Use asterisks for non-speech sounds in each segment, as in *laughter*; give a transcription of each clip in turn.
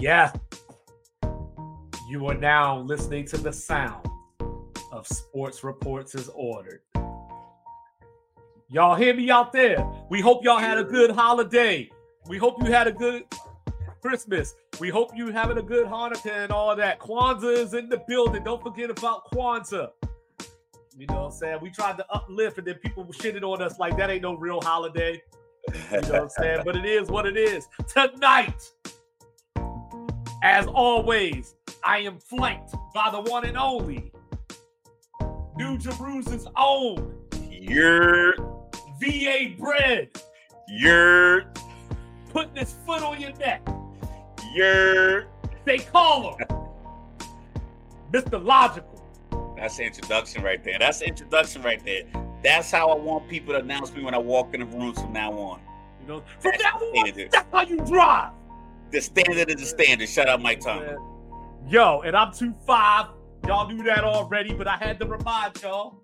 Yeah. You are now listening to the sound of Sports Reports As Ordered. Y'all hear me out there? We hope y'all had a good holiday. We hope you had a good Christmas. We hope you having a good Hanukkah and all that. Kwanzaa is in the building. Don't forget about Kwanzaa. You know what I'm saying? We tried to uplift and then people shitted on us like that ain't no real holiday. You know what I'm saying? *laughs* But it is what it is. Tonight, as always, I am flanked by the one and only New Jerusalem's own You're VA bread you're putting his foot on your neck. you're They call him Mr. Logical. that's the introduction right there. That's the introduction right there. That's how I want people to announce me when I walk in the rooms from now on. You know, from That's now on, that's how you drive. The standard is the standard. Shout out Mike Tomlin. Yo, and I'm 2 5. Y'all knew that already, but I had to remind y'all.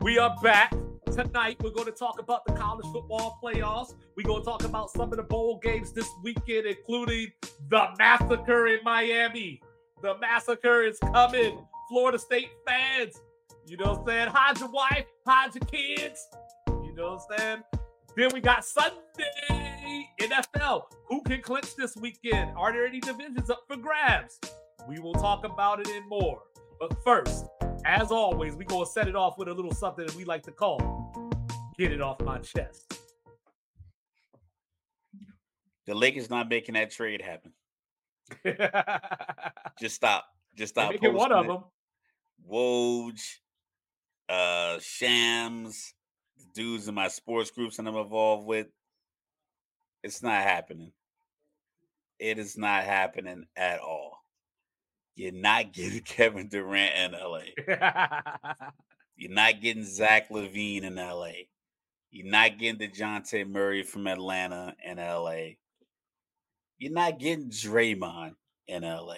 We are back. Tonight, we're going to talk about the college football playoffs. We're going to talk about some of the bowl games this weekend, including the massacre in Miami. The massacre is coming. Florida State fans, you know what I'm saying? Hide your wife, hide your kids. You know what I'm saying? Then we got Sunday NFL. Who can clinch this weekend? Are there any divisions up for grabs? We will talk about it and more. But first, as always, we gonna set it off with a little something that we like to call "Get It Off My Chest." The Lakers not making that trade happen. *laughs* Just stop. Just stop. Making one of it. them. Woj, uh, Shams, dudes in my sports groups that I'm involved with. It's not happening. It is not happening at all. You're not *laughs* getting Kevin Durant in LA. *laughs* You're not getting Zach LaVine in LA. You're not getting Dejounte Murray from Atlanta in LA. You're not getting Draymond in LA.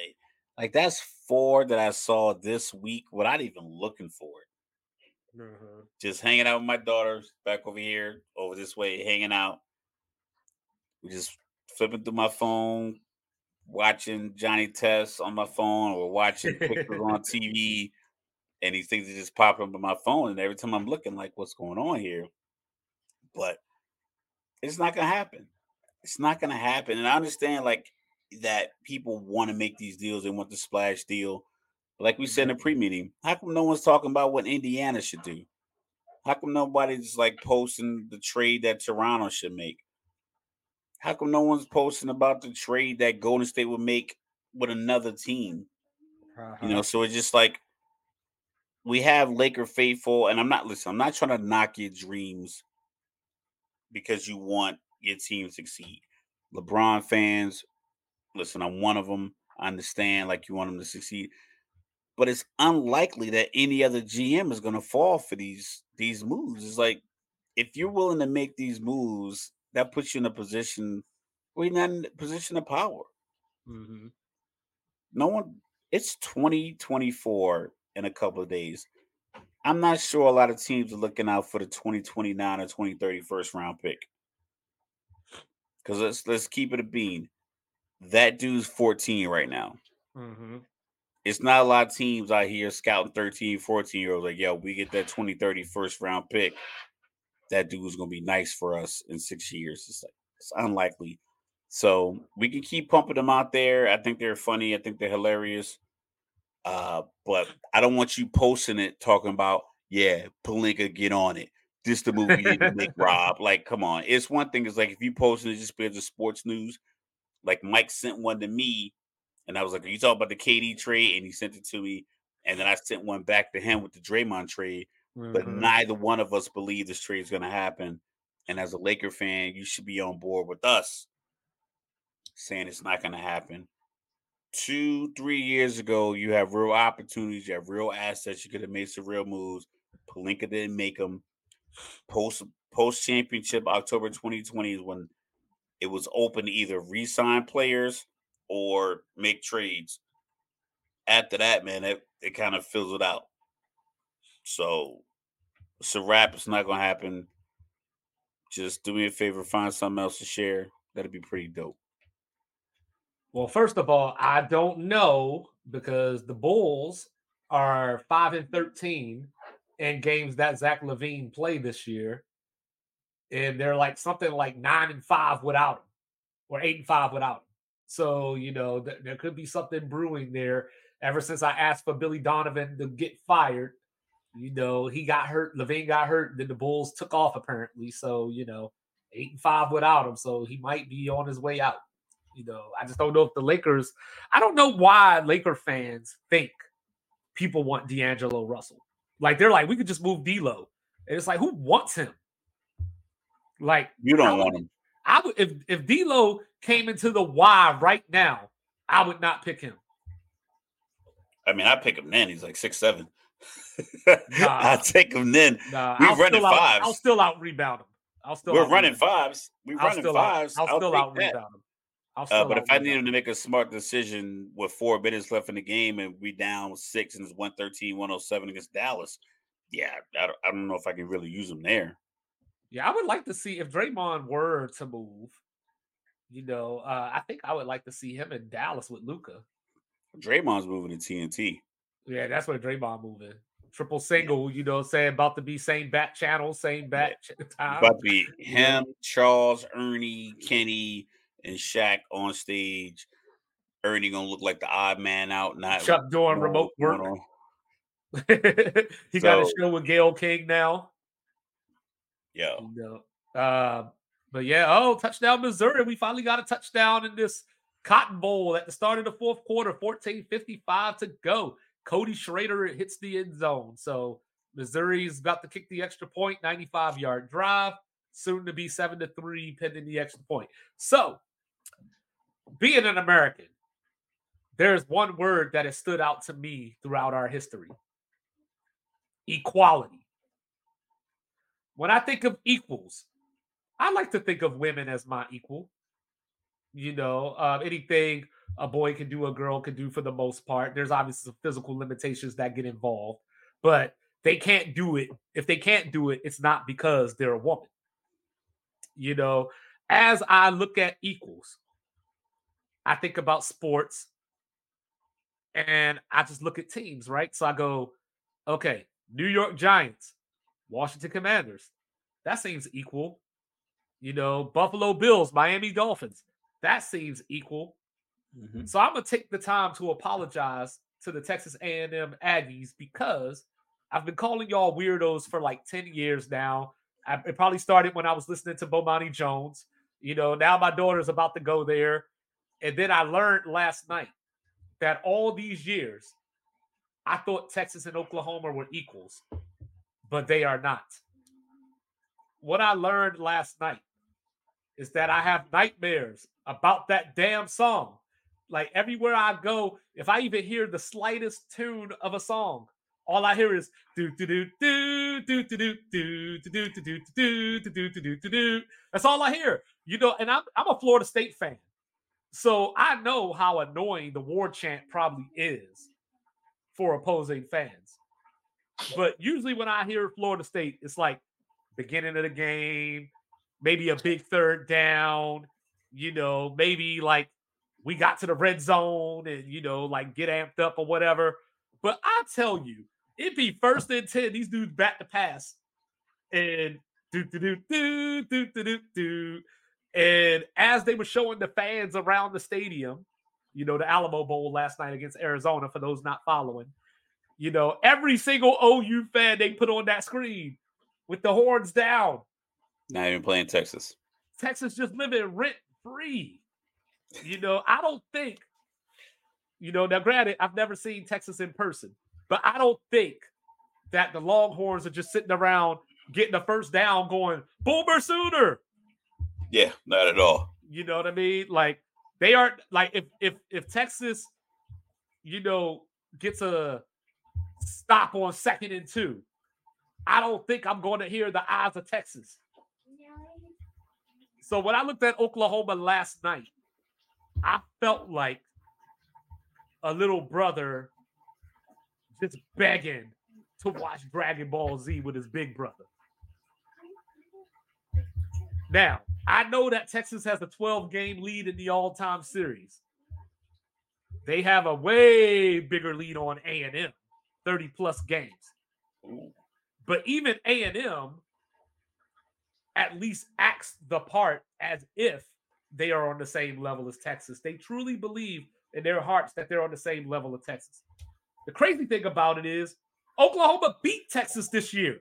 Like that's four that I saw this week without even looking for it. Mhm. Just hanging out with my daughters back over here, over this way, hanging out. We just flipping through my phone, watching Johnny Test on my phone or watching pictures on *laughs* TV. And these things are just popping up on my phone. And every time I'm looking, like, what's going on here? But it's not gonna happen. It's not gonna happen. And I understand like that people want to make these deals, they want the splash deal. Like we said in the mm-hmm. pre-meeting, how come no one's talking about what Indiana should do? How come nobody's like posting the trade that Toronto should make? How come no one's posting about the trade that Golden State would make with another team? You uh-huh. know, so it's just like we have Laker faithful, and I'm not listen, I'm not trying to knock your dreams because you want your team to succeed. LeBron fans, listen, I'm one of them. I understand like you want them to succeed. But it's unlikely that any other GM is going to fall for these these moves. It's like if you're willing to make these moves, that puts you in a position where you're not in a position of power. Mhm. No one it's 2024 in a couple of days. I'm not sure a lot of teams are looking out for the 2029 or 2030 first round pick. Because let's let's keep it a bean. That dude's 14 right now. Mhm. It's not a lot of teams out here scouting 13, 14 year olds like, yo, we get that 2030 first round pick. That dude's gonna be nice for us in six years. It's like it's unlikely. So we can keep pumping them out there. I think they're funny. I think they're hilarious. Uh, but I don't want you posting it talking about, yeah, Pelinka, get on it. This the movie you to make Rob. Like, come on. It's one thing, it's like if you posting it just because of sports news, like Mike sent one to me, and I was like, Are you talking about the KD trade? And he sent it to me. And then I sent one back to him with the Draymond trade. But Mhm. neither one of us believe this trade is gonna happen. And as a Laker fan, you should be on board with us saying it's not gonna happen. Two, three years ago, you have real opportunities, you have real assets, you could have made some real moves. Pelinka didn't make them. Post post championship October 2020 is when it was open to either re-sign players or make trades. After that, man, it, it kind of fizzled out. So it's a wrap. It's not gonna happen. Just do me a favor, find something else to share. That'd be pretty dope. Well, first of all, I don't know because the Bulls are five and thirteen in games that Zach LaVine played this year, and they're like something like nine and five without him, or eight and five without him. So you know th- there could be something brewing there. Ever since I asked for Billy Donovan to get fired, you know he got hurt. LaVine got hurt. Then the Bulls took off apparently. So you know eight and five without him. So he might be on his way out. You know, I just don't know if the Lakers. I don't know why Laker fans think people want D'Angelo Russell. Like they're like, we could just move D'Lo, and it's like, who wants him? Like You don't would, want him. I would if if D'Lo came into the Y right now, I would not pick him. I mean, I pick him then. He's like six seven. Nah. *laughs* I take him then. Nah, We I'll running still out, fives. I'll still out rebound him. I'll still We're running fives. We're I'll running fives. Out, I'll I'll still out rebound him. I'll Uh, but if I need him to make a smart decision with four minutes left in the game and we down six and it's 113, 107 against Dallas, yeah, I don't, I don't know if I can really use him there. Yeah, I would like to see if Draymond were to move. You know, uh, I think I would like to see him in Dallas with Luka. Draymond's moving to TNT. Yeah, that's where Draymond moving. Triple single, you know, saying about to be same bat channel, same bat ch- *laughs* time. About to be him, Charles, Ernie, Kenny, and Shaq on stage. Ernie gonna look like the odd man out, not Chuck doing remote work. *laughs* he got a show with Gayle King now. Yeah, You know. Uh, but yeah, oh, touchdown Missouri. We finally got a touchdown in this Cotton Bowl at the start of the fourth quarter, 14:55 to go. Cody Schrader hits the end zone. So Missouri's about to kick the extra point, 95 yard drive, soon to be seven to three, pending the extra point. So, being an American, there's one word that has stood out to me throughout our history equality. When I think of equals, I like to think of women as my equal. You know, uh, anything a boy can do, a girl can do for the most part. There's obviously some physical limitations that get involved, but they can't do it. If they can't do it, it's not because they're a woman. You know, as I look at equals, I think about sports and I just look at teams, right? So I go, okay, New York Giants, Washington Commanders. That seems equal. You know, Buffalo Bills, Miami Dolphins. That seems equal. Mhm. So I'm gonna take the time to apologize to the Texas A&M Aggies because I've been calling y'all weirdos for like 10 years now. I, it probably started when I was listening to Bomani Jones. You know, now my daughter's about to go there. And then I learned last night that all these years, I thought Texas and Oklahoma were equals, but they are not. What I learned last night is that I have nightmares about that damn song. Like everywhere I go, if I even hear the slightest tune of a song, all I hear is do do do do do do do do do do do do do do do do do do. That's all I hear. You know, and I'm I'm a Florida State fan. So I know how annoying the war chant probably is for opposing fans. But usually when I hear Florida State, it's like beginning of the game, maybe a big third down, you know, maybe like we got to the red zone and, you know, like get amped up or whatever. But I tell you, it'd be first and 10. These dudes back to pass. And do, do, do, do, do, do, do, do. And as they were showing the fans around the stadium, you know, the Alamo Bowl last night against Arizona, for those not following, you know, every single OU fan they put on that screen with the horns down. Not even playing Texas. Texas just living rent free. You know, I don't think, you know, now granted, I've never seen Texas in person, but I don't think that the Longhorns are just sitting around getting the first down going, Boomer Sooner. Yeah, not at all. You know what I mean? Like they aren't like if if if Texas, you know, gets a stop on second and two, I don't think I'm going to hear the eyes of Texas. So when I looked at Oklahoma last night, I felt like a little brother just begging to watch Dragon Ball Z with his big brother. Now, I know that Texas has a 12 game lead in the all time series, they have a way bigger lead on A and M, thirty plus games. But even A and M at least acts the part as if they are on the same level as Texas. They truly believe in their hearts that they're on the same level of Texas. The crazy thing about it is Oklahoma beat Texas this year.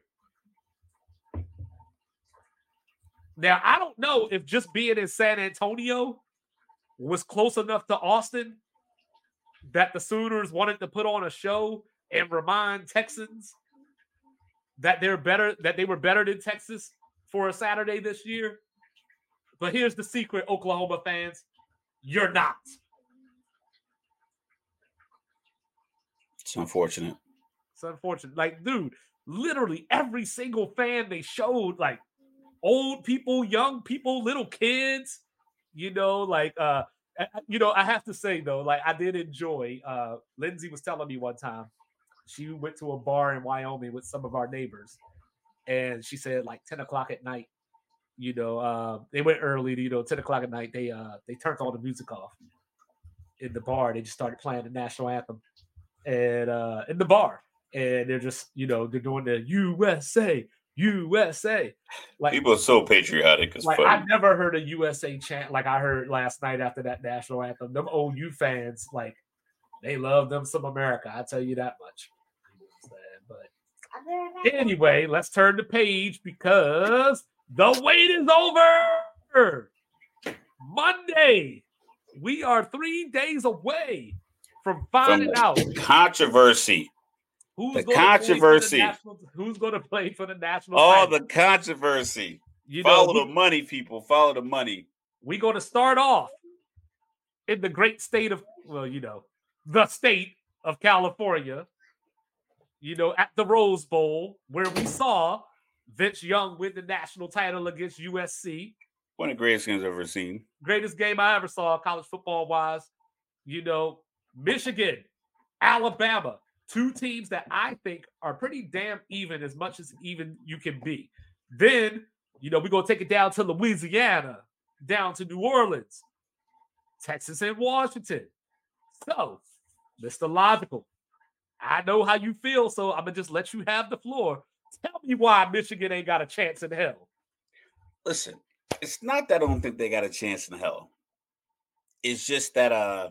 Now, I don't know if just being in San Antonio was close enough to Austin that the Sooners wanted to put on a show and remind Texans that they're better, that they were better than Texas for a Saturday this year. But here's the secret, Oklahoma fans you're not. It's unfortunate. It's unfortunate. Like, dude, literally every single fan they showed, like old people, young people, little kids, you know, like uh you know, I have to say though, like I did enjoy uh Lindsay was telling me one time she went to a bar in Wyoming with some of our neighbors, and she said like 10 o'clock at night, you know, uh, they went early, you know, 10 o'clock at night, they uh they turned all the music off in the bar. They just started playing the national anthem and uh in the bar. And they're just, you know, they're doing the USA, USA. Like people are so patriotic. Like funny. I've never heard a USA chant like I heard last night after that national anthem. Them OU fans, like they love them some America. I tell you that much. Anyway, let's turn the page because the wait is over. Monday, we are three days away from finding From out controversy. who's the the controversy. national- who's going to play for the national. All title. the controversy. you know, Follow we- the money, people. Follow the money. we're going to start off in the great state of, well, you know, the state of California, you know, at the Rose Bowl, where we saw Vince Young win the national title against USC. One of the greatest games I've ever seen. Greatest game I ever saw, college football wise. You know, Michigan, Alabama, two teams that I think are pretty damn even as much as even you can be. Then, you know, we're going to take it down to Louisiana, down to New Orleans, Texas, and Washington. So, Mr. Logical, I know how you feel, so I'm to just let you have the floor. Tell me why Michigan ain't got a chance in hell. Listen, it's not that I don't think they got a chance in hell. It's just that uh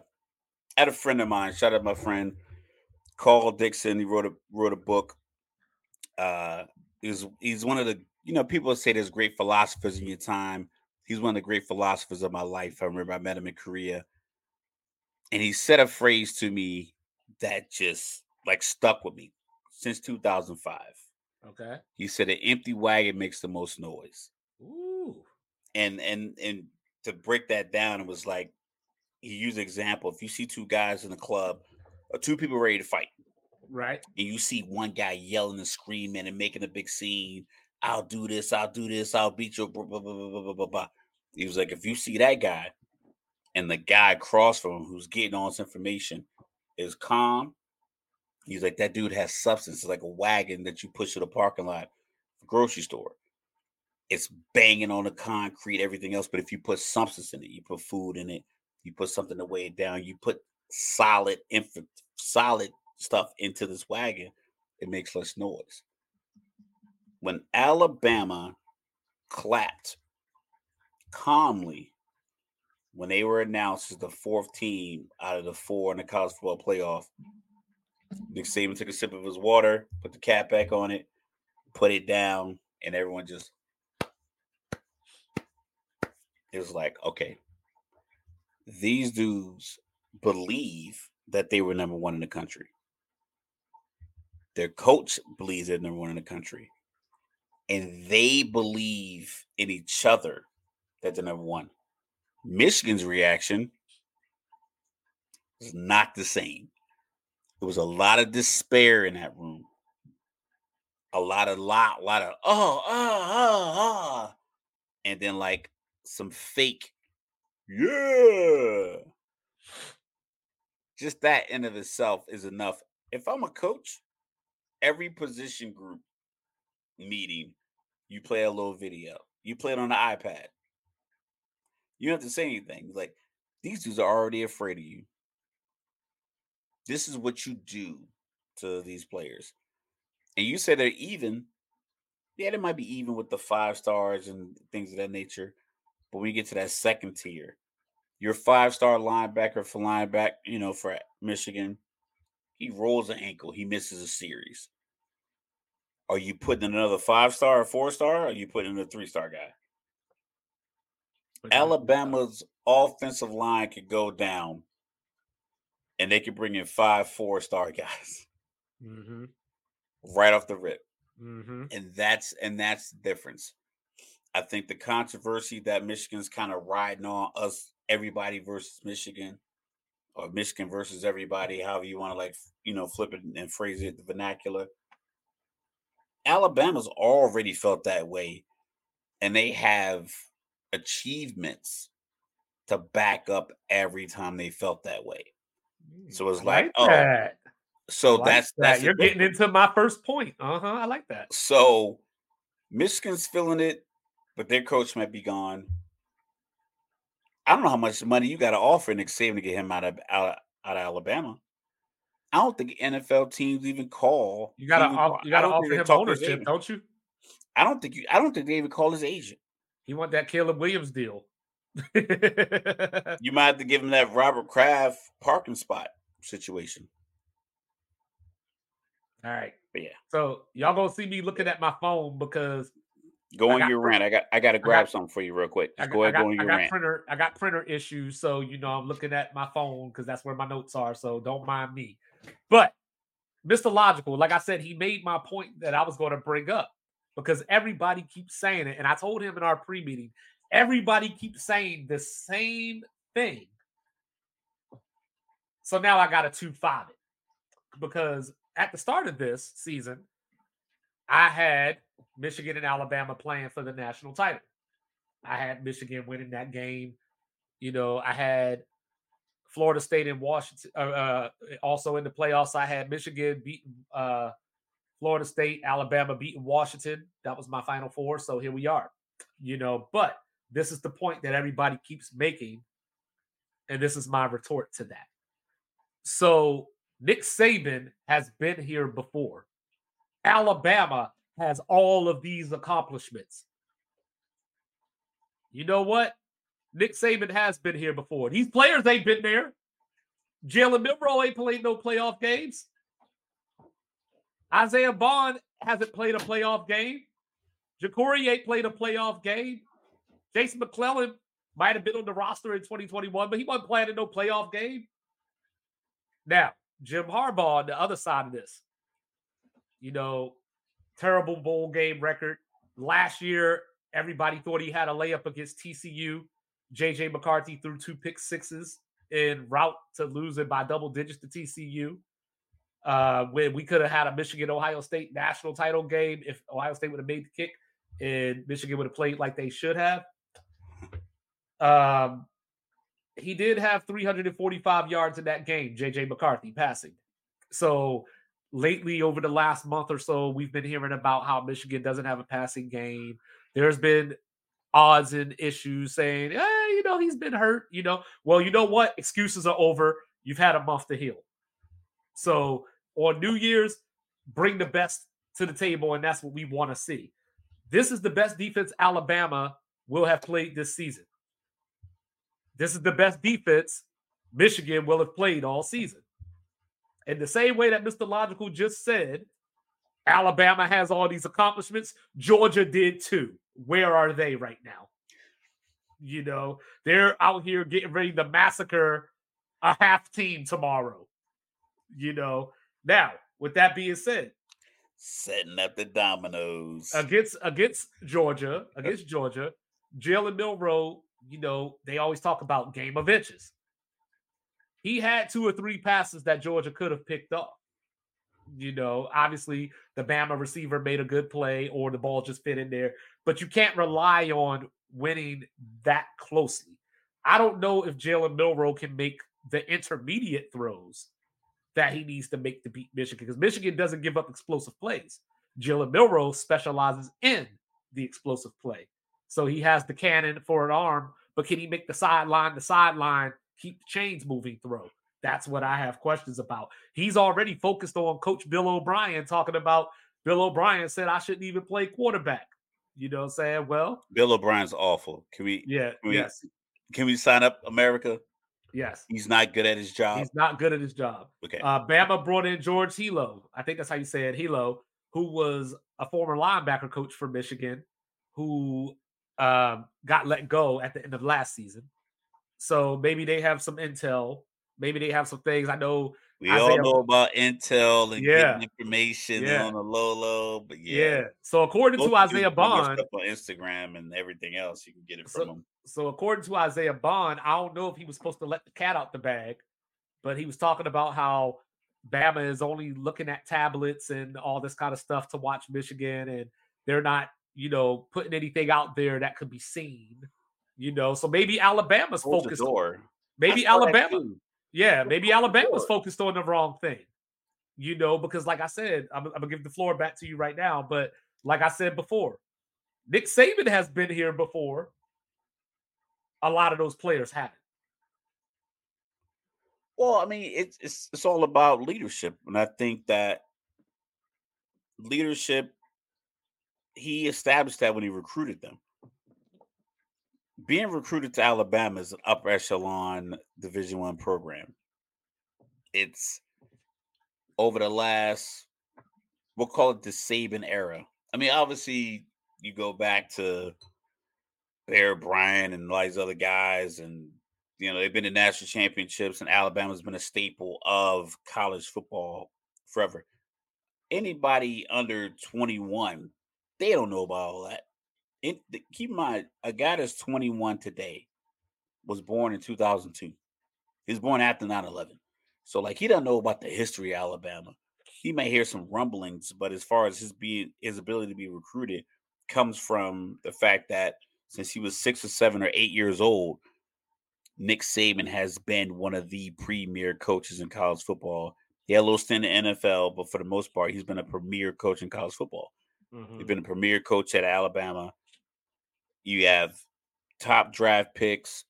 had a friend of mine, shout out my friend Carl Dixon. He wrote a wrote a book. Uh he's he's one of the you know people say there's great philosophers in your time. He's one of the great philosophers of my life. I remember I met him in Korea. And he said a phrase to me that just like stuck with me since 2005. Okay. He said an empty wagon makes the most noise. Ooh. And and and to break that down, it was like he used an example. If you see two guys in the club, or two people ready to fight, right? And you see one guy yelling and screaming and making a big scene. I'll do this. I'll do this. I'll beat you. Blah, blah, blah, blah, blah, blah, blah. He was like, if you see that guy, and the guy across from him who's getting all this information is calm he's like, that dude has substance. It's like a wagon that you push to the parking lot, grocery store it's banging on the concrete, everything else. But if you put substance in it, you put food in it, you put something to weigh it down, you put solid infant, solid stuff into this wagon, it makes less noise. When Alabama clapped calmly when they were announced as the fourth team out of the four in the college football playoff, Nick Saban took a sip of his water, put the cap back on it, put it down, and everyone just it was like, okay, these dudes believe that they were number one in the country. Their coach believes they're number one in the country. And they believe in each other that they're number one. Michigan's reaction is not the same. There was a lot of despair in that room. A lot of lot, lot of oh, oh, oh, oh. And then like some fake, yeah. Just that in of itself is enough. If I'm a coach, every position group meeting, you play a little video. You play it on the iPad. You don't have to say anything. Like these dudes are already afraid of you. This is what you do to these players. And you say they're even. Yeah, they might be even with the five stars and things of that nature. But when you get to that second tier, your five star linebacker for linebacker, you know, for Michigan, he rolls an ankle, he misses a series. Are you putting another five star or four star? Or are you putting in a three star guy? Alabama's offensive line could go down and they could bring in five four star *laughs* guys Mm-hmm. right off the rip. Mm-hmm. And that's and that's the difference. I think the controversy that Michigan's kind of riding on us, everybody versus Michigan, or Michigan versus everybody, however you want to like, you know, flip it and phrase it, the vernacular. Alabama's already felt that way, and they have achievements to back up every time they felt that way. So it's I like, oh, that. so like that's that. that's You're getting into my first point. Uh huh. I like that. So Michigan's feeling it, but their coach might be gone. I don't know how much money you got to offer Nick Saban to get him out of out, out of Alabama. I don't think NFL teams even call. You gotta off, you gotta offer him talk to his ownership, don't you? I don't think you. I don't think they even call his agent. He want that Caleb Williams deal. *laughs* You might have to give him that Robert Kraft parking spot situation. All right. But yeah. So y'all gonna see me looking at my phone because Go on got your rant. I got. I got to got- grab something for you real quick. Just got, go ahead. got, Go on I your got rant. printer I got printer issues, so you know I'm looking at my phone because that's where my notes are. So don't mind me. But Mr. Logical, like I said, he made my point that I was going to bring up because everybody keeps saying it, and I told him in our pre-meeting, everybody keeps saying the same thing. So now I got to two five it because at the start of this season, I had Michigan and Alabama playing for the national title. I had Michigan winning that game. You know, I had Florida State and Washington uh, uh, also in the playoffs. I had Michigan beating uh, Florida State, Alabama beating Washington. That was my final four. So here we are. You know, but this is the point that everybody keeps making. And this is my retort to that. So Nick Saban has been here before. Alabama has all of these accomplishments. You know what? Nick Saban has been here before. These players ain't been there. Jalen Milroe ain't played no playoff games. Isaiah Bond hasn't played a playoff game. Ja'Corey ain't played a playoff game. Jason McClellan might have been on the roster in 2021, but he wasn't playing in no playoff game. Now, Jim Harbaugh on the other side of this, you know, terrible bowl game record. Last year, everybody thought he had a layup against TCU. JJ McCarthy threw two pick sixes in route to losing by double digits to TCU. Uh, when we could have had a Michigan Ohio State national title game if Ohio State would have made the kick and Michigan would have played like they should have. Um, he did have 345 yards in that game, JJ McCarthy passing. So lately, over the last month or so, we've been hearing about how Michigan doesn't have a passing game. There's been odds and issues saying, hey, you know, he's been hurt. You know, well, you know what? Excuses are over. You've had a month to heal. So on New Year's, bring the best to the table, and that's what we want to see. This is the best defense Alabama will have played this season. This is the best defense Michigan will have played all season. In the same way that Mr. Logical just said, Alabama has all these accomplishments. Georgia did too. Where are they right now? You know, they're out here getting ready to massacre a half team tomorrow. You know, now with that being said, Setting up the dominoes. against against Georgia, against Georgia, Jalen Milroe, you know, they always talk about game of inches. He had two or three passes that Georgia could have picked up. You know, obviously the Bama receiver made a good play or the ball just fit in there, but you can't rely on winning that closely. I don't know if Jalen Milroe can make the intermediate throws that he needs to make to beat Michigan because Michigan doesn't give up explosive plays. Jalen Milroe specializes in the explosive play. So he has the cannon for an arm, but can he make the sideline, the sideline, keep the chains moving throw? That's what I have questions about. He's already focused on Coach Bill O'Brien talking about Bill O'Brien said I shouldn't even play quarterback. You know what I'm saying? Well, Bill O'Brien's awful. Can we? Yeah. Can we, yes. Can we sign up America? Yes. He's not good at his job. He's not good at his job. Okay. Uh, Bama brought in George Helow. I think that's how you say it. Helow, who was a former linebacker coach for Michigan, who um, got let go at the end of last season. So maybe they have some intel. Maybe they have some things. I know we Isaiah, all know about intel and yeah, getting information yeah. on the low low, but yeah. yeah. So according to Isaiah Bond on Instagram and everything else, you can get it from so, him. So according to Isaiah Bond, I don't know if he was supposed to let the cat out the bag, but he was talking about how Bama is only looking at tablets and all this kind of stuff to watch Michigan, and they're not, you know, putting anything out there that could be seen. You know, so maybe Alabama's Close focused. Maybe Alabama. Yeah, maybe Alabama's focused on the wrong thing. You know, because like I said, I'm, I'm, gonna give the floor back to you right now. But like I said before, Nick Saban has been here before. A lot of those players haven't. Well, I mean, it's it's it's all about leadership, and I think that leadership. He established that when he recruited them being recruited to Alabama is an upper echelon Division One program. It's over the last, we'll call it the Saban era. I mean, obviously, you go back to Bear Bryant and all these other guys, and you know they've been in national championships, and Alabama's been a staple of college football forever. Anybody under twenty one, they don't know about all that keep in mind, a guy that's 21 today was born in 2002. He was born after 9 11. So, like, he doesn't know about the history of Alabama. He may hear some rumblings, but as far as his being his ability to be recruited comes from the fact that since he was six or seven or eight years old, Nick Saban has been one of the premier coaches in college football. He had a little stint in the NFL, but for the most part, he's been a premier coach in college football. Mm-hmm. He's been a premier coach at Alabama. You have top draft picks,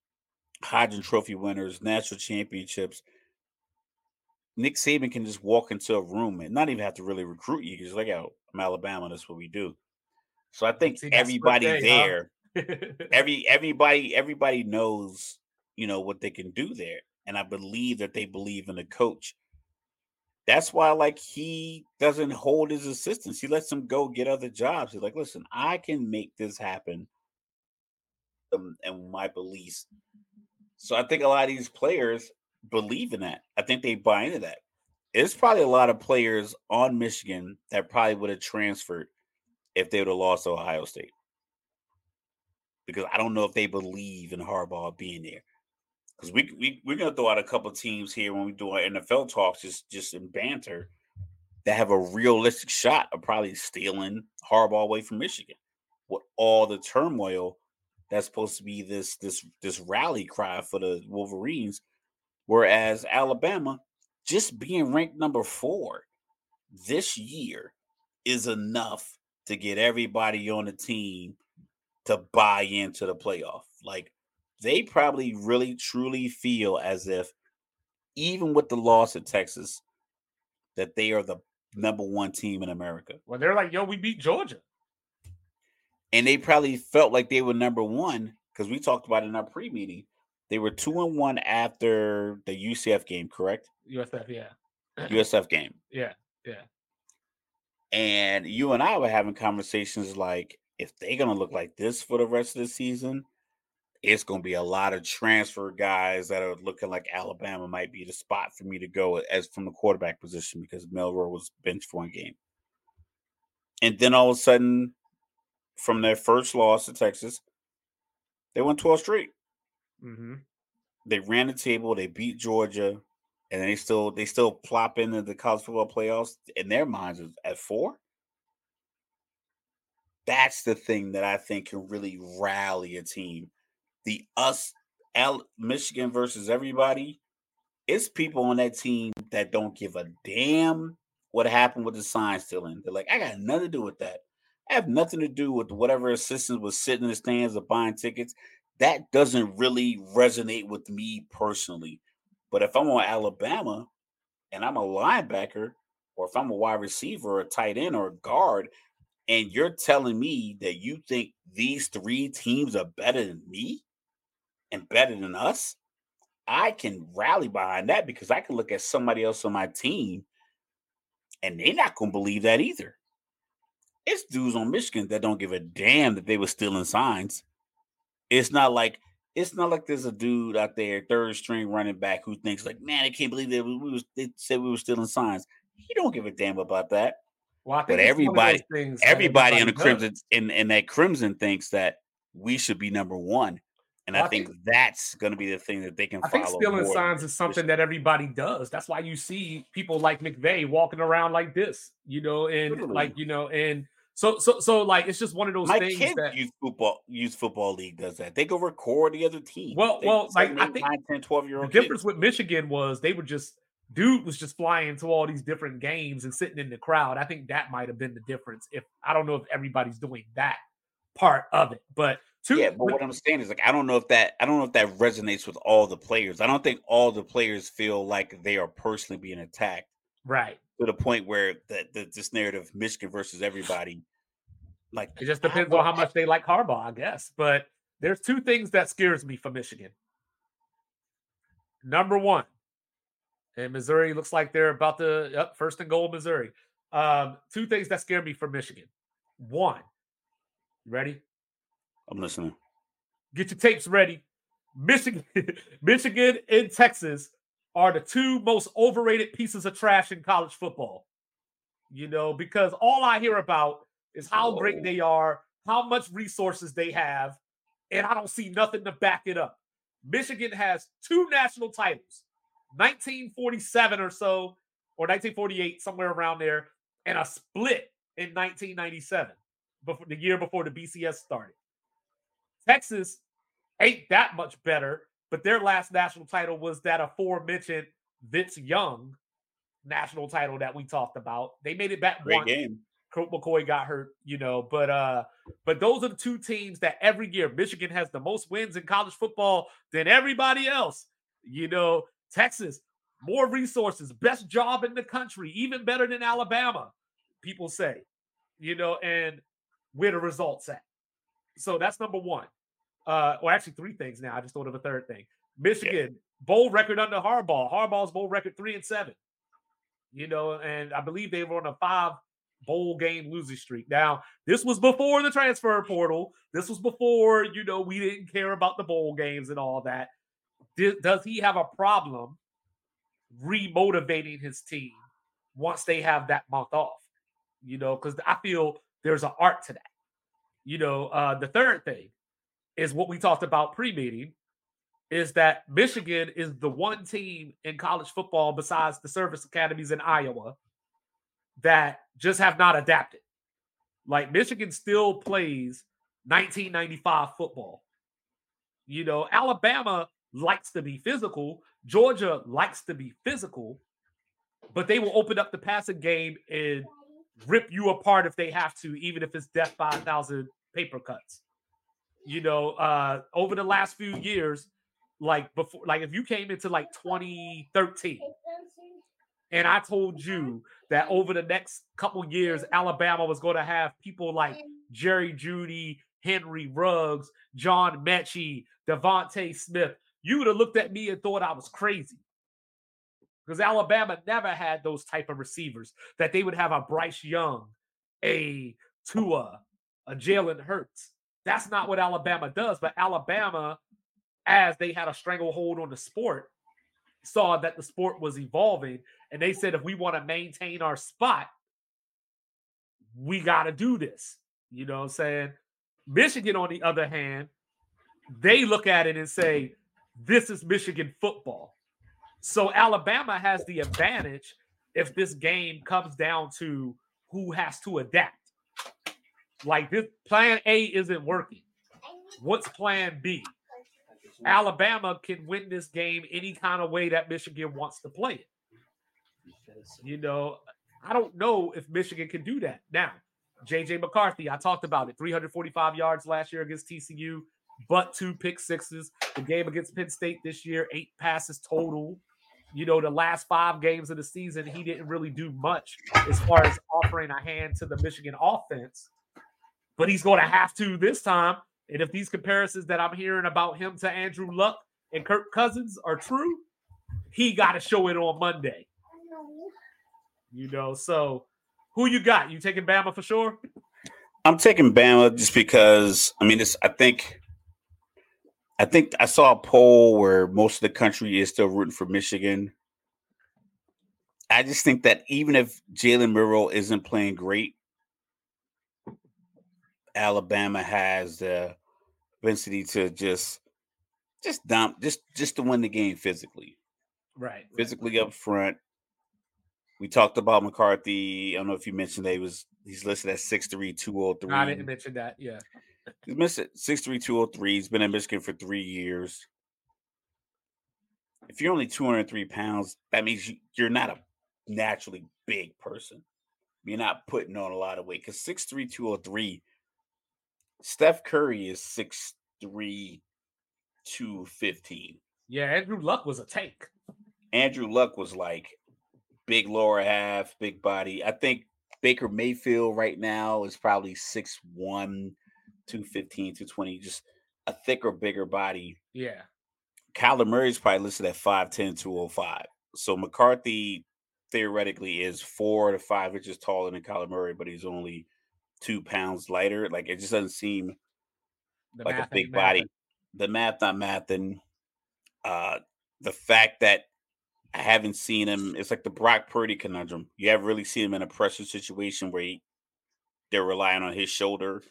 Heisman Trophy winners, national championships. Nick Saban can just walk into a room and not even have to really recruit you. Because like, oh, I'm Alabama. That's what we do. So I think See, everybody day, there, huh? every everybody everybody knows you know what they can do there, and I believe that they believe in the coach. That's why, like, he doesn't hold his assistants. He lets them go get other jobs. He's like, listen, I can make this happen them and my beliefs. So I think a lot of these players believe in that. I think they buy into that. There's probably a lot of players on Michigan that probably would have transferred if they would have lost Ohio State. Because I don't know if they believe in Harbaugh being there. Because we, we we're gonna throw out a couple teams here when we do our NFL talks, just just in banter, that have a realistic shot of probably stealing Harbaugh away from Michigan. With all the turmoil that's supposed to be this this this rally cry for the Wolverines, whereas Alabama just being ranked number four this year is enough to get everybody on the team to buy into the playoff. Like they probably really truly feel as if even with the loss of Texas, that they are the number one team in America. Well, they're like, yo, we beat Georgia and they probably felt like they were number one because we talked about it in our pre-meeting. They were two and one after the UCF game, correct? USF, yeah. *clears throat* USF game. Yeah, yeah. And you and I were having conversations like, if they're gonna look like this for the rest of the season, it's gonna be a lot of transfer guys that are looking like Alabama might be the spot for me to go as from the quarterback position because Milroe was benched for one game. And then all of a sudden, from their first loss to Texas, they won 12 straight. Mm-hmm. They ran the table, they beat Georgia, and they still they still plop into the college football playoffs in their minds at four. That's the thing that I think can really rally a team. The us L, Michigan versus everybody. It's people on that team that don't give a damn what happened with the sign stealing. They're like, I got nothing to do with that. I have nothing to do with whatever assistant was sitting in the stands or buying tickets. That doesn't really resonate with me personally. But if I'm on Alabama and I'm a linebacker, or if I'm a wide receiver, a tight end, or a guard, and you're telling me that you think these three teams are better than me and better than us, I can rally behind that because I can look at somebody else on my team and they're not going to believe that either. It's dudes on Michigan that don't give a damn that they were stealing signs. It's not like it's not like there's a dude out there, third string running back, who thinks like, man, I can't believe that we, was they said we were stealing signs. He don't give a damn about that. Well, but everybody, everybody, everybody in the crimson in, in that crimson thinks that we should be number one. And well, I, think, think that's going to be the thing that they can I follow. I think stealing signs is something that everybody does. That's why you see people like McVay walking around like this, you know, and Literally. like you know, and so so so like it's just one of those My things kids that youth football youth football league does that. They go record the other team. Well, they, well, like I think 9, 10, 12 year old. The kids. difference with Michigan was they were just dude was just flying to all these different games and sitting in the crowd. I think that might have been the difference. If I don't know if everybody's doing that part of it, but two, yeah, but what I'm saying is like I don't know if that I don't know if that resonates with all the players. I don't think all the players feel like they are personally being attacked, right? To the point where that this narrative Michigan versus everybody, like it just depends on how much they like Harbaugh, I guess. But there's two things that scares me for Michigan. Number one, and Missouri looks like they're about to yep, first and goal, Missouri. Um, two things that scare me for Michigan. One, ready? I'm listening. Get your tapes ready. Michigan, *laughs* Michigan and Texas are the two most overrated pieces of trash in college football. You know, because all I hear about is how great oh. they are, how much resources they have, and I don't see nothing to back it up. Michigan has two national titles 1947 or so, or 1948, somewhere around there, and a split in 1997, before the year before the BCS started. Texas ain't that much better, but their last national title was that aforementioned Vince Young national title that we talked about. They made it back Great once. game. Colt McCoy got hurt, you know, but uh, but those are the two teams that every year Michigan has the most wins in college football than everybody else. You know, Texas, more resources, best job in the country, even better than Alabama, people say, you know, and where the results at. So that's number one. Uh, or actually three things now. I just thought of a third thing. Michigan, yeah. bowl record under Harbaugh. Harbaugh's bowl record three and seven. You know, and I believe they were on a five bowl game losing streak. Now, this was before the transfer portal. This was before, you know, we didn't care about the bowl games and all that does he have a problem remotivating his team once they have that month off? You know, because I feel there's an art to that. You know, uh, the third thing is what we talked about pre-meeting is that Michigan is the one team in college football besides the service academies in Iowa that just have not adapted. Like Michigan still plays 1995 football. You know, Alabama likes to be physical. Georgia likes to be physical, but they will open up the passing game and rip you apart if they have to, even if it's death by a thousand paper cuts. You know, uh, over the last few years, like before, like if you came into like 2013 and I told you that over the next couple years, Alabama was going to have people like Jerry Jeudy, Henry Ruggs, John Metchie, DeVonta Smith, you would have looked at me and thought I was crazy. Because Alabama never had those type of receivers that they would have a Bryce Young, a Tua, a Jalen Hurts. That's not what Alabama does. But Alabama, as they had a stranglehold on the sport, saw that the sport was evolving. And they said, if we want to maintain our spot, we got to do this. You know what I'm saying? Michigan, on the other hand, they look at it and say, this is Michigan football. So Alabama has the advantage if this game comes down to who has to adapt. Like this plan A isn't working. What's plan B? Alabama can win this game any kind of way that Michigan wants to play it. You know, I don't know if Michigan can do that. Now, JJ McCarthy, I talked about it 345 yards last year against TCU but two pick sixes. The game against Penn State this year, eight passes total. you know, the last five games of the season, he didn't really do much as far as offering a hand to the Michigan offense. But he's going to have to this time. And if these comparisons that I'm hearing about him to Andrew Luck and Kirk Cousins are true, he got to show it on Monday. You know, so who you got? You taking Bama for sure? I'm taking Bama just because I mean, it's. I think, I think I saw a poll where most of the country is still rooting for Michigan. I just think that even if Jalen Milroe isn't playing great, Alabama has the propensity to just just dump just just to win the game physically. Right. Physically up front. We talked about McCarthy. I don't know if you mentioned that he was he's listed at 6'3, 203. I didn't mention that. Yeah. He's missed it 6'3, 203. He's been in Michigan for three years. If you're only 203 pounds, that means you, you're not a naturally big person. You're not putting on a lot of weight because 6'3, 203 Steph Curry is 6'3, 215. Yeah, Andrew Luck was a tank. Andrew Luck was like big lower half, big body. I think Baker Mayfield right now is probably 6'1, 215, 220, just a thicker, bigger body. Yeah. Kyler Murray's probably listed at 5'10, 205. So McCarthy theoretically is four to five inches taller than Kyler Murray, but he's only – two pounds lighter. Like it just doesn't seem the like a big body. The math not math, and uh, the fact that I haven't seen him, it's like the Brock Purdy conundrum. You haven't really seen him in a pressure situation where he, they're relying on his shoulder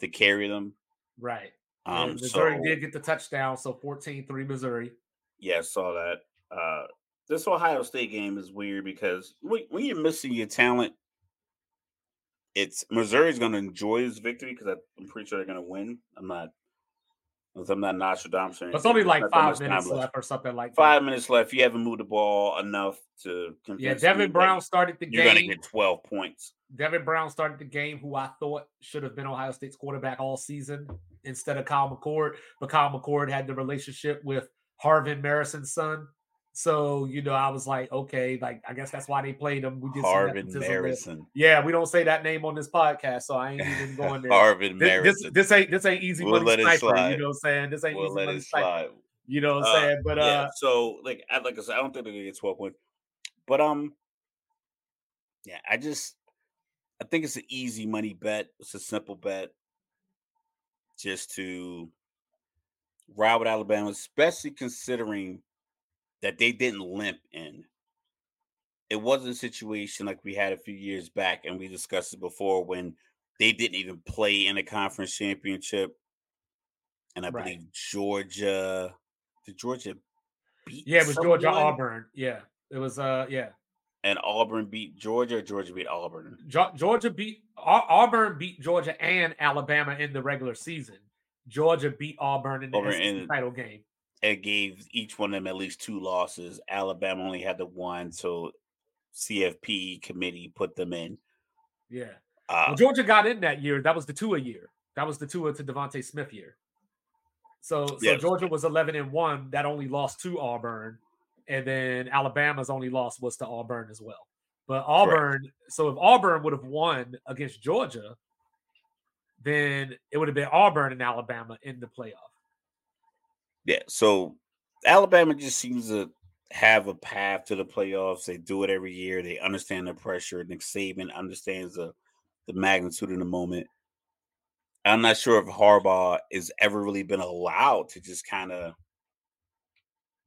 to carry them. Right. Um, Missouri so, did get the touchdown, so 14-3 Missouri. Yeah, I saw that. Uh, this Ohio State game is weird because when, when you're missing your talent, it's Missouri's going to enjoy this victory because I'm pretty sure they're going to win. I'm not. I'm not Nostradamus. It's only like five minutes left. or something like that. Five minutes left. You haven't moved the ball enough to. Yeah, Devin Brown started the you're game. You're going to get 12 points. Devin Brown started the game, who I thought should have been Ohio State's quarterback all season instead of Kyle McCord. But Kyle McCord had the relationship with Harvin Marison's son. So you know, I was like, okay, like I guess that's why they played him. We did Harvin Marison. Yeah, we don't say that name on this podcast, so I ain't even going *laughs* there. Harvin this, This, this, ain't this ain't easy we'll money sniper. You know what I'm saying? This ain't we'll easy let money it slide. You know what I'm uh, saying? But yeah, uh, so like, I, like I said, I don't think they're gonna get 12 points. But um, yeah, I just I think it's an easy money bet. It's a simple bet, just to ride with Alabama, especially considering that they didn't limp in. It wasn't a situation like we had a few years back, and we discussed it before when they didn't even play in a conference championship. And I right. believe Georgia, did Georgia beat? Yeah, it was someone? Georgia Auburn. Yeah, it was. Uh, yeah. And Auburn beat Georgia. Georgia beat Auburn. Georgia beat Auburn beat Georgia and Alabama in the regular season. Georgia beat Auburn in the Auburn in, title game it gave each one of them at least two losses. Alabama only had the one, so CFP committee put them in. Yeah. Uh, well, Georgia got in that year. That was the Tua year. That was the two to DeVonta Smith year. So, so. Georgia was 11 and 1. That only lost to Auburn. And then Alabama's only loss was to Auburn as well. But Auburn, Correct. so if Auburn would have won against Georgia, then it would have been Auburn and Alabama in the playoff. Yeah, so Alabama just seems to have a path to the playoffs. They do it every year. They understand the pressure. Nick Saban understands the the magnitude in the moment. I'm not sure if Harbaugh has ever really been allowed to just kind of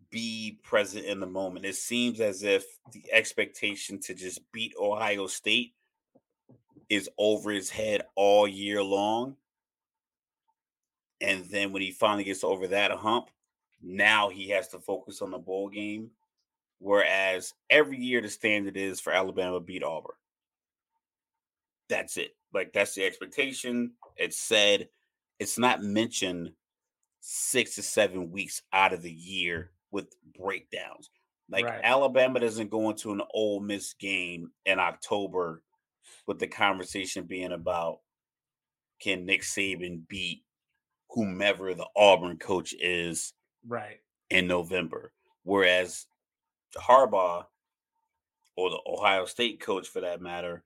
be present in the moment. It seems as if the expectation to just beat Ohio State is over his head all year long. And then when he finally gets over that hump, now he has to focus on the bowl game. Whereas every year the standard is for Alabama beat Auburn. That's it. Like that's the expectation. It's said. It's not mentioned six to seven weeks out of the year with breakdowns. Like right. Alabama doesn't go into an Ole Miss game in October with the conversation being about can Nick Saban beat whomever the Auburn coach is right in November. Whereas Harbaugh or the Ohio State coach for that matter,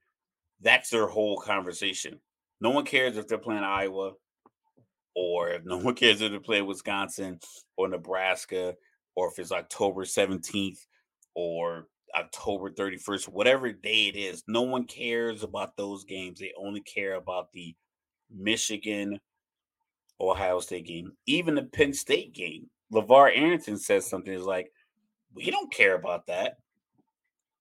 that's their whole conversation. No one cares if they're playing Iowa or if no *laughs* one cares if they're playing Wisconsin or Nebraska or if it's October 17th or October 31st, whatever day it is. No one cares about those games. They only care about the Michigan Ohio State game, even the Penn State game. LeVar Arrington says something is like, we don't care about that.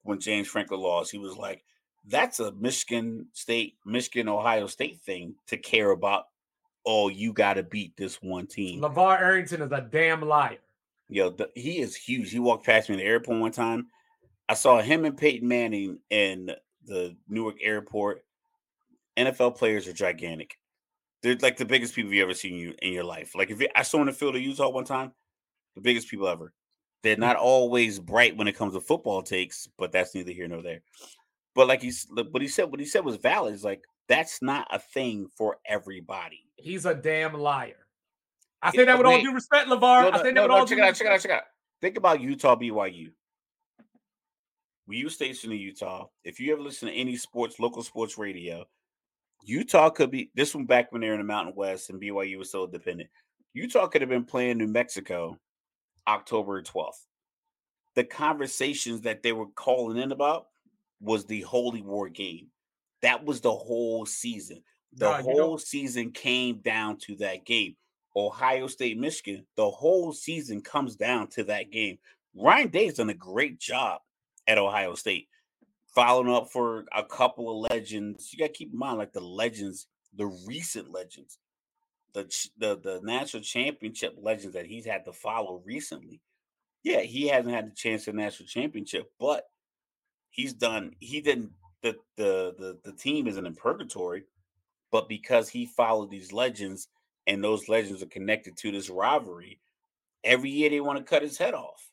When James Franklin lost, he was like, that's a Michigan State, Michigan, Ohio State thing to care about. Oh, you got to beat this one team. LeVar Arrington is a damn liar. Yo, the, he is huge. He walked past me in the airport one time. I saw him and Peyton Manning in the Newark airport. NFL players are gigantic. They're like the biggest people you ever seen you in your life. Like if you, I saw in the field of Utah one time, the biggest people ever. They're hmm. not always bright when it comes to football takes, but that's neither here nor there. But like he's, what he said, what he said was valid. Is like that's not a thing for everybody. He's a damn liar. I say that with all due respect, LeVar. No, I say that no, with no, all check due it out, check it out, check it out. Think about Utah BYU. We you were stationed in Utah, if you ever listen to any sports, local sports radio, Utah could be this one back when they're in the Mountain West and BYU was so dependent. Utah could have been playing New Mexico October 12th. The conversations that they were calling in about was the Holy War game. That was the whole season. The Nah, you know- whole season came down to that game. Ohio State, Michigan, the whole season comes down to that game. Ryan Day's done a great job at Ohio State, following up for a couple of legends. You got to keep in mind, like the legends, the recent legends, the the the national championship legends that he's had to follow recently. Yeah, he hasn't had the chance to national championship, but he's done. He didn't. The the the the team isn't in purgatory, but because he followed these legends and those legends are connected to this rivalry, every year they want to cut his head off.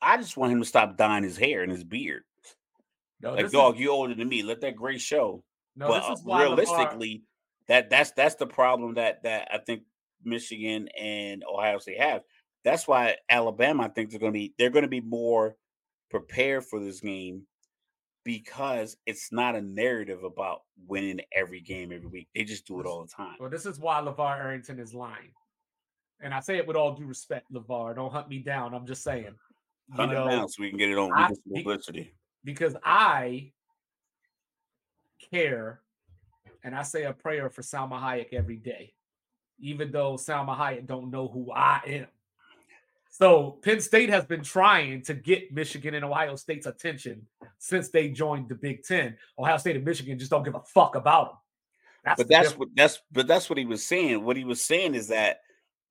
I just want him to stop dyeing his hair and his beard. No, Like, dog, is, you older than me. Let that gray show. no, but this uh, is why realistically, that that's that's the problem that that I think Michigan and Ohio State have. That's why Alabama, I think they're going to be they're going to be more prepared for this game because it's not a narrative about winning every game every week. They just do it all the time. Well, this is why LeVar Arrington is lying. And I say it with all due respect, LeVar. Don't hunt me down. I'm just saying. Hunt it know, down so we can get it on. I- publicity. Because I care and I say a prayer for Salma Hayek every day, even though Salma Hayek don't know who I am. So Penn State has been trying to get Michigan and Ohio State's attention since they joined the Big Ten. Ohio State and Michigan just don't give a fuck about them. That's But that's difference. what that's but that's what he was saying. What he was saying is that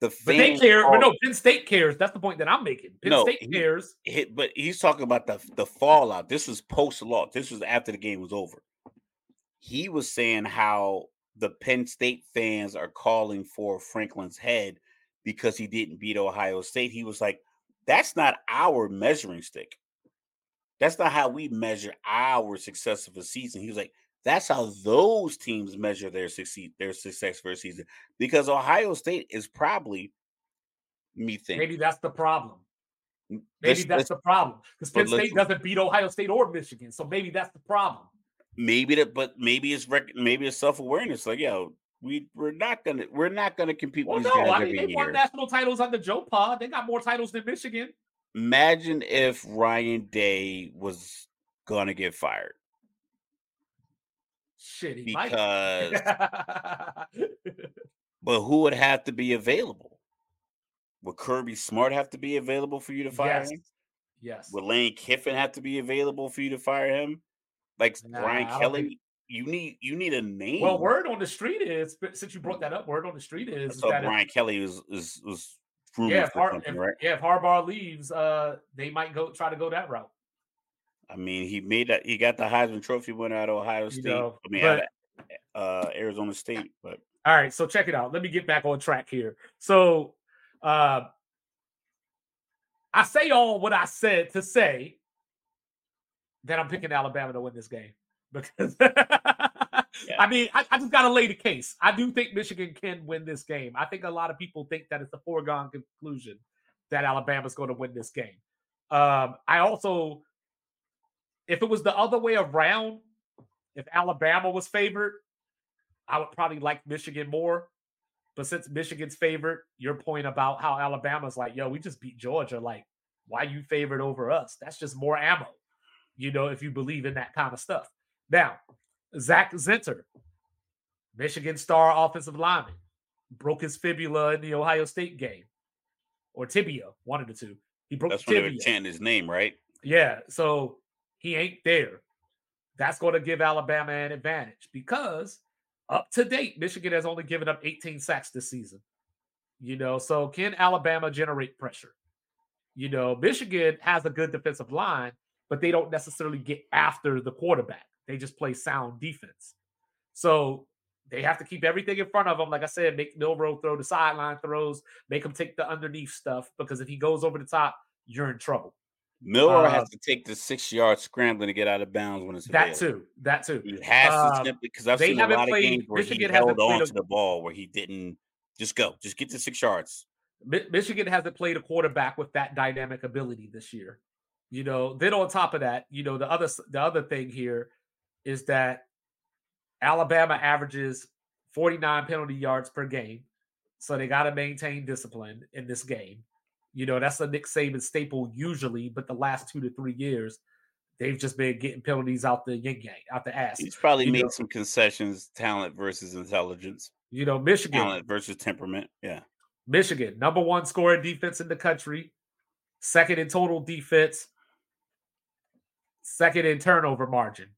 the but they fans care. are- But no, Penn State cares. That's the point that I'm making. Penn No, State he- cares. hit, but he's talking about the the fallout. This was post law. This was after the game was over. He was saying how the Penn State fans are calling for Franklin's head because he didn't beat Ohio State. He was like, "That's not our measuring stick. That's not how we measure our success of a season." He was like, "That's how those teams measure their succeed their success for a season." Because Ohio State is probably me think Maybe that's the problem. Maybe let's- that's let's- the problem because Penn State doesn't beat Ohio State or Michigan, so maybe that's the problem. maybe that but maybe it's rec- maybe it's self-awareness like yo we we're not gonna we're not gonna compete Well, with no, I mean they won national titles under Joe Pa. They got more titles than Michigan. imagine if ryan day was gonna get fired Shit, he because *laughs* but who would have to be available would kirby smart have to be available for you to fire yes, him yes. would lane kiffin have to be available for you to fire him like Nah, brian kelly think- you need you need a name Well, word on the street is since you brought that up. Word on the street is, is that if- brian kelly was was was rumored yeah, if, Har- if, right yeah, if Harbaugh leaves, uh, they might go try to go that route. I mean, he made that. He got the Heisman Trophy winner out of Ohio You State. know, I mean, but- out of, uh, Arizona State. But All right, so check it out. Let me get back on track here. So, uh, I say all what I said to say that I'm picking Alabama to win this game *laughs* because I mean I, I just got to lay the case. I do think Michigan can win this game. I think a lot of people think that it's a foregone conclusion that Alabama's going to win this game. Um, I also, if it was the other way around, if Alabama was favored, I would probably like Michigan more. But since Michigan's favored, your point about how Alabama's like, yo, we just beat Georgia, like, why you favored over us? That's just more ammo, you know, if you believe in that kind of stuff. Now, Zach Zinter, Michigan star offensive lineman, broke his fibula in the Ohio State game, or tibia, one of the two. He broke That's tibia. when they chanting his name, right? Yeah, so he ain't there. That's going to give Alabama an advantage because up to date, Michigan has only given up 18 sacks this season. You know, so can Alabama generate pressure? You know, Michigan has a good defensive line, but they don't necessarily get after the quarterback. They just play sound defense. So they have to keep everything in front of them. Like I said, make Milroe throw the sideline throws, make him take the underneath stuff because if he goes over the top, you're in trouble. Milroe Uh, has to take the six yard scrambling to get out of bounds when it's That available. too. That too. He has to Um, simply because I've they seen a lot played- of games where Michigan he held on a- to the ball where he didn't just go, just get to six yards. Michigan hasn't played a quarterback with that dynamic ability this year. You know, then on top of that, you know, the other the other thing here is that Alabama averages 49 penalty yards per game. So they got to maintain discipline in this game. You know, that's a Nick Saban staple usually, but the last 2 to 3 years they've just been getting penalties out the yin yang, out the ass. He's probably You made know- some concessions, talent versus intelligence, You know, Michigan talent versus temperament. Yeah. Michigan, number one scoring defense in the country, second in total defense, second in turnover margin.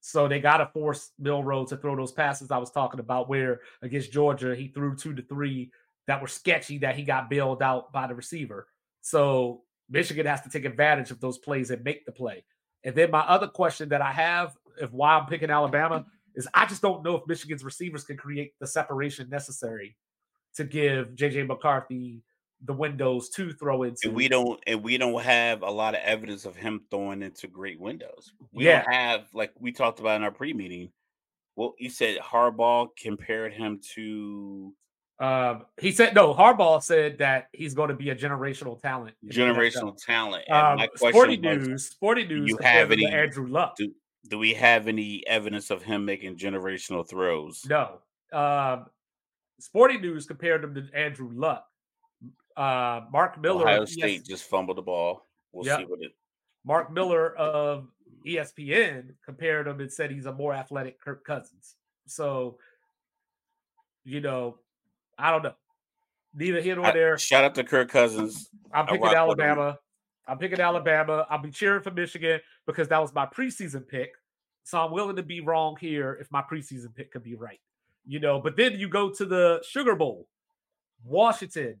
So they got to force Milroe to throw those passes I was talking about, where against Georgia, he threw two to three that were sketchy that he got bailed out by the receiver. So Michigan has to take advantage of those plays and make the play. And then my other question that I have, if why I'm picking Alabama, is I just don't know if Michigan's receivers can create the separation necessary to give JJ McCarthy the windows to throw into. And we don't and we don't have a lot of evidence of him throwing into great windows. We Yeah. don't have like we talked about in our pre-meeting. Well, you said Harbaugh compared him to Um, he said no. Harbaugh said that he's going to be a generational talent. generational talent. And NFL. my Um, question Sporting was, News. Sporting News. you have any- Andrew Luck? do, do we have any evidence of him making generational throws? No. Um, Sporting News compared him to Andrew Luck. Uh, Mark Miller. Ohio of ES State just fumbled the ball. We'll Yep. see what it. Mark Miller of ESPN compared him and said he's a more athletic Kirk Cousins. So, you know, I don't know. Neither here nor I- there. shout out to Kirk Cousins. I'm picking. Alabama. I'm picking Alabama. I'll be cheering for Michigan because that was my preseason pick. So I'm willing to be wrong here if my preseason pick could be right. You know, but then you go to the Sugar Bowl, Washington,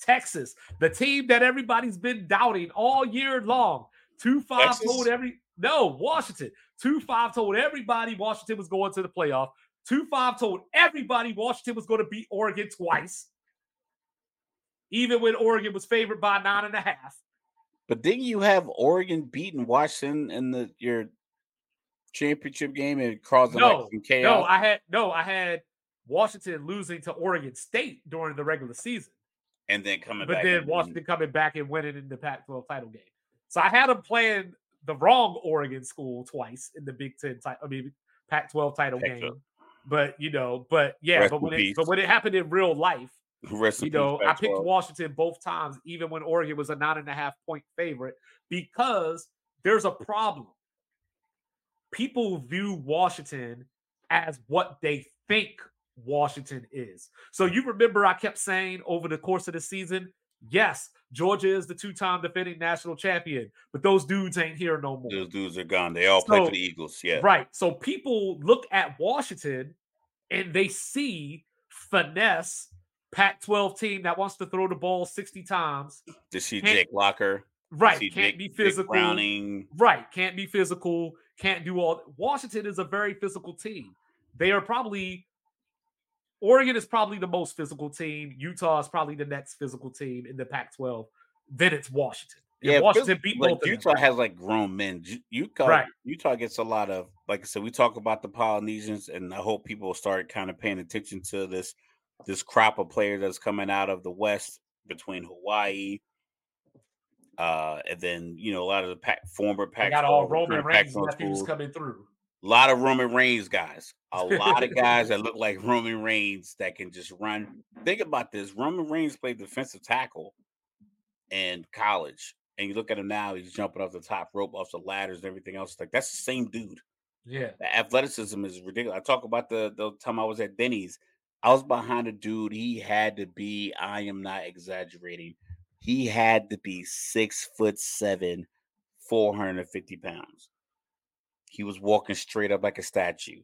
Texas, the team that everybody's been doubting all year long. Two five Texas? told every no Washington. Two five told everybody Washington was going to the playoff. Two five told everybody Washington was going to beat Oregon twice, even when Oregon was favored by nine and a half. But didn't you have Oregon beating Washington in the your championship game and causing like No, some chaos? No, I had no, I had Washington losing to Oregon State during the regular season, and then coming but back. then Washington coming back and winning in the Pac-12 title game. So I had them playing the wrong Oregon school twice in the Big Ten title, I mean Pac-12 title Pac-12. game. But you know, but yeah, Rest but when it, but when it happened in real life, Rest you know, I picked Pac-12. Washington both times, even when Oregon was a nine and a half point favorite, because there's a problem. People view Washington as what they think Washington is. So you remember I kept saying over the course of the season, yes, Georgia is the two-time defending national champion, but those dudes ain't here no more. Those dudes are gone. They all play for the Eagles. Yeah. Right. So people look at Washington and they see finesse Pac 12 team that wants to throw the ball 60 times. To see Jake Locker. Right. Can't be physical. Browning. Right. Can't be physical. Can't do all. Washington is a very physical team. They are probably, Oregon is probably the most physical team. Utah is probably the next physical team in the Pac 12. Then it's Washington. And Yeah, Washington beat like both of them. Utah has like grown men. Utah, Right. Utah gets a lot of like I said. We talk about the Polynesians, and I hope people start kind of paying attention to this this crop of players that's coming out of the West between Hawaii, Uh, and then you know a lot of the pack, former Pac got all Roman Reigns nephews coming through. A lot of Roman Reigns guys. A lot of *laughs* guys that look like Roman Reigns that can just run. Think about this: Roman Reigns played defensive tackle in college, and you look at him now; he's jumping off the top rope, off the ladders, and everything else. Like that's the same dude. Yeah, the athleticism is ridiculous. I talk about the the time I was at Denny's. I was behind a dude. He had to be. I am not exaggerating. He had to be six foot seven, four hundred and fifty pounds. He was walking straight up like a statue.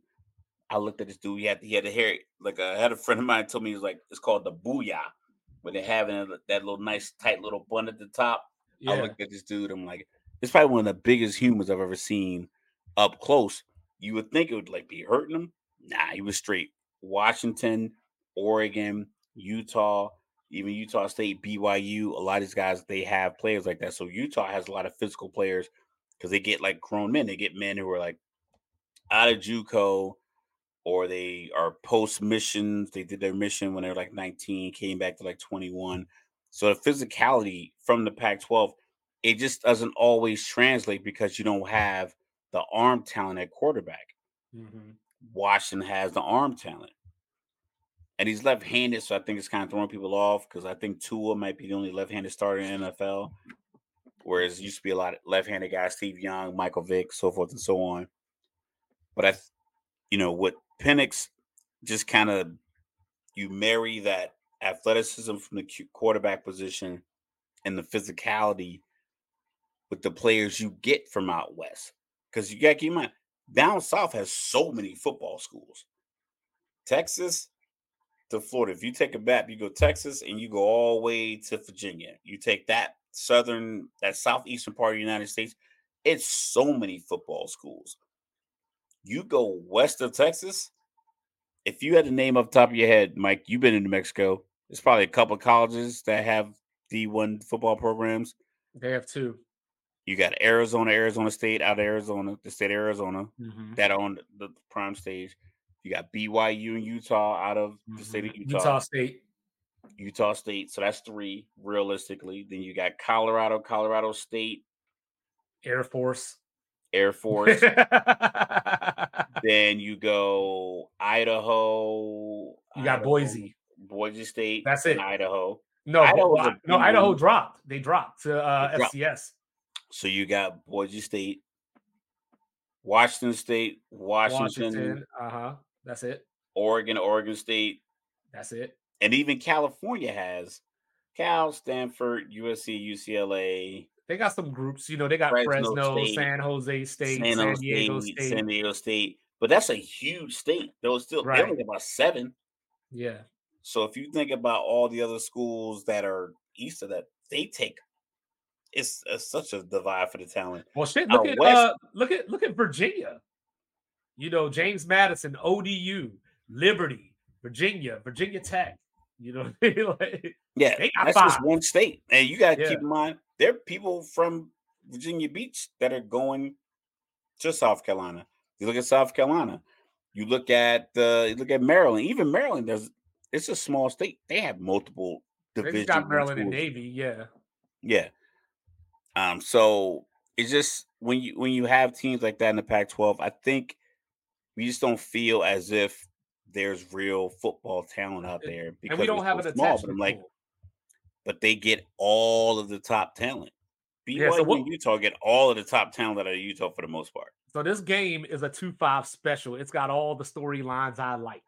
I looked at this dude. He had he had the hair like I had a friend of mine told me he was like it's called the booyah, when they're having that little nice tight little bun at the top. Yeah. I looked at this dude. I'm like, it's probably one of the biggest humans I've ever seen up close. You would think it would like be hurting him. Nah, he was straight. Washington, Oregon, Utah, even Utah State, BYU. A lot of these guys they have players like that. So Utah has a lot of physical players because they get like grown men. They get men who are like out of JUCO or they are post missions. They did their mission when they were like 19, came back to like 21. So the physicality from the Pac 12, it just doesn't always translate because you don't have the arm talent at quarterback. Mm-hmm. Washington has the arm talent. And he's left handed, so I think it's kind of throwing people off because I think Tua might be the only left handed starter in NFL. Whereas used to be a lot of left handed guys, Steve Young, Michael Vick, so forth and so on. But I, you know, what Penix just kind of you marry that athleticism from the quarterback position and the physicality with the players you get from out west. Because you got to keep in mind, down south has so many football schools. Texas to Florida. If you take a map, you go Texas and you go all the way to Virginia. You take that southern, that southeastern part of the United States. It's so many football schools. You go west of Texas. If you had to name off top of your head, Mike, you've been in New Mexico. There's probably a couple of colleges that have D1 football programs. They have two. You got Arizona, Arizona State out of Arizona, the state of Arizona, mm-hmm. that on the prime stage. You got BYU and Utah out of the mm-hmm. state of mm-hmm. Utah. Utah State. Utah State. So that's three realistically. Then you got Colorado, Colorado State, Air Force. Air Force. *laughs* then you go Idaho. You got Idaho, Boise. Boise State. That's it. Idaho. No, Idaho no, Idaho dropped. They dropped to uh, dropped. FCS. So you got Boise State, Washington State, Washington. Washington uh huh. That's it. Oregon, Oregon State. That's it. And even California has Cal, Stanford, USC, UCLA, they got some groups. You know, they got Fresno, Fresno State, San Jose State, San, San Diego State, San Diego State. But that's a huge state. There was still right. only about seven. Yeah. So if you think about all the other schools that are east of that, they take it's, it's such a divide for the talent. Well, shit. Look at West, uh, look at look at Virginia. You know, James Madison, ODU, Liberty, Virginia, Virginia Tech. You know, *laughs* like, yeah, that's five. just one state, and you got to yeah. keep in mind there are people from Virginia Beach that are going to South Carolina. You look at South Carolina, you look at uh, you look at Maryland. Even Maryland, there's it's a small state. They have multiple divisions. They got Maryland and Navy, yeah, yeah. Um, so it's just when you when you have teams like that in the Pac-12, I think we just don't feel as if there's real football talent out there because and we don't have so an small, but I'm like, but they get all of the top talent. BYU yeah, so what, and Utah get all of the top talent out of Utah for the most part. So this game is a two-five special. It's got all the storylines I like.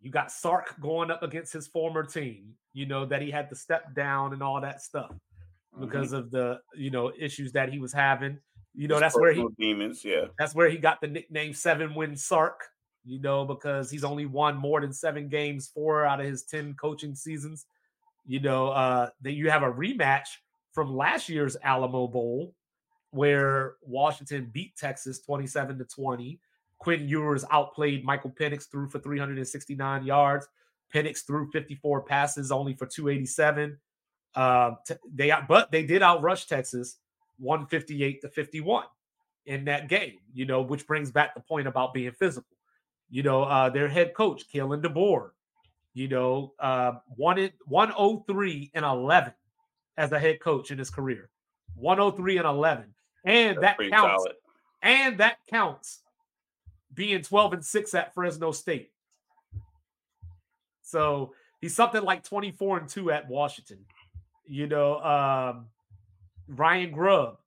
You got Sark going up against his former team. You know that he had to step down and all that stuff mm-hmm. because of the you know issues that he was having. You know his that's where he demons. Yeah, that's where he got the nickname Seven Win Sark you know, because he's only won more than seven games, four out of his 10 coaching seasons. You know, uh, that you have a rematch from last year's Alamo Bowl where Washington beat Texas 27 to 20. Quinn Ewers outplayed Michael Penix threw for 369 yards. Penix threw 54 passes only for 287. Uh, t- they but they did outrush Texas 158 to 51 in that game, you know, which brings back the point about being physical. You know, uh, their head coach, Kalen DeBoer, you know, uh, wanted 103 and 11 as a head coach in his career. 103 and 11. And That's that counts. Solid. And that counts being 12 and 6 at Fresno State. So he's something like 24 and 2 at Washington. You know, um, Ryan Grubb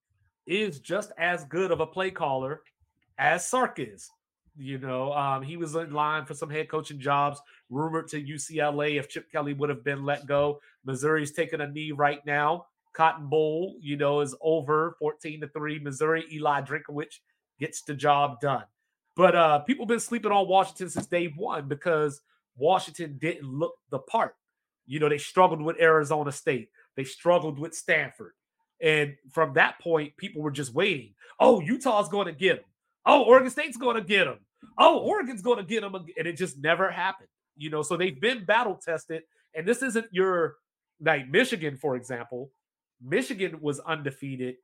is just as good of a play caller as Sark is. You know, um, he was in line for some head coaching jobs, rumored to UCLA if Chip Kelly would have been let go. Missouri's taking a knee right now. Cotton Bowl, you know, is over 14 to 3. Missouri, Eli Drinkwitz gets the job done. But uh people been sleeping on Washington since day one because Washington didn't look the part. You know, they struggled with Arizona State, they struggled with Stanford. And from that point, people were just waiting. Oh, Utah's going to get them. Oh, Oregon State's going to get them. Oh, Oregon's going to get them. And it just never happened. You know, so they've been battle tested. And this isn't your, like Michigan, for example. Michigan was undefeated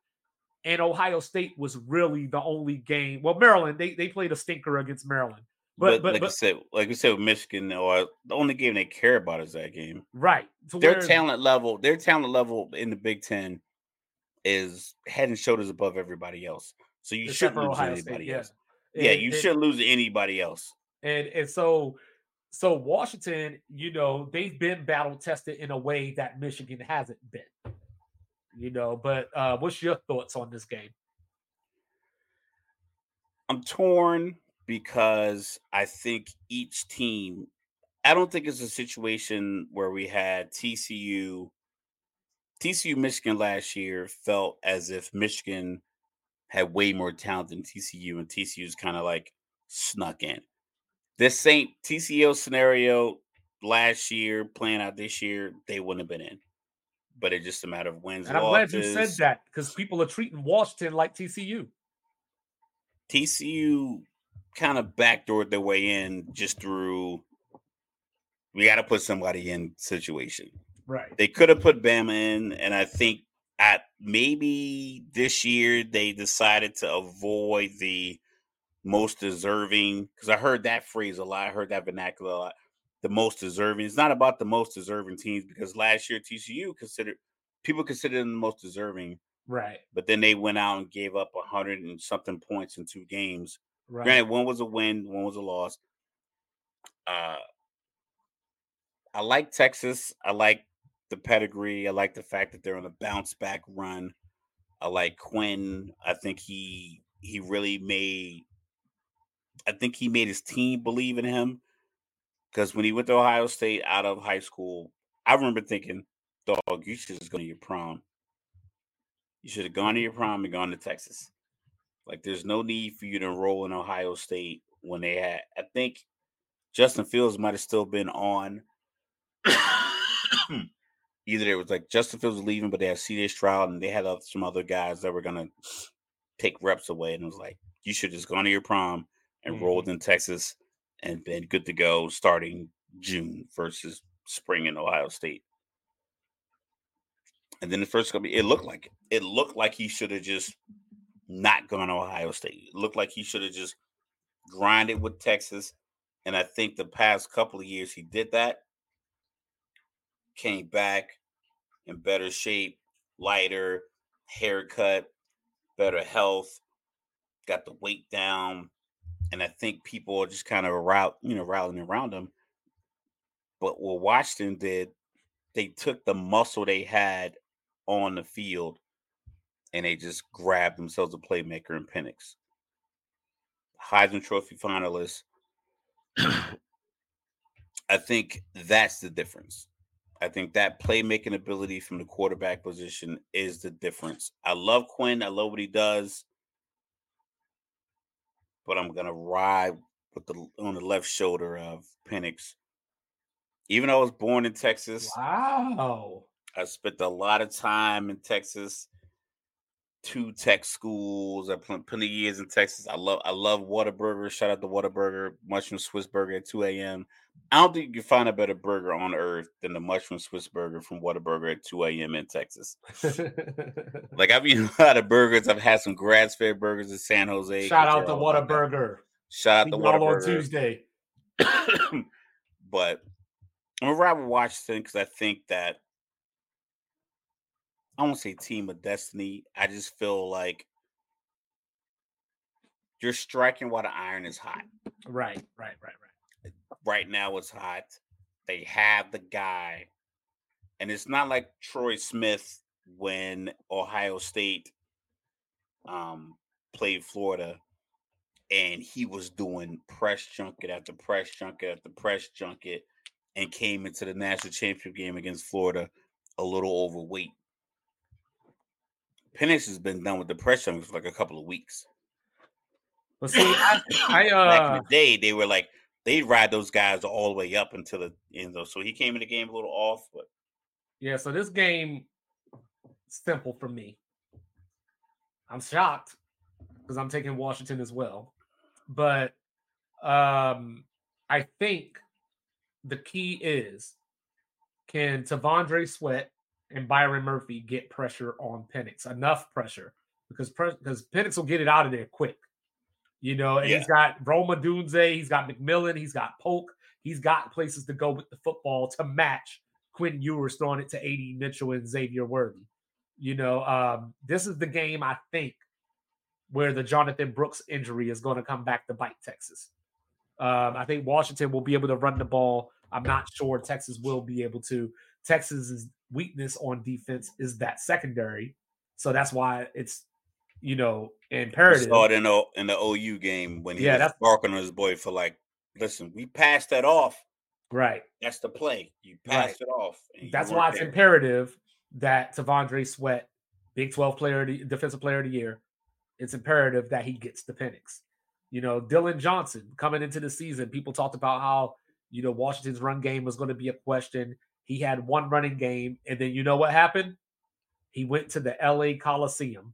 and Ohio State was really the only game. Well, Maryland, they, they played a stinker against Maryland. But, but, but like but, I said, like we said with Michigan, or uh, the only game they care about is that game. Right. So their talent level, their talent level in the Big Ten is head and shoulders above everybody else. So you shouldn't lose Ohio anybody State, else. Yeah, yeah you shouldn't lose anybody else. And and so so Washington, you know, they've been battle tested in a way that Michigan hasn't been. You know, but uh what's your thoughts on this game? I'm torn because I think each team I don't think it's a situation where we had TCU TCU Michigan last year felt as if Michigan had way more talent than TCU, and TCU's kind of like snuck in. This same TCU scenario last year playing out this year, they wouldn't have been in. But it's just a matter of wins. And I'm glad you said that because people are treating Washington like TCU. TCU kind of backdoored their way in just through we got to put somebody in situation. Right. They could have put Bama in, and I think at maybe this year they decided to avoid the most deserving because I heard that phrase a lot. I heard that vernacular a lot. The most deserving. It's not about the most deserving teams because last year TCU considered people considered them the most deserving. Right. But then they went out and gave up a hundred and something points in two games. Right. Granted, one was a win, one was a loss. Uh I like Texas. I like the pedigree. I like the fact that they're on a bounce back run. I like Quinn. I think he he really made I think he made his team believe in him. Because when he went to Ohio State out of high school, I remember thinking, dog, you should just go to your prom. You should have gone to your prom and gone to Texas. Like there's no need for you to enroll in Ohio State when they had I think Justin Fields might have still been on *coughs* hmm. Either it was like Justin Fields was leaving, but they had CJ Stroud and they had some other guys that were gonna take reps away, and it was like you should just gone to your prom and mm-hmm. rolled in Texas and been good to go starting June versus spring in Ohio State. And then the first couple, it looked like it. It looked like he should have just not gone to Ohio State. It looked like he should have just grinded with Texas. And I think the past couple of years he did that came back in better shape, lighter, haircut, better health, got the weight down. And I think people are just kind of route, you know, rallying around him. But what Washington did, they took the muscle they had on the field and they just grabbed themselves a playmaker in Penix. Heisman Trophy finalist. *clears throat* I think that's the difference. I think that playmaking ability from the quarterback position is the difference. I love Quinn. I love what he does, but I'm gonna ride with the on the left shoulder of Penix. Even though I was born in Texas, wow, I spent a lot of time in Texas two tech schools. I spent plenty of years in Texas. I love I love Whataburger. Shout out to Whataburger, mushroom Swiss burger at 2 a.m. I don't think you can find a better burger on earth than the mushroom Swiss burger from Whataburger at 2 a.m. in Texas. *laughs* like I've eaten *laughs* a lot of burgers. I've had some grass fed burgers in San Jose. Shout out to Whataburger. Shout out to Whataburger. on Tuesday. *coughs* but I'm gonna ride with Washington because I think that I won't say team of destiny. I just feel like you're striking while the iron is hot. Right, right, right, right. Right now it's hot. They have the guy. And it's not like Troy Smith when Ohio State um played Florida and he was doing press junket after press junket after press junket and came into the national championship game against Florida a little overweight. Penix has been done with depression for like a couple of weeks. But see, I, *coughs* I uh, Back in the day, they were like they'd ride those guys all the way up until the end. Though, so he came in the game a little off, but yeah. So this game, simple for me. I'm shocked because I'm taking Washington as well, but um, I think the key is can T'Vondre Sweat and Byron Murphy get pressure on Penix? Enough pressure because because Penix will get it out of there quick. You know, and Yeah. he's got Rome Odunze, he's got McMillan, he's got Polk, he's got places to go with the football to match Quentin Ewers throwing it to AD Mitchell and Xavier Worthy. You know, um, this is the game I think where the Jonathan Brooks injury is going to come back to bite Texas. Um, I think Washington will be able to run the ball. I'm not sure Texas will be able to. Texas's weakness on defense is that secondary, so that's why it's you know you imperative. saw it in the in the OU game when he Yeah, was that's- barking on his boy for like, listen, we passed that off. Right. That's the play. You Right. it off. That's why it's there. imperative that T'Vondre Sweat, Big 12 player, of the, defensive player of the year, it's imperative that he gets the Penix. You know, Dillon Johnson coming into the season, people talked about how, you know, Washington's run game was going to be a question. He had one running game, and then you know what happened? He went to the LA Coliseum,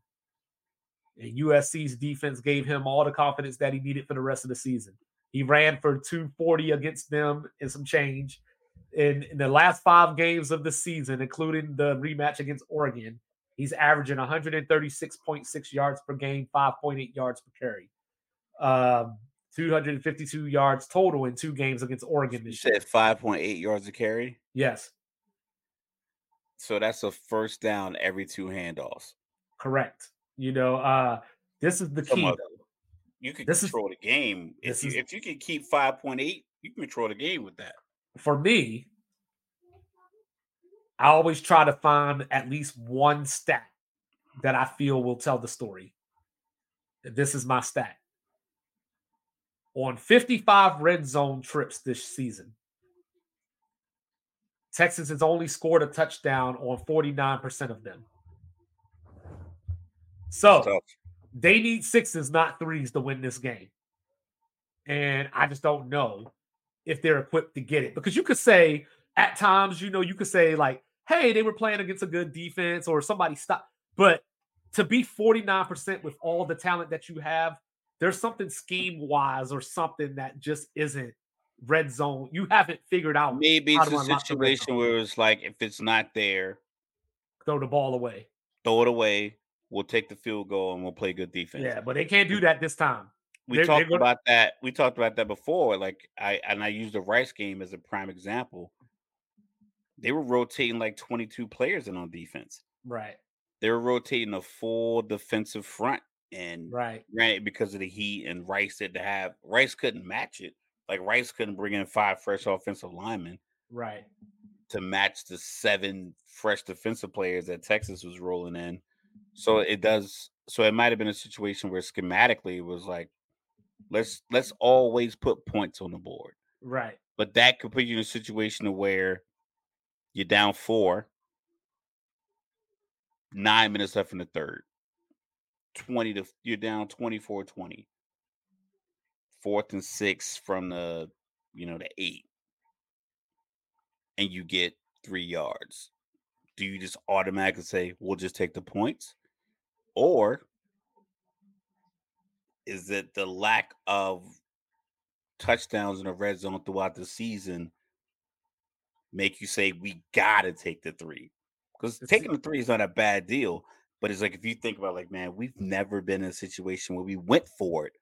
and USC's defense gave him all the confidence that he needed for the rest of the season. He ran for 240 against them and some change in, in the last five games of the season, including the rematch against Oregon, he's averaging 136.6 yards per game, 5.8 yards per carry, um, 252 yards total in two games against Oregon You this year. said five point eight yards a carry. Yes, So that's a first down every two handoffs. correct. You know, uh, this is the Some key. You can This is- control the game. If you is- if you can keep five point eight, you can control the game with that. For me, I always try to find at least one stat that I feel will tell the story. This is my stat. On 55 red zone trips this season, Texas has only scored a touchdown on 49% of them. So they need sixes, not threes, to win this game. And I just don't know if they're equipped to get it because you could say at times, you know, you could say like, hey, they were playing against a good defense or somebody stopped. But to be 49% with all the talent that you have, there's something scheme wise or something that just isn't red zone. You haven't figured out Maybe it's a unlock the red situation where it's like if it's not there, throw the ball away. throw it away. We'll take the field goal and we'll play good defense. Yeah, but they can't do that this time. we they're- they're talked gonna- about that. We talked about that before. Like I and I used the Rice game as a prime example. They were rotating like 22 players in on defense. Right, They were rotating a full defensive front, and right, right, because of the heat and Rice didn't have Rice couldn't match it. Like Rice couldn't bring in five fresh offensive linemen right. to match the seven fresh defensive players that Texas was rolling in. So it does. So it might have been a situation where schematically it was like, let's let's always put points on the board. Right. But that could put you in a situation where you're down four, nine minutes left in the third, 20 to you're down 24 20. Fourth and six from the, you know, the eight. And you get three yards. Do you just automatically say, we'll just take the points? Or is it the lack of touchdowns in the red zone throughout the season make you say we gotta take the three? Because taking the three is not a bad deal, but it's like if you think about like, man, we've never been in a situation where we went for it.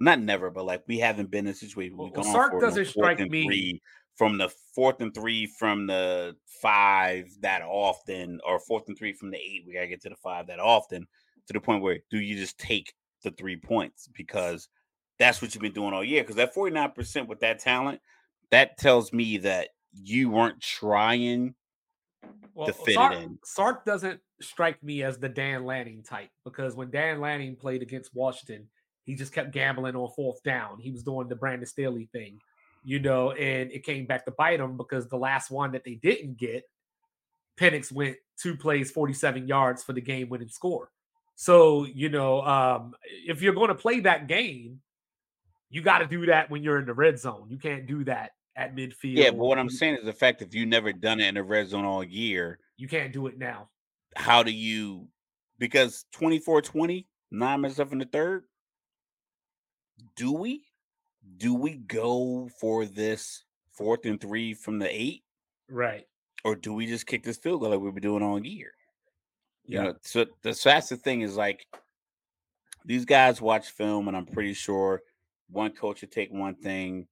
Not never, but like we haven't been in a situation where Well, Sark for it on doesn't strike me- three, from the fourth and three from the five that often, or fourth and three from the eight. We gotta get to the five that often to the point where do you just take the three points because that's what you've been doing all year. Because that 49% with that talent, that tells me that you weren't trying well, to fit Sark, it in. Sark doesn't strike me as the Dan Lanning type because when Dan Lanning played against Washington, he just kept gambling on fourth down. He was doing the Brandon Staley thing, you know, and it came back to bite him because the last one that they didn't get, Penix went two plays, 47 yards for the game winning score. So, you know, um, if you're going to play that game, you got to do that when you're in the red zone. You can't do that at midfield. Yeah, but what I'm saying is the fact if you never done it in the red zone all year, you can't do it now. How do you because 24-20, nine minutes left in the third? Do we? Do we go for this fourth and three from the eight? Right. Or do we just kick this field goal like we've been doing all year? You know, so the that's the thing is like these guys watch film, and I'm pretty sure one coach will take one thing,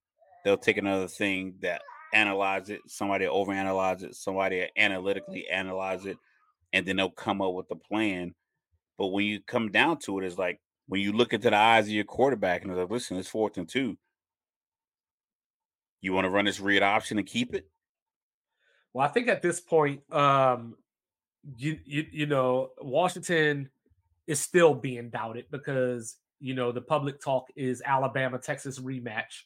they'll take another thing that analyze it, somebody overanalyze it, somebody analytically analyze it, and then they'll come up with a plan. But when you come down to it, it's like when you look into the eyes of your quarterback and like, listen, it's fourth and two. You want to run this read option and keep it? Well, I think at this point, um, you, you you know Washington is still being doubted because you know the public talk is Alabama Texas rematch.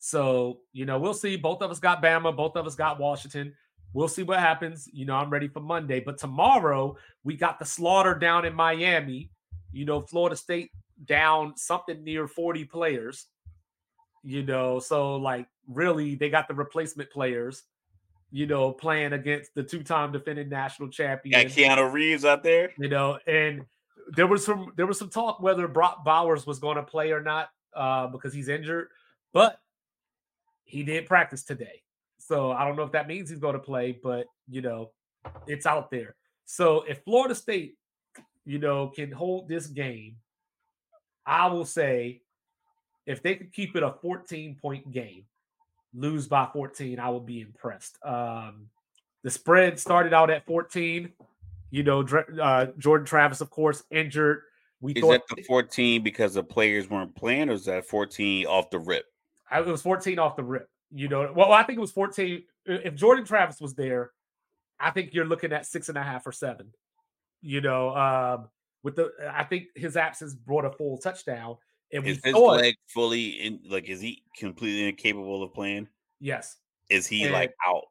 So you know we'll see. Both of us got Bama. Both of us got Washington. We'll see what happens. You know I'm ready for Monday. But tomorrow we got the slaughter down in Miami. You know Florida State down something near 40 players. You know so like really they got the replacement players you know, playing against the two-time defending national champion. Got Keanu Reeves out there. You know, and there was some there was some talk whether Brock Bowers was going to play or not uh, because he's injured, but he did practice today. So I don't know if that means he's going to play, but you know, it's out there. So if Florida State, you know, can hold this game, I will say if they could keep it a 14 point game, lose by 14, I would be impressed. Um, the spread started out at 14. You know, uh, Jordan Travis, of course, injured. We is that the 14 because the players weren't playing, or is that 14 off the rip? I, it was 14 off the rip. You know, well, I think it was 14. If Jordan Travis was there, I think you're looking at six and a half or seven. You know, um, with the I think his absence brought a full touchdown. And is his leg fully in? Like, is he completely incapable of playing? Yes. Is he and, like out?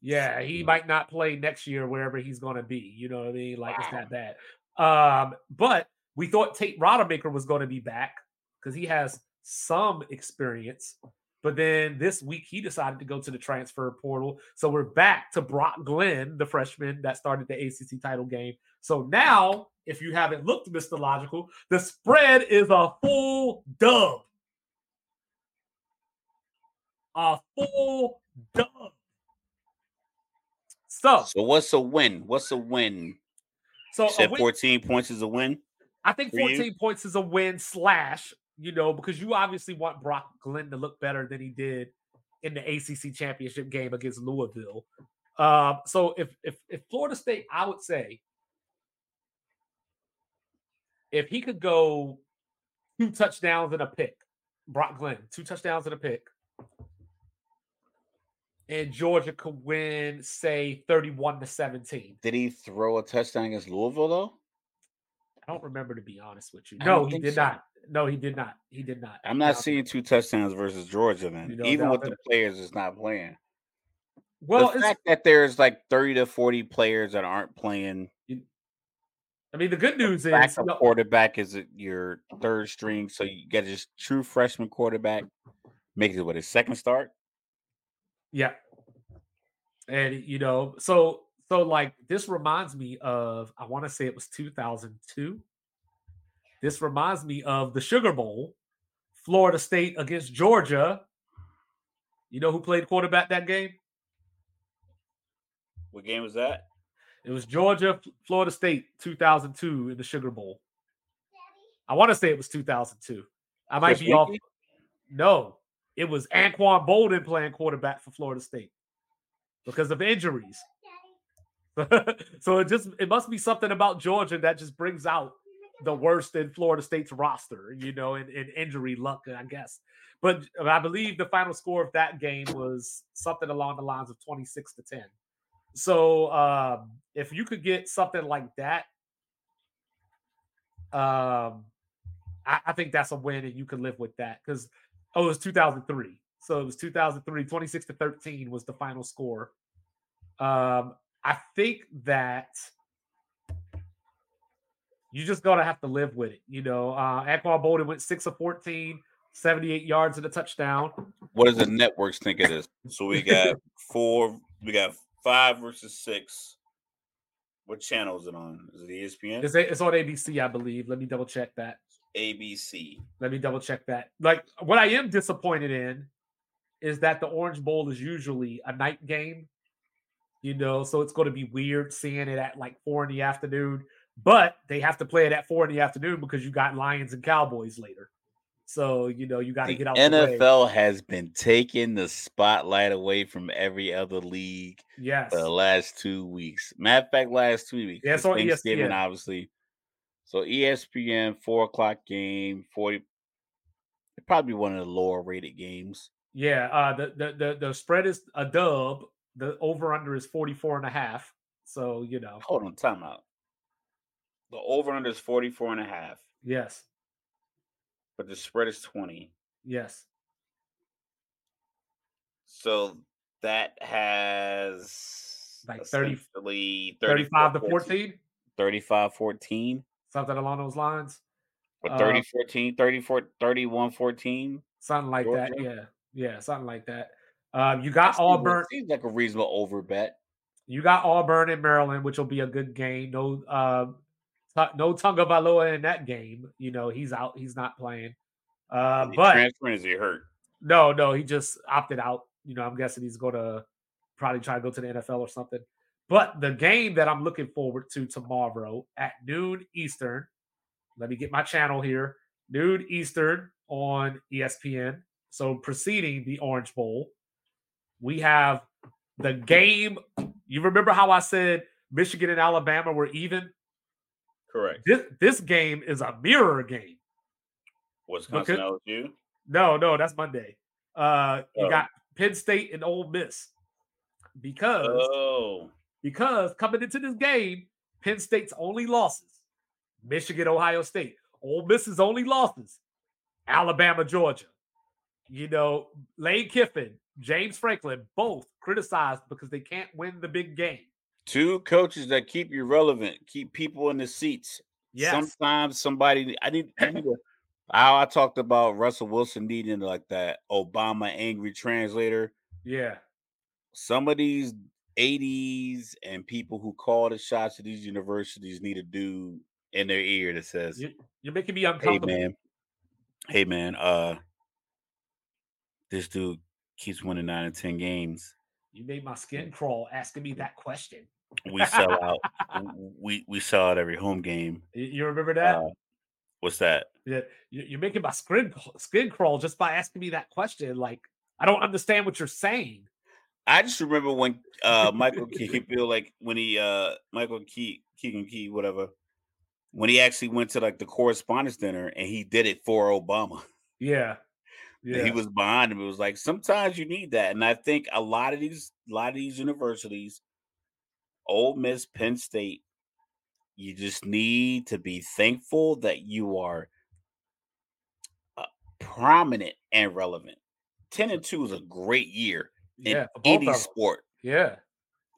Yeah, he might not play next year wherever he's going to be. You know what I mean? Like wow. it's not bad. Um, but we thought Tate Rodemaker was going to be back because he has some experience. But then this week he decided to go to the transfer portal. So we're back to Brock Glenn, the freshman that started the ACC title game. So now, if you haven't looked, Mr. Logical, the spread is a full dub. A full dub. So, so what's a win? What's a win? So said win, 14 points is a win. I think 14 you? points is a win slash you know, because you obviously want Brock Glenn to look better than he did in the ACC championship game against Louisville. Um, so if if if Florida State, I would say, if he could go two touchdowns and a pick, Brock Glenn, two touchdowns and a pick, and Georgia could win, say, 31 to 17. Did he throw a touchdown against Louisville though? I don't remember to be honest with you. No, he did so. not. No, he did not. He did not. I'm not seeing two touchdowns versus Georgia then. You know, Even with the players is not playing. Well, the fact that there's like 30 to 40 players that aren't playing. I mean, the good news the is know, quarterback is your third string, so you get this true freshman quarterback. Makes it what his second start. Yeah, and you know, so so like this reminds me of I want to say it was 2002 this reminds me of the Sugar Bowl, Florida State against Georgia. You know who played quarterback that game? What game was that? It was Georgia, Florida State, 2002 in the Sugar Bowl. I want to say it was 2002. I might be off. No, it was Anquan Boldin playing quarterback for Florida State because of injuries. *laughs* so it just it must be something about Georgia that just brings out the worst in Florida State's roster, you know, in injury luck, I guess. But I believe the final score of that game was something along the lines of 26 to 10. So um, if you could get something like that, um, I, I think that's a win and you can live with that because oh, it was 2003. So it was 2003, 26 to 13 was the final score. Um, I think that you just gotta have to live with it. You know, uh Anquan Boldin went six of 14, 78 yards and a touchdown. What does the networks think of this? So we got four, we got five versus six. What channel is it on? Is it ESPN? It's, it's on ABC, I believe. Let me double check that. ABC. Let me double check that. Like what I am disappointed in is that the Orange Bowl is usually a night game. You know, so it's going to be weird seeing it at like four in the afternoon. But they have to play it at four in the afternoon because you got Lions and Cowboys later. So you know you got to get out. NFL has been taking the spotlight away from every other league. Yes, for the last two weeks. Matter of fact, last two weeks. Yeah, so Thanksgiving, ESPN. obviously. So ESPN four o'clock game forty. Probably one of the lower rated games. Yeah, uh, the, the the the spread is a dub. The over under is 44 and a half. So you know. Hold on, time out. The over under is 44 and a half. Yes but the spread is 20. Yes. So that has like 30, 35 to 14. 35 14. Something along those lines. But 30 uh, 14, 34, 31 14. Something like Georgia. that. Yeah. Yeah. Something like that. Um, you got Auburn. Seems like a reasonable over bet. You got Auburn in Maryland, which will be a good game. No, uh, no Tagovailoa in that game. You know, he's out. He's not playing. Uh, but transferring is he hurt? No, no, he just opted out. You know, I'm guessing he's going to probably try to go to the NFL or something. But the game that I'm looking forward to tomorrow at noon Eastern. Let me get my channel here. Noon Eastern on ESPN. So preceding the Orange Bowl, we have the game. You remember how I said Michigan and Alabama were even? Correct. This this game is a mirror game. Wisconsin because, LSU. No, no, that's Monday. Uh, you oh. got Penn State and Ole Miss because oh. because coming into this game, Penn State's only losses, Michigan, Ohio State. Ole Miss's only losses, Alabama, Georgia. You know, Lane Kiffin, James Franklin, both criticized because they can't win the big game. Two coaches that keep you relevant, keep people in the seats. Yes. Sometimes somebody I need, I need *laughs* to, how I talked about Russell Wilson needing like that Obama angry translator. Yeah. Some of these ADs and people who call the shots at these universities need a dude in their ear that says, You're making me uncomfortable. Hey man. Hey man, uh this dude keeps winning nine and ten games. You made my skin crawl asking me that question. We sell out. *laughs* we we sell out every home game. You remember that? Uh, what's that? Yeah, you're making my skin skin crawl just by asking me that question. Like I don't understand what you're saying. I just remember when uh Michael *laughs* Key feel like when he uh Michael Key Keegan Key whatever when he actually went to like the correspondence dinner and he did it for Obama. Yeah. Yeah. He was behind him. It was like sometimes you need that. And I think a lot of these a lot of these universities, Ole Miss, Penn State, you just need to be thankful that you are uh, prominent and relevant. 10 and 2 is a great year yeah, in any sport. Yeah.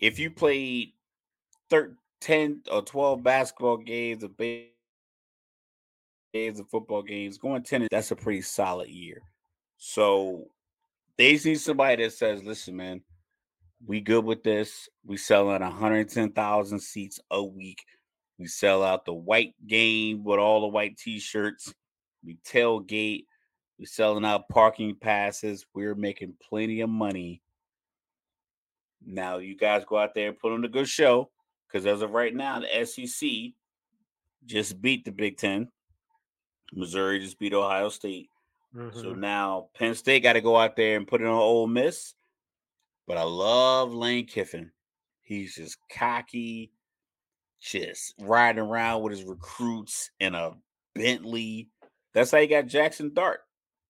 If you played 13, 10 or 12 basketball games, of games of football games, going 10, that's a pretty solid year. So they see somebody that says, listen, man, we good with this. We selling 110,000 seats a week. We sell out the white game with all the white t-shirts. We tailgate. We're selling out parking passes. We're making plenty of money. Now you guys go out there and put on a good show. Because as of right now, the SEC just beat the Big Ten. Missouri just beat Ohio State. So Mhm. now Penn State got to go out there and put it on Ole Miss. But I love Lane Kiffin. He's just cocky, just riding around with his recruits in a Bentley. That's how you got Jackson Dart.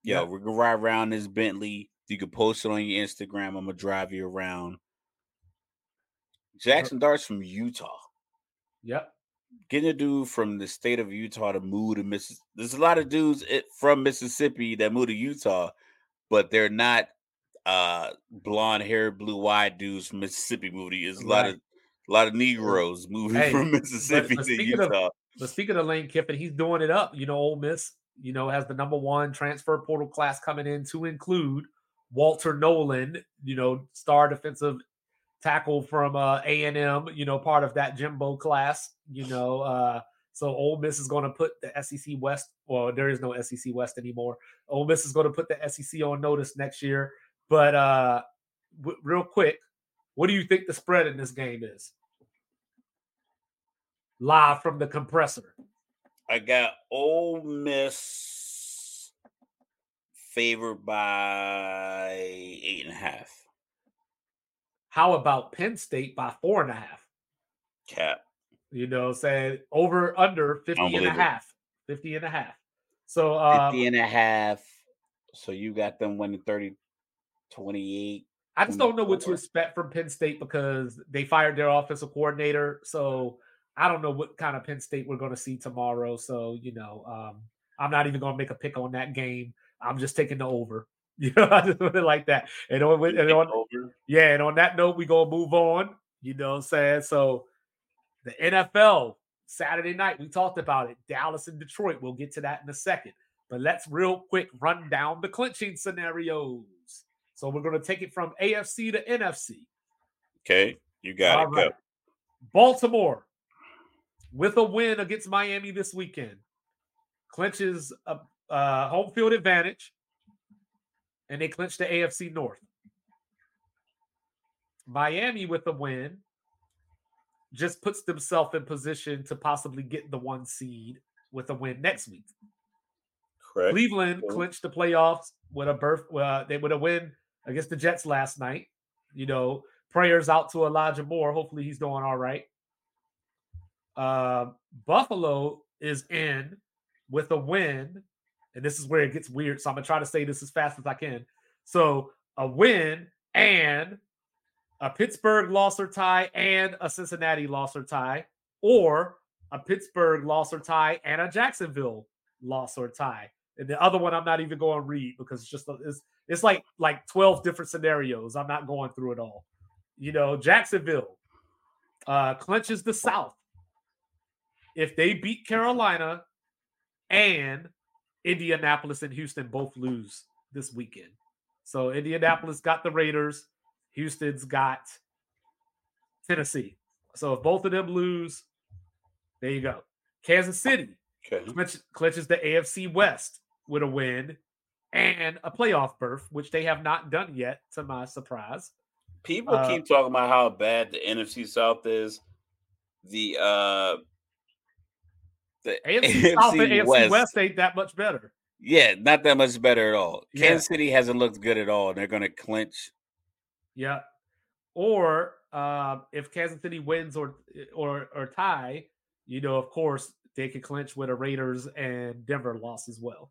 Yo, Yep. we're gonna ride around this Bentley. You can post it on your Instagram. I'm gonna drive you around. Jackson Dart's from Utah. Yep. Getting a dude from the state of Utah to move to Mississippi. There's a lot of dudes eh, from Mississippi that move to Utah, but they're not uh blonde hair, blue eyed dudes from Mississippi movie. There's a lot Right. of a lot of Negroes moving *laughs* Hey, from Mississippi but to speaking of- Utah. But speaking of Lane Kiffin, he's doing it up. You know, Ole Miss, you know, has the number one transfer portal class coming in to include Walter Nolen, you know, star defensive tackle from uh A&M, you know, part of that Jimbo class, you know, uh so Ole Miss is going to put the SEC West, well, there is no SEC West anymore. Ole Miss is going to put the SEC on notice next year. But uh w- real quick, what do you think the spread in this game is? Live from the compressor. I got Ole Miss favored by eight and a half. How about Penn State by four and a half? Cap. You know, saying over under 50 and a half. 50 and a half. So um, 50 and a half. So you got them winning 30, 28. I just don't know what to expect from Penn State because they fired their offensive coordinator. So I don't know what kind of Penn State we're going to see tomorrow. So, you know, um, I'm not even going to make a pick on that game. I'm just taking the over. *laughs* You know, I just put it like that. And on, and on over. yeah, and on that note, we're gonna move on. You know what I'm saying? So the NFL Saturday night, we talked about it. Dallas and Detroit. We'll get to that in a second. But let's real quick run down the clinching scenarios. So we're gonna take it from AFC to NFC. Okay. You got All it. right. Go. Baltimore with a win against Miami this weekend clinches a, a home field advantage and they clinch the AFC North. Miami with a win just puts themselves in position to possibly get the one seed with a win next week. Correct. Cleveland clinched the playoffs with a berth. Uh, they would have win against the Jets last night. You know, prayers out to Elijah Moore. Hopefully, he's doing all right. Uh, Buffalo is in with a win, and this is where it gets weird. So I'm gonna try to say this as fast as I can. So a win and a Pittsburgh loss or tie and a Cincinnati loss or tie, or a Pittsburgh loss or tie and a Jacksonville loss or tie. And the other one I'm not even going to read because it's just it's it's like like 12 different scenarios. I'm not going through it all. You know, Jacksonville uh clinches the South. If they beat Carolina and Indianapolis and Houston both lose this weekend. So Indianapolis got the Raiders, Houston's got Tennessee. So if both of them lose, there you go. Kansas City Okay. clinch, clinches the AFC West with a win and a playoff berth, which they have not done yet, to my surprise. People Uh, keep talking about how bad the NFC South is. The uh the AFC *laughs* South and AFC West. ain't that much better. Yeah, not that much better at all. Yeah. Kansas City hasn't looked good at all, and they're gonna clinch. Yeah. Or uh, if Kansas City wins or or or tie, you know, of course, they could clinch with a Raiders and Denver loss as well.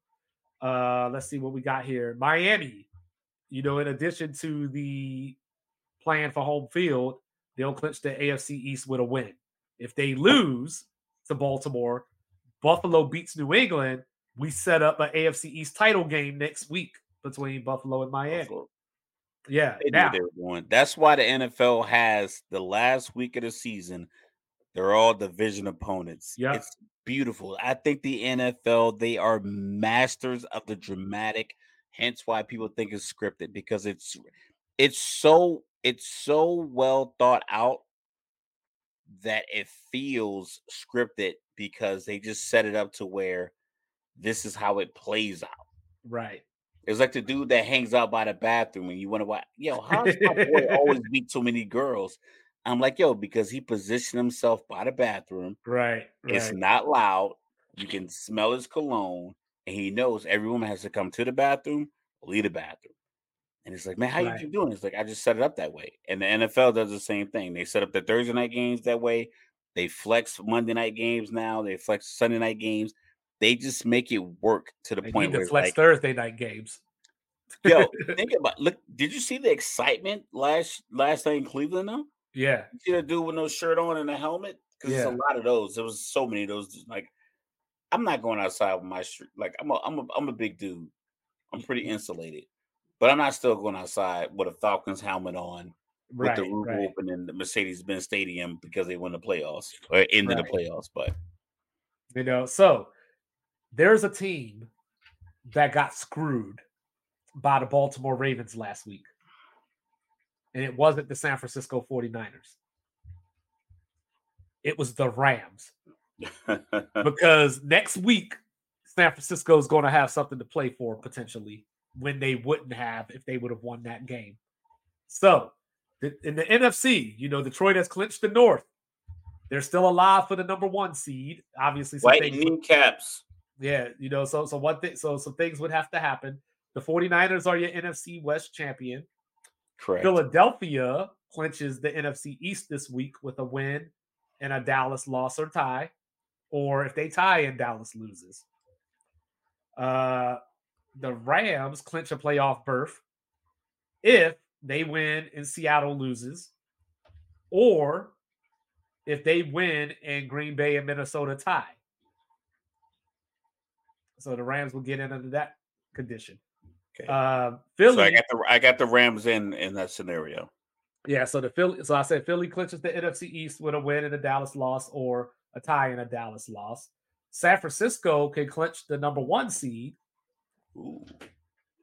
Uh, let's see what we got here. Miami, you know, in addition to the plan for home field, they'll clinch the AFC East with a win. If they lose to Baltimore, Buffalo beats New England, we set up an AFC East title game next week between Buffalo and Miami. Buffalo. Yeah. They Now. That's why the NFL has the last week of the season. They're all division opponents. Yeah. It's beautiful. I think the NFL, they are masters of the dramatic, hence why people think it's scripted, because it's it's so it's so well thought out that it feels scripted because they just set it up to where this is how it plays out. right. It's like the dude that hangs out by the bathroom and you wonder why, yo, how does my boy *laughs* always beat so many girls? I'm like, yo, because he positioned himself by the bathroom. Right. It's right. not loud. You can smell his cologne. and he knows every woman has to come to the bathroom, leave the bathroom. And it's like, man, how right. you doing? It's like I just set it up that way. And the NFL does the same thing. They set up the Thursday night games that way. They flex Monday night games now. They flex Sunday night games. They just make it work to the they point where they flex like, Thursday night games. yo, *laughs* think about look. Did you see the excitement last last night in Cleveland? Though, yeah. You see the dude with no shirt on and a helmet because yeah. there's a lot of those. There was so many of those. Like, I'm not going outside with my shirt. Like, I'm a I'm a I'm a big dude. I'm pretty mm-hmm. insulated, but I'm not still going outside with a Falcons helmet on right, with the roof right. open in the Mercedes Benz Stadium because they won the playoffs or into right. the playoffs. But you know, so there's a team that got screwed by the Baltimore Ravens last week. And it wasn't the San Francisco 49ers. It was the Rams. *laughs* because next week, San Francisco is going to have something to play for potentially when they wouldn't have if they would have won that game. So, in the NFC, you know, Detroit has clinched the North. They're still alive for the number one seed. Obviously, some white knee caps. Yeah, you know, so so one thing, so some things would have to happen. The 49ers are your NFC West champion. Correct. Philadelphia clinches the NFC East this week with a win and a Dallas loss or tie, or if they tie and Dallas loses. Uh, the Rams clinch a playoff berth if they win and Seattle loses, or if they win and Green Bay and Minnesota tie. So the Rams will get in under that condition. Okay. Uh, Philly. So I got the I got the Rams in in that scenario. Yeah. So the Philly. So I said Philly clinches the NFC East with a win and a Dallas loss, or a tie and a Dallas loss. San Francisco can clinch the number one seed Ooh.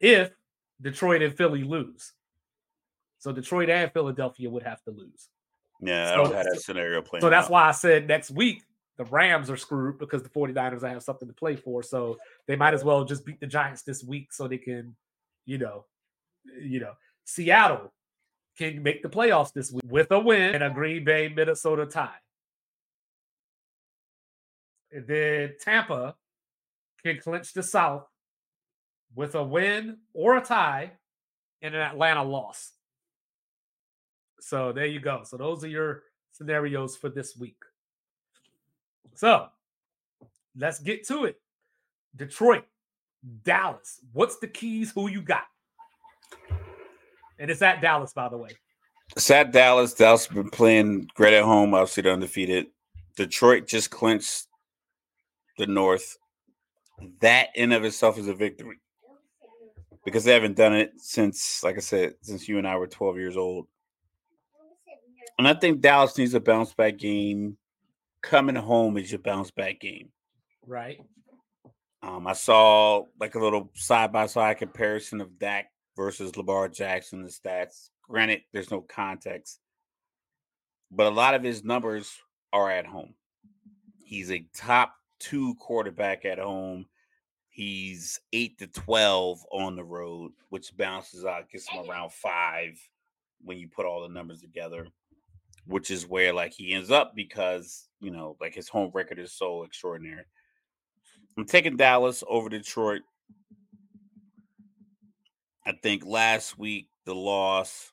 if Detroit and Philly lose. So Detroit and Philadelphia would have to lose. Yeah, so, I don't have that scenario playing. So that's out. why I said next week the Rams are screwed because the 49ers have something to play for. So they might as well just beat the Giants this week so they can, you know, you know, Seattle can make the playoffs this week with a win and a Green Bay Minnesota tie. And then Tampa can clinch the South with a win or a tie and an Atlanta loss. So there you go. So those are your scenarios for this week. So let's get to it. Detroit, Dallas. What's the keys? Who you got? And it's at Dallas, by the way. It's at Dallas. Dallas been playing great at home. Obviously, they're undefeated. Detroit just clinched the North. That in of itself is a victory because they haven't done it since, like I said, since you and I were 12 years old. And I think Dallas needs a bounce back game coming home is your bounce back game. Right. Um, I saw like a little side by side comparison of Dak versus Lamar Jackson, the stats. Granted, there's no context, but a lot of his numbers are at home. He's a top two quarterback at home. He's eight to 12 on the road, which bounces out, gets him around five when you put all the numbers together which is where like he ends up because you know like his home record is so extraordinary. I'm taking Dallas over Detroit. I think last week the loss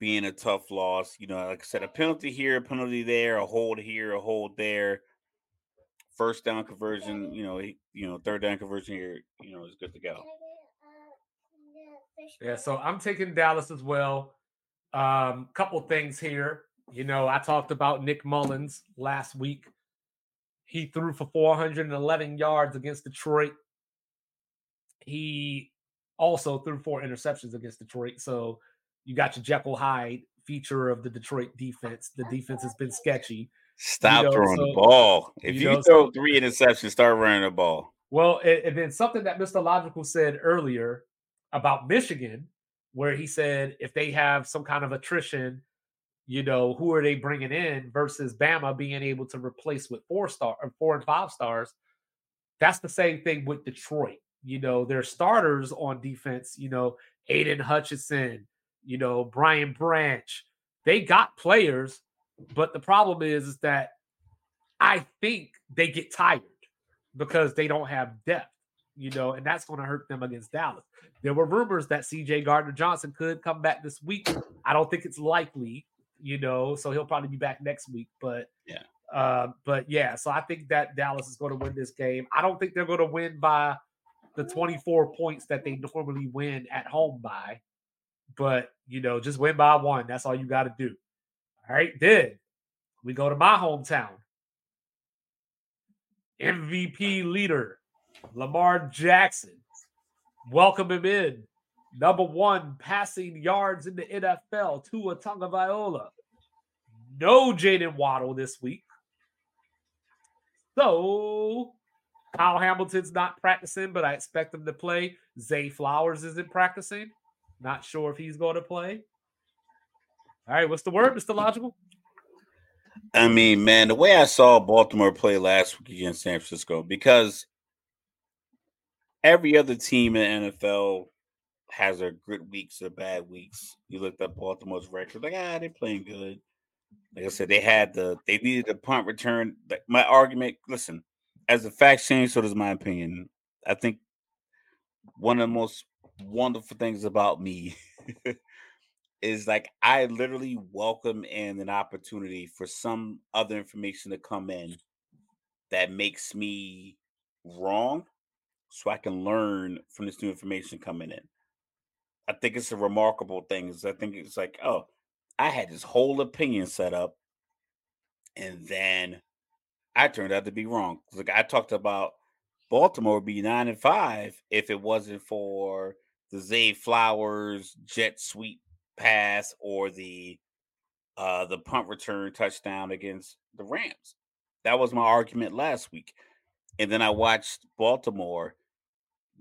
being a tough loss, you know, like I said, a penalty here, a penalty there, a hold here, a hold there. First down conversion, you know, you know, third down conversion here, you know, is good to go. Yeah, so I'm taking Dallas as well. Um, couple things here. You know, I talked about Nick Mullens last week. He threw for 411 yards against Detroit. He also threw four interceptions against Detroit. So you got your Jekyll Hyde feature of the Detroit defense. The defense has been sketchy. Stop you know, throwing so, the ball. If you, you know, throw so, three interceptions, start running the ball. Well, and then something that Mr. Logical said earlier about Michigan where he said if they have some kind of attrition, you know, who are they bringing in versus Bama being able to replace with four star or four and five stars. That's the same thing with Detroit. You know, their starters on defense, you know, Aidan Hutchinson, you know, Brian Branch, they got players, but the problem is, is that I think they get tired. because they don't have depth, you know, and that's going to hurt them against Dallas. There were rumors that CJ Gardner Johnson could come back this week. I don't think it's likely, you know, so he'll probably be back next week. But yeah, uh, but yeah, so I think that Dallas is going to win this game. I don't think they're going to win by the 24 points that they normally win at home by, but you know, just win by one. That's all you got to do. All right, then we go to my hometown. MVP leader Lamar Jackson. Welcome him in. Number one passing yards in the NFL, to Tua Tagovailoa. No Jaylen Waddle this week. So Kyle Hamilton's not practicing, but I expect him to play. Zay Flowers isn't practicing. Not sure if he's going to play. All right, what's the word, Mr. Logical? I mean, man, the way I saw Baltimore play last week against San Francisco, because every other team in the NFL has their good weeks, or bad weeks. You looked at Baltimore's record, like ah, they're playing good. Like I said, they had the they needed a punt return. Like my argument, listen, as the facts change, so does my opinion. I think one of the most wonderful things about me *laughs* is like I literally welcome in an opportunity for some other information to come in that makes me wrong so I can learn from this new information coming in. I think it's a remarkable thing. Is I think it's like, oh, I had this whole opinion set up, and then I turned out to be wrong. Like I talked about Baltimore would be nine and five if it wasn't for the Zay Flowers jet sweep pass or the uh the punt return touchdown against the Rams. That was my argument last week. And then I watched Baltimore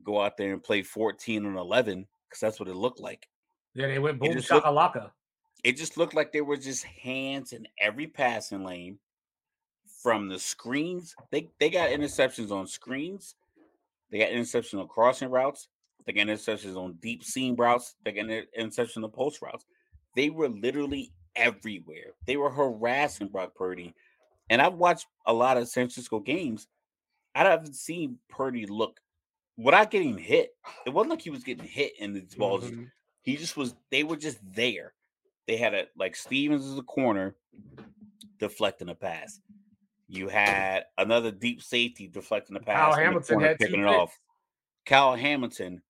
go out there and play 14 and 11 because that's what it looked like. Yeah, they went boom shakalaka. It just looked like there were just hands in every passing lane from the screens. They they got interceptions on screens. They got interceptions on crossing routes. They got interceptions on deep seam routes. They got interceptions on post routes. They were literally everywhere. They were harassing Brock Purdy. And I've watched a lot of San Francisco games. I haven't seen Purdy look without getting hit. It wasn't like he was getting hit in these balls. Mm-hmm. He just was, they were just there. They had a like Stephens as a corner deflecting a pass. You had another deep safety deflecting the pass. Kyle Hamilton had picking it off. Kyle Hamilton,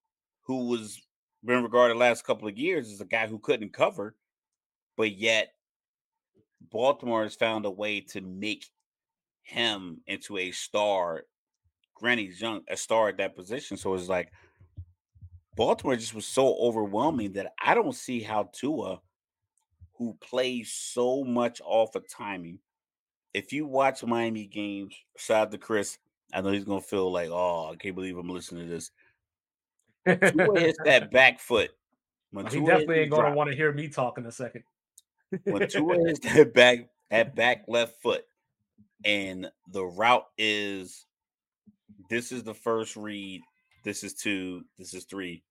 who was been regarded last couple of years as a guy who couldn't cover, but yet Baltimore has found a way to make him into a star. Granny's young, a star at that position. So it's like Baltimore just was so overwhelming that I don't see how Tua, who plays so much off of timing, if you watch Miami games, shout out to Chris. I know he's gonna feel like, oh, I can't believe I'm listening to this. Tua hits that *laughs* back foot. When he definitely ain't gonna want to hear me talk in a second. when Tua *laughs* hits that back, that back left foot, and the route is this is the first read, this is two, this is three.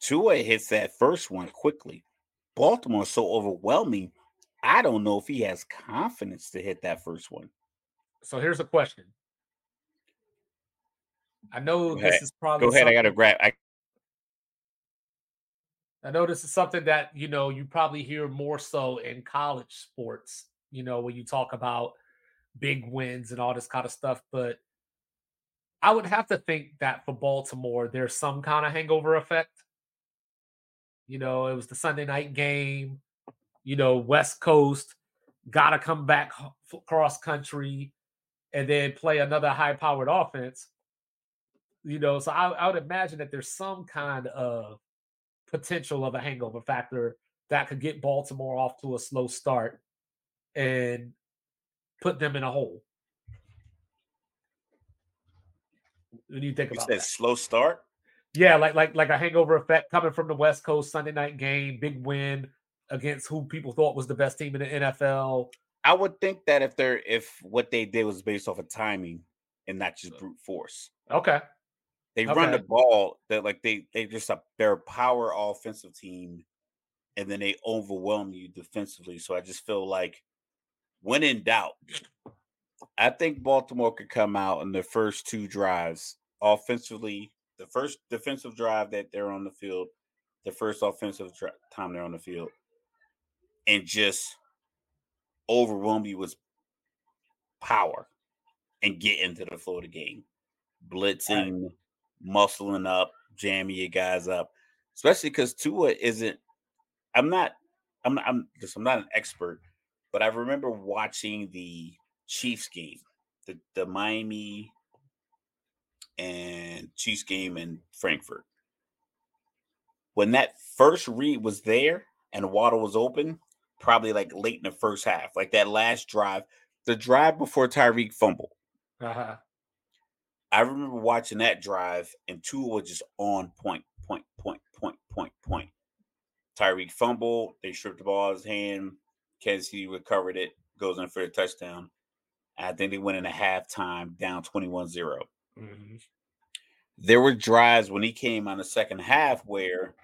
Tua hits that first one quickly. Baltimore is so overwhelming I don't know if he has confidence to hit that first one. So here's a question. I know Go this ahead. is probably Go ahead. I got to grab. I, I know this is something that you know you probably hear more so in college sports. You know when you talk about big wins and all this kind of stuff, but I would have to think that for Baltimore, there's some kind of hangover effect. You know, it was the Sunday night game you know, West Coast, got to come back cross country and then play another high powered offense. You know, so I, I would imagine that there's some kind of potential of a hangover factor that could get Baltimore off to a slow start and put them in a hole. What do you think you about said that? slow start? Yeah, like like like a hangover effect coming from the West Coast Sunday night game, big win, against who people thought was the best team in the NFL. I would think that if they're if what they did was based off of timing and not just uh. brute force. Okay. They okay. run the ball that like they they just a they're a power offensive team and then they overwhelm you defensively. So I just feel like when in doubt, I think Baltimore could come out in the first two drives offensively. The first defensive drive that they're on the field, the first offensive dri- time they're on the field, and just overwhelm you with power and get into the flow of the game. Blitzing, right. muscling up, jamming your guys up. Especially because Tua isn't I'm not I'm not I'm just I'm not an expert, but I remember watching the Chiefs game, the, the Miami and Chiefs game in Frankfurt. When that first read was there and Waddle was open, probably like late in the first half, like that last drive, the drive before Tyreek fumble. Uh-huh. I remember watching that drive, and Tua was just on point, point, point, point, point, point. Tyreek fumble, they stripped the ball out of his hand. Kansas City recovered it, goes in for a touchdown. I think they went in a halftime down 21 0. Mm-hmm. There were drives when he came on the second half where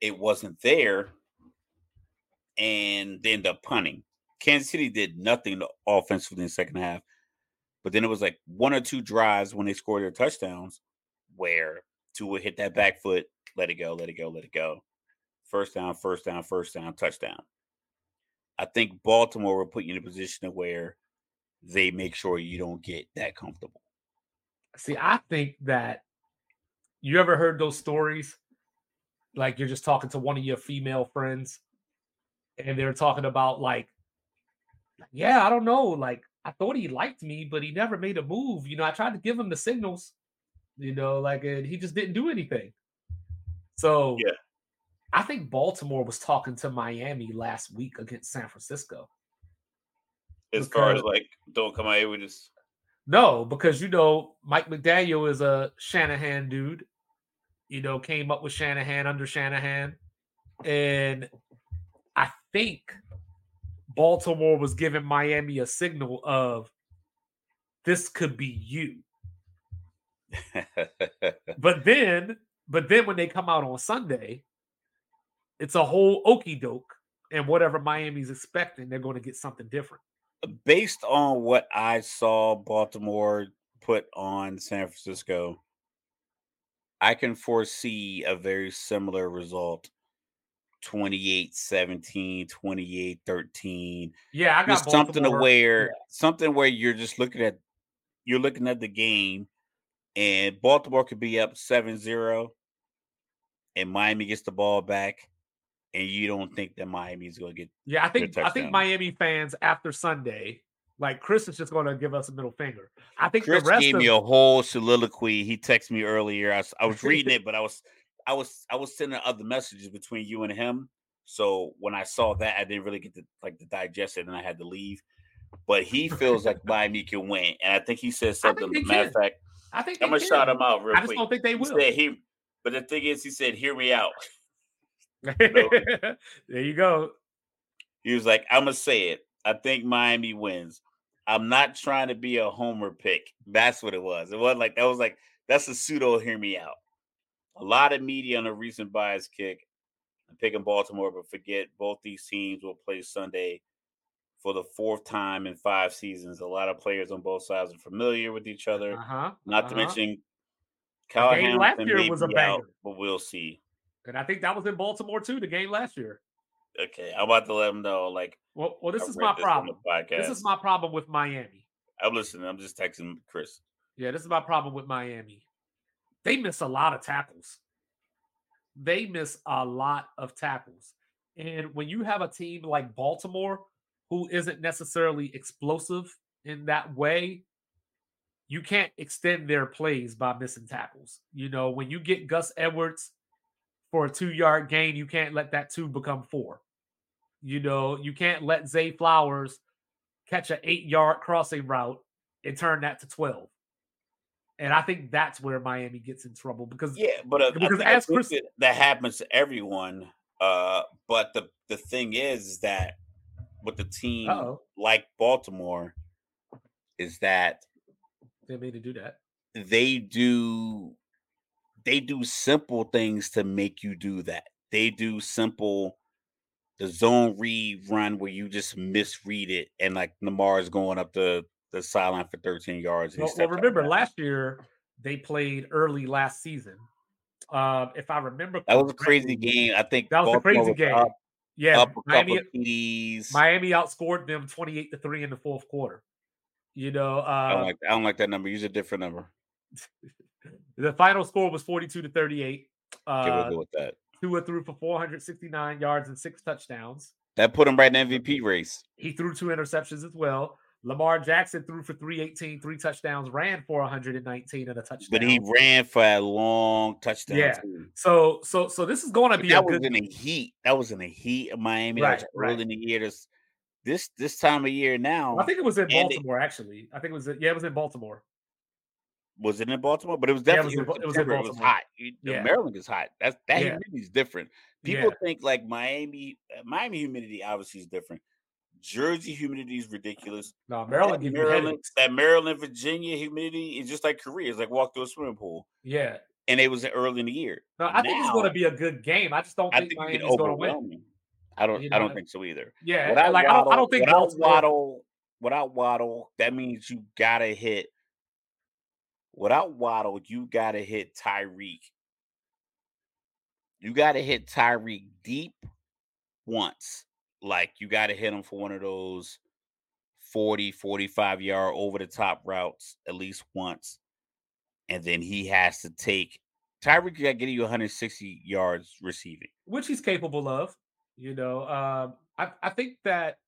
it wasn't there and they ended up punting. Kansas City did nothing offensively in the second half. But then it was like one or two drives when they scored their touchdowns where Tua hit that back foot, let it go, let it go, let it go. First down, first down, first down, touchdown. I think Baltimore will put you in a position where they make sure you don't get that comfortable. See, I think that you ever heard those stories? Like you're just talking to one of your female friends and they're talking about like, yeah, I don't know, like I thought he liked me, but he never made a move. You know, I tried to give him the signals, you know, like and he just didn't do anything. So yeah, I think Baltimore was talking to Miami last week against San Francisco. As far as like, don't come out here with this. No, because you know Mike McDaniel is a Shanahan dude. You know, came up with Shanahan under Shanahan, and I think Baltimore was giving Miami a signal of this could be you. *laughs* but then, but then when they come out on Sunday, it's a whole okey doke, and whatever Miami's expecting, they're going to get something different. Uh, based on what I saw Baltimore put on San Francisco, I can foresee a very similar result 28 17 28 13 yeah i got just something where yeah. something where you're just looking at you're looking at the game and baltimore could be up 7-0 and miami gets the ball back and you don't think that miami's going to get yeah i think i think miami fans after sunday like Chris is just going to give us a middle finger. I think Chris the rest gave of... me a whole soliloquy. He texted me earlier. I was, I was reading it, *laughs* but I was I was I was sending other messages between you and him. So when I saw that, I didn't really get to like to digest it, and I had to leave. But he feels like *laughs* Miami can win, and I think he said something. Matter of fact, I think I'm gonna can. shout him out real quick. I just don't think they will. He said he, but the thing is, he said, "Hear me out." *laughs* there you go. He was like, "I'm gonna say it. I think Miami wins. I'm not trying to be a homer pick. That's what it was. It wasn't like that was like that's a pseudo hear me out a lot of media on a recent bias kick. I'm picking Baltimore, but forget both these teams will play Sunday for the fourth time in five seasons. A lot of players on both sides are familiar with each other. Uh-huh, Not uh-huh. to mention, Kyle game last year was a banger, out, but we'll see. And I think that was in Baltimore too. The game last year. Okay, I'm about to let them know. Like, well, well, this I is my this problem. This is my problem with Miami. I'm listening. I'm just texting Chris. Yeah, this is my problem with Miami they miss a lot of tackles. They miss a lot of tackles. And when you have a team like Baltimore, who isn't necessarily explosive in that way, you can't extend their plays by missing tackles. You know, when you get Gus Edwards for a two yard gain, you can't let that two become four. You know, you can't let Zay Flowers catch an eight yard crossing route and turn that to 12. And I think that's where Miami gets in trouble because yeah, but uh, because as Chris, that, happens to everyone. Uh, but the the thing is, is that with the team Uh-oh. like Baltimore, is that they made to do that. They do they do simple things to make you do that. They do simple the zone read run where you just misread it and like Lamar's going up the the sideline for 13 yards. Well, well remember last year they played early last season. Um, if I remember, that was a crazy game. I think that was Baltimore a crazy was game. Up, yeah, up Miami, Miami outscored them 28 to three in the fourth quarter. You know, uh, I, don't like, I don't like that number. Use a different number. The final score was 42 to 38. Uh, with that. Tua threw for 469 yards and six touchdowns. That put him right in the MVP race. He threw two interceptions as well. Lamar Jackson threw for 318, three touchdowns, ran for 119 and a touchdown. But he ran for a long touchdown. Yeah. Too. So so so this is going to be that was good... in the heat. That was in the heat of Miami. Right, early right. in the year. This this this time of year now. I think it was in Baltimore. It, actually, I think it was yeah, it was in Baltimore. Was it in Baltimore? But it was definitely yeah, it, was in, it, was in Baltimore. It was hot. Yeah. Maryland is hot. That's that yeah. humidity is different. People think like Miami, uh, Miami humidity obviously is different. Jersey humidity is ridiculous. No, Maryland, that Maryland, that Maryland, Virginia humidity is just like Korea. It's like walk through a swimming pool. Yeah, and it was early in the year. No, I now, think it's going to be a good game. I just don't think, think Miami's going to win. I don't. You know? I don't think so either. Yeah, without like Waddle, I, don't, I don't think without Waddle, without Waddle, that means you gotta hit. Without Waddle, you gotta hit Tyreek. You gotta hit Tyreek deep once. Like you gotta hit him for one of those 40, 45 yard over the top routes at least once. And then he has to take Tyreek got getting you 160 yards receiving, which he's capable of. You know, um, I I think that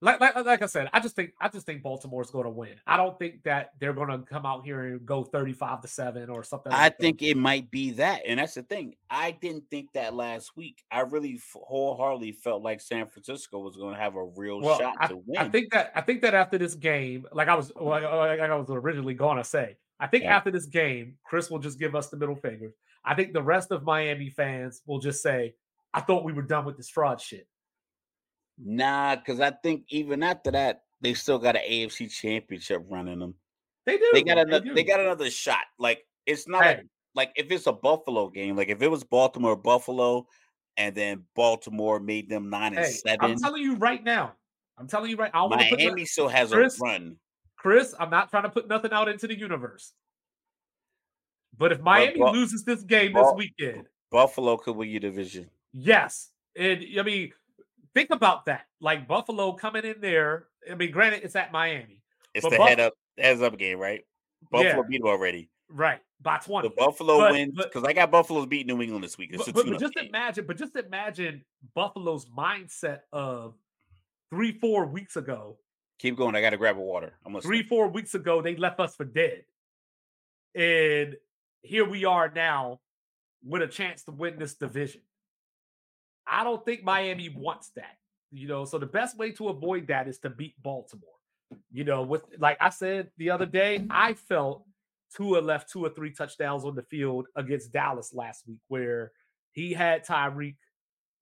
like, like like I said, I just think I just think Baltimore's going to win. I don't think that they're going to come out here and go thirty-five to seven or something. I think it might be that, and that's the thing. I didn't think that last week. I really wholeheartedly felt like San Francisco was going to have a real well, shot I, to win. I think that I think that after this game, like I was like, I was originally going to say, I think yeah. after this game, Chris will just give us the middle finger. I think the rest of Miami fans will just say, I thought we were done with this fraud shit. Nah, because I think even after that, they still got an AFC championship running them. They do. They got another they, they got another shot. Like it's not hey. like, like if it's a Buffalo game, like if it was Baltimore Buffalo and then Baltimore made them nine and seven. I'm telling you right now. I'm telling you right. I Miami put, still has Chris, a run. Chris, I'm not trying to put nothing out into the universe. But if Miami but, loses this game this weekend, Buffalo could win your division. Yes. And I mean, think about that. Like Buffalo coming in there. I mean, granted, it's at Miami. It's the head up heads up game, right? Buffalo yeah. beat them already. Right. By 20. The Buffalo but, wins because I got Buffalo's beat New England this week. It's but, but just game. imagine, but just imagine Buffalo's mindset of three, four weeks ago. Keep going. I got to grab a water. I'm three, four weeks ago, they left us for dead. And here we are now with a chance to win this division. I don't think Miami wants that. You know, so the best way to avoid that is to beat Baltimore. You know, with like I said the other day, I felt Tua left two or three touchdowns on the field against Dallas last week, where he had Tyreek,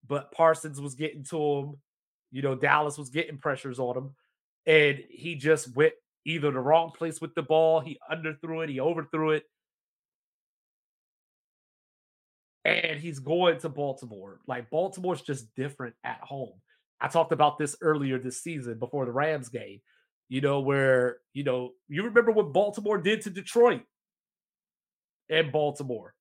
but Parsons was getting to him. You know, Dallas was getting pressures on him, and he just went either the wrong place with the ball, he underthrew it, he overthrew it, he's going to Baltimore. Like Baltimore's just different at home. I talked about this earlier this season before the Rams game, you know, where, you know, you remember what Baltimore did to Detroit and Baltimore.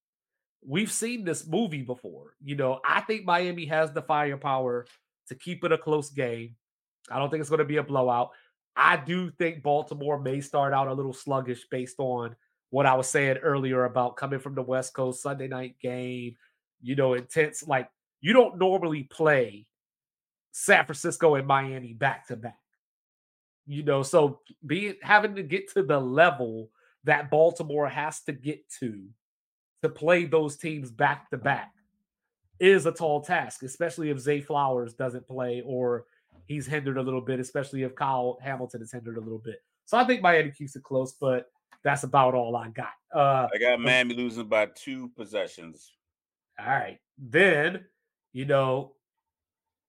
We've seen this movie before. You know, I think Miami has the firepower to keep it a close game. I don't think it's going to be a blowout. I do think Baltimore may start out a little sluggish based on what I was saying earlier about coming from the West Coast Sunday night game, you know, intense. Like you don't normally play San Francisco and Miami back to back. You know, so being having to get to the level that Baltimore has to get to to play those teams back to back is a tall task, especially if Zay Flowers doesn't play or he's hindered a little bit, especially if Kyle Hamilton is hindered a little bit. So I think Miami keeps it close, but that's about all I got. Uh, I got Miami losing by two possessions. All right. Then, you know,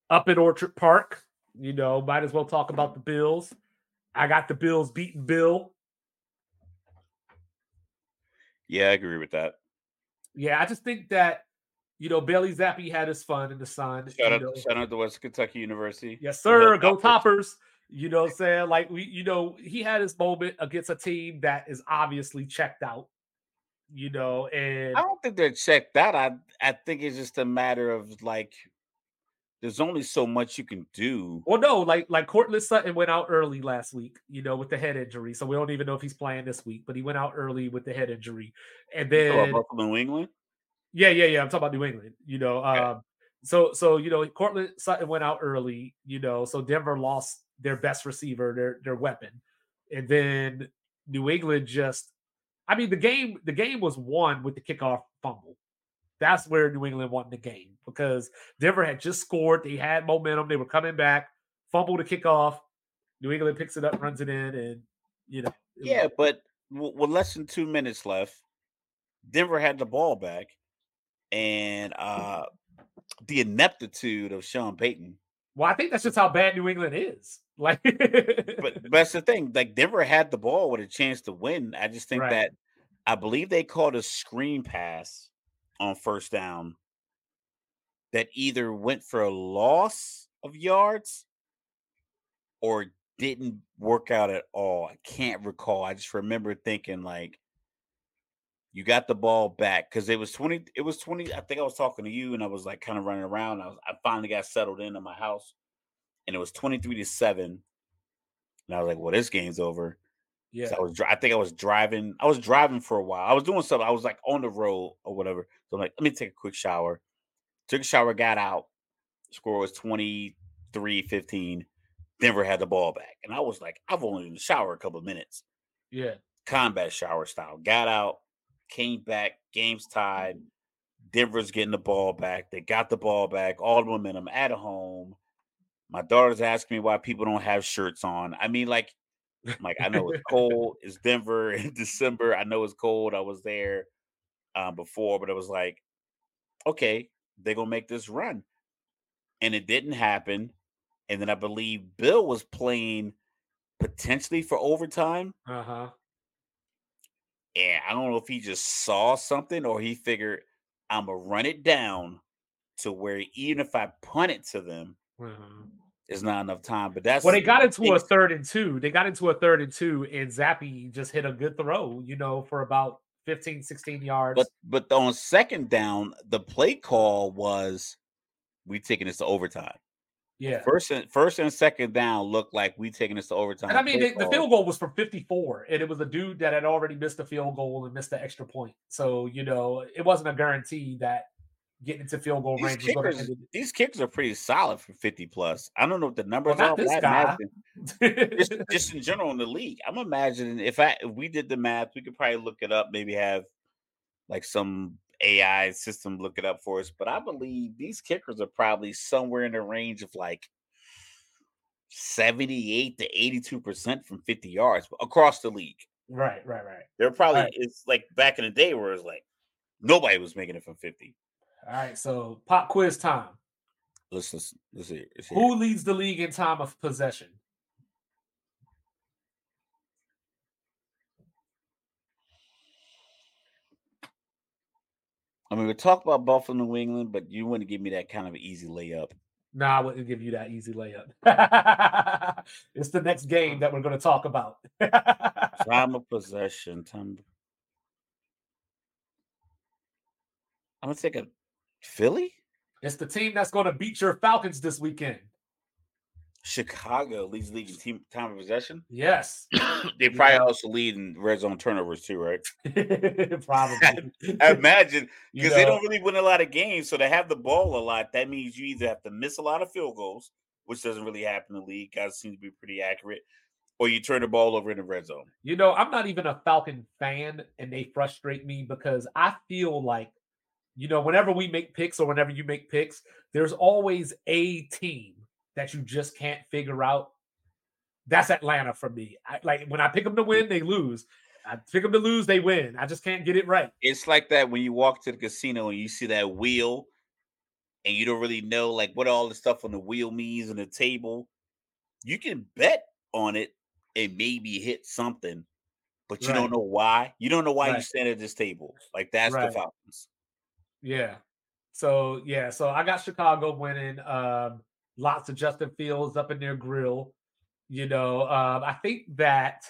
up in Orchard Park, you know, might as well talk about the Bills. I got the Bills beating Bill. Yeah, I agree with that. Yeah, I just think that you know Bailey Zappe had his fun in the sun. Shout out, know. shout out to West Kentucky University. Yes, sir. Go, Go Toppers. You know what I'm saying? Like we, you know, he had his moment against a team that is obviously checked out. You know, and I don't think they're checked out. I I think it's just a matter of like there's only so much you can do. Well, no, like like Courtland Sutton went out early last week, you know, with the head injury. So we don't even know if he's playing this week, but he went out early with the head injury. And then Buffalo, New England. Yeah, yeah, yeah. I'm talking about New England. You know, okay. um, so so you know, Courtland Sutton went out early. You know, so Denver lost their best receiver, their their weapon, and then New England just. I mean, the game the game was won with the kickoff fumble. That's where New England won the game because Denver had just scored. They had momentum. They were coming back. Fumble to kick off. New England picks it up, runs it in, and you know. Yeah, but with less than two minutes left, Denver had the ball back, and uh the ineptitude of Sean Payton. Well, I think that's just how bad New England is. *laughs* Like, but, *laughs* but that's the thing. Like Denver had the ball with a chance to win. I just think right. that I believe they called a screen pass on first down that either went for a loss of yards or didn't work out at all. I can't recall. I just remember thinking like you got the ball back because it was 20 it was 20 i think i was talking to you and i was like kind of running around i was i finally got settled in into my house and it was 23 to 7 and i was like well this game's over yeah so i was i think i was driving i was driving for a while i was doing something i was like on the road or whatever so i'm like let me take a quick shower took a shower got out score was 23 15 denver had the ball back and i was like i've only in the shower a couple of minutes yeah combat shower style got out came back, game's tied. Denver's getting the ball back. They got the ball back, all the momentum at home. My daughter's asking me why people don't have shirts on. I mean, like, I'm like I know it's *laughs* cold. It's Denver in December. I know it's cold. I was there um, before, but it was like, okay, they're gonna make this run, and it didn't happen. And then I believe Bill was playing potentially for overtime. Uh huh. And I don't know if he just saw something or he figured I'm gonna run it down to where even if I punt it to them, mm-hmm. It's not enough time. But that's well, they got into a third and two. They got into a third and two, and Zappe just hit a good throw, you know, for about 15, 16 yards. But but on second down, the play call was we taking this to overtime. Yeah. First and first and second down looked like we taking this to overtime. And I mean, the, the, field goal was from 54, and it was a dude that had already missed a field goal and missed the extra point. So you know, it wasn't a guarantee that getting into field goal these range. Kickers, these kickers are pretty solid for 50 plus. I don't know what the numbers well, are. just, just *laughs* in general in the league, I'm imagining if I if we did the math, we could probably look it up. Maybe have like some AI system look it up for us, but I believe these kickers are probably somewhere in the range of like 78 to 82% from 50 yards across the league. Right, right, right. They're probably right. it's like back in the day where it's like nobody was making it from 50. All right, so pop quiz time. Let's let's, let's see. Let's Who leads the league in time of possession? I mean, we talk about Buffalo, New England, but you wouldn't give me that kind of easy layup. No, I wouldn't give you that easy layup. *laughs* it's the next game that we're going to talk about. *laughs* time of possession. Time. I'm gonna take a Philly. It's the team that's going to beat your Falcons this weekend. Chicago leads league in team time of possession. Yes, *coughs* they probably yeah. also lead in red zone turnovers too, right? *laughs* probably. *laughs* I imagine *laughs* because they don't really win a lot of games, so they have the ball a lot. That means you either have to miss a lot of field goals, which doesn't really happen in the league. Guys seem to be pretty accurate, or you turn the ball over in the red zone. You know, I'm not even a Falcon fan, and they frustrate me because I feel like, you know, whenever we make picks or whenever you make picks, there's always a team that you just can't figure out, that's Atlanta for me. I, like when I pick them to win, they lose. I pick them to lose, they win. I just can't get it right. It's like that when you walk to the casino and you see that wheel and you don't really know like what all the stuff on the wheel means and the table. You can bet on it and maybe hit something, but you right. don't know why. You don't know why right. you stand at this table. Like that's right. the Falcons. Yeah. So yeah, so I got Chicago winning. Um, Lots of Justin Fields up in their grill. You know, um, I think that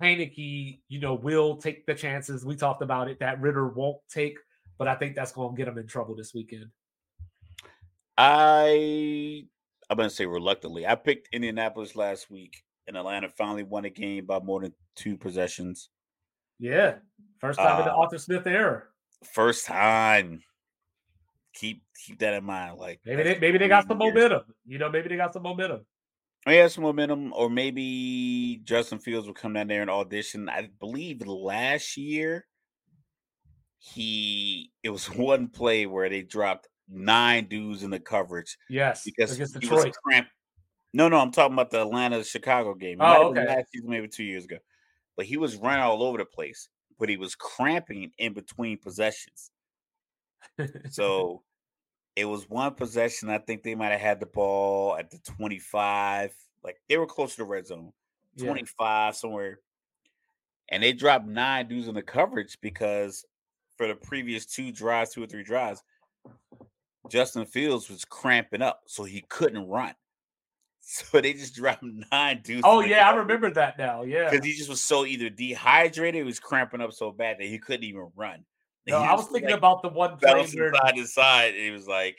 Heinicke, you know, will take the chances. We talked about it that Ridder won't take, but I think that's going to get him in trouble this weekend. I I'm gonna say reluctantly. I picked Indianapolis last week, and Atlanta finally won a game by more than two possessions. Yeah, first time uh, in the uh, Arthur Smith era. First time. Keep keep that in mind. Like maybe they maybe they got some years. momentum. You know, maybe they got some momentum. Have some momentum, or maybe Justin Fields will come down there and audition. I believe last year he it was *laughs* one play where they dropped nine dudes in the coverage. Yes, because against Detroit. No, no, I'm talking about the Atlanta Chicago game. Oh, okay. Last season, maybe two years ago, but he was running all over the place, but he was cramping in between possessions. *laughs* so it was one possession. I think they might have had the ball at the 25. Like they were close to the red zone, 25 yeah. somewhere. And they dropped nine dudes in the coverage because for the previous two drives, two or three drives, Justin Fields was cramping up, so he couldn't run. So they just dropped nine dudes. Oh yeah, I remember that now. Yeah, because he just was so either dehydrated, he was cramping up so bad that he couldn't even run. No, I was thinking like, about the one play where side to side, and he was like,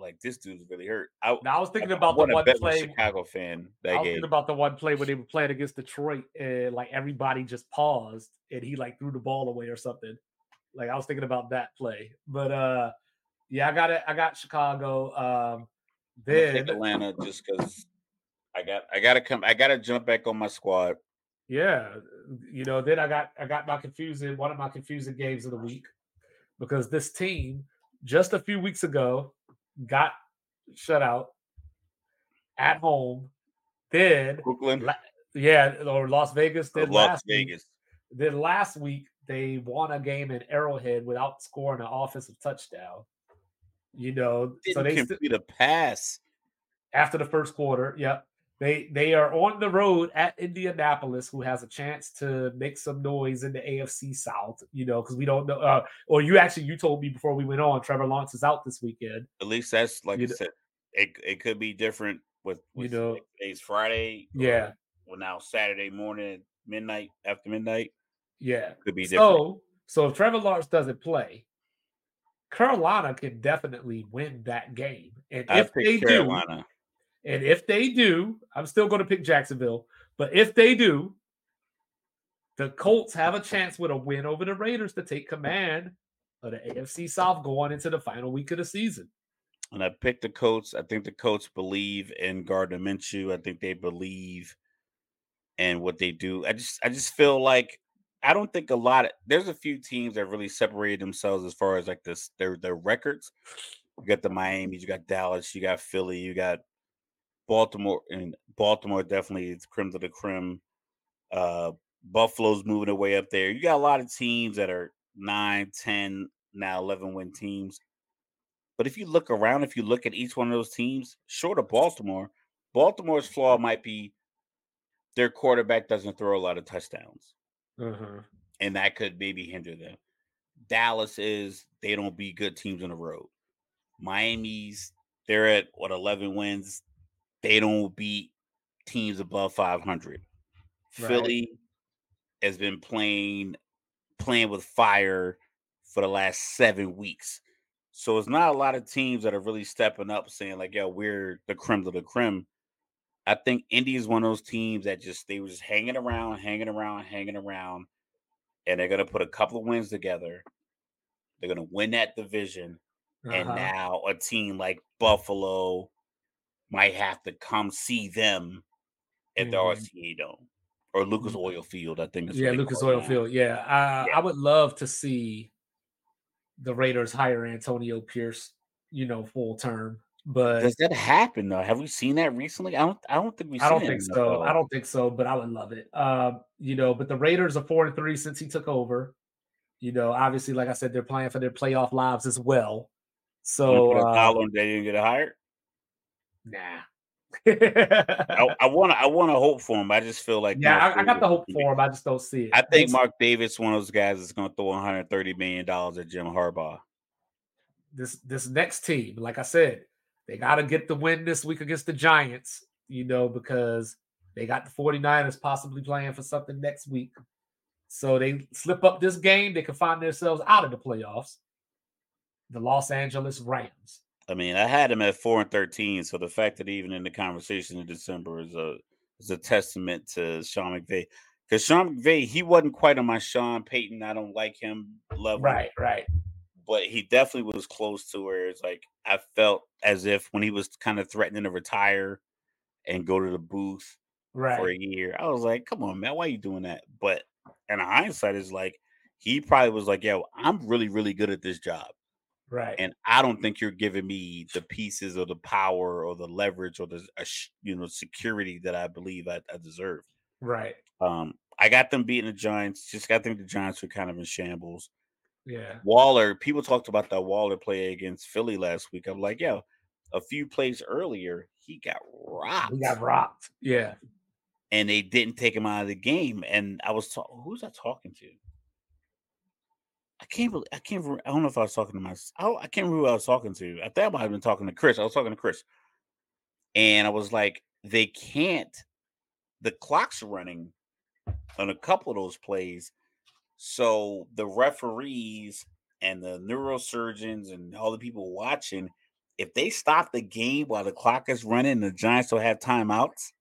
like this dude's really hurt. I, now I was thinking about the one play. Chicago fan. That I was game. thinking about the one play when they were playing against Detroit, and like everybody just paused, and he like threw the ball away or something. Like I was thinking about that play, but uh yeah, I got it. I got Chicago. Um, then Atlanta just because I got I got to come. I got to jump back on my squad. Yeah, you know. Then I got I got my confusing one of my confusing games of the week because this team just a few weeks ago got shut out at home. Then Brooklyn, yeah, or Las Vegas. Oh, then Las last Vegas. Week, then last week they won a game in Arrowhead without scoring an offensive touchdown. You know, Didn't so they complete st- a pass after the first quarter. Yep. They they are on the road at Indianapolis, who has a chance to make some noise in the AFC South. You know, because we don't know. Uh, or you actually you told me before we went on, Trevor Lawrence is out this weekend. At least that's like you I know, said. It it could be different with, with you know it's Friday. Yeah. Well, now Saturday morning, midnight after midnight. Yeah, could be different. So so if Trevor Lawrence doesn't play, Carolina can definitely win that game. And if they Carolina. do, and if they do, I'm still going to pick Jacksonville. But if they do, the Colts have a chance with a win over the Raiders to take command of the AFC South going into the final week of the season. And I picked the Colts. I think the Colts believe in Gardner Minshew. I think they believe in what they do. I just I just feel like I don't think a lot of there's a few teams that really separated themselves as far as like this their their records. You got the Miami, you got Dallas, you got Philly, you got Baltimore, and Baltimore definitely is creme de la creme. Uh, Buffalo's moving their way up there. You got a lot of teams that are 9, 10, now 11 win teams. But if you look around, if you look at each one of those teams, short of Baltimore, Baltimore's flaw might be their quarterback doesn't throw a lot of touchdowns. Uh-huh. And that could maybe hinder them. Dallas is they don't beat good teams on the road. Miami's they're at what 11 wins. They don't beat teams above 500. Right. Philly has been playing playing with fire for the last 7 weeks. So it's not a lot of teams that are really stepping up saying like, "Yo, we're the creme of the creme." I think Indy is one of those teams that just they were just hanging around, hanging around, hanging around, and they're gonna put a couple of wins together. They're gonna win that division, uh-huh. and now a team like Buffalo might have to come see them at the mm-hmm. RCA Dome or Lucas mm-hmm. Oil Field. I think. yeah, Lucas Oil now. Field. Yeah. Uh, yeah, I would love to see the Raiders hire Antonio Pierce. You know, full term. But does that happen though? Have we seen that recently? I don't. I don't think we. I don't think so. I don't think so. But I would love it. Um, you know, but the Raiders are four and three since he took over. You know, obviously, like I said, they're playing for their playoff lives as well. So uh, dollar they didn't get hired. Nah. I want to. I want to hope for him. I just feel like yeah, I, I, got the hope for him. I just don't see it. I think Mark Davis, one of those guys, is going to throw 130 million dollars at Jim Harbaugh. This this next team, like I said, they got to get the win this week against the Giants. you know, because they got the 49ers possibly playing for something next week. So they slip up this game, they can find themselves out of the playoffs. The Los Angeles Rams. I mean, I had him at four and thirteen, so the fact that even in the conversation in December is a is a testament to Sean McVay. Because Sean McVay, he wasn't quite on my Sean Payton, I don't like him level. Right, right. But he definitely was close to where it's like I felt as if when he was kind of threatening to retire and go to the booth right. for a year, I was like, come on, man, why are you doing that? But in hindsight, is like he probably was like, yo, I'm really, really good at this job. Right. And I don't think you're giving me the pieces or the power or the leverage or the you know security that I believe I, I deserve. Right. Um, I got them beating the Giants. Just got them the Giants were kind of in shambles. Yeah. Waller, people talked about that Waller play against Philly last week. I'm like, yo, a few plays earlier, he got rocked. He got rocked. Yeah. And they didn't take him out of the game. And I was talking, who's I talking to? I can't believe I can't. I don't know if I was talking to my. I, I can't remember who I was talking to. I think I might have been talking to Chris. I was talking to Chris, and I was like, they can't. The clock's running on a couple of those plays, so the referees and the neurosurgeons and all the people watching, if they stop the game while the clock is running, the Giants don't have timeouts.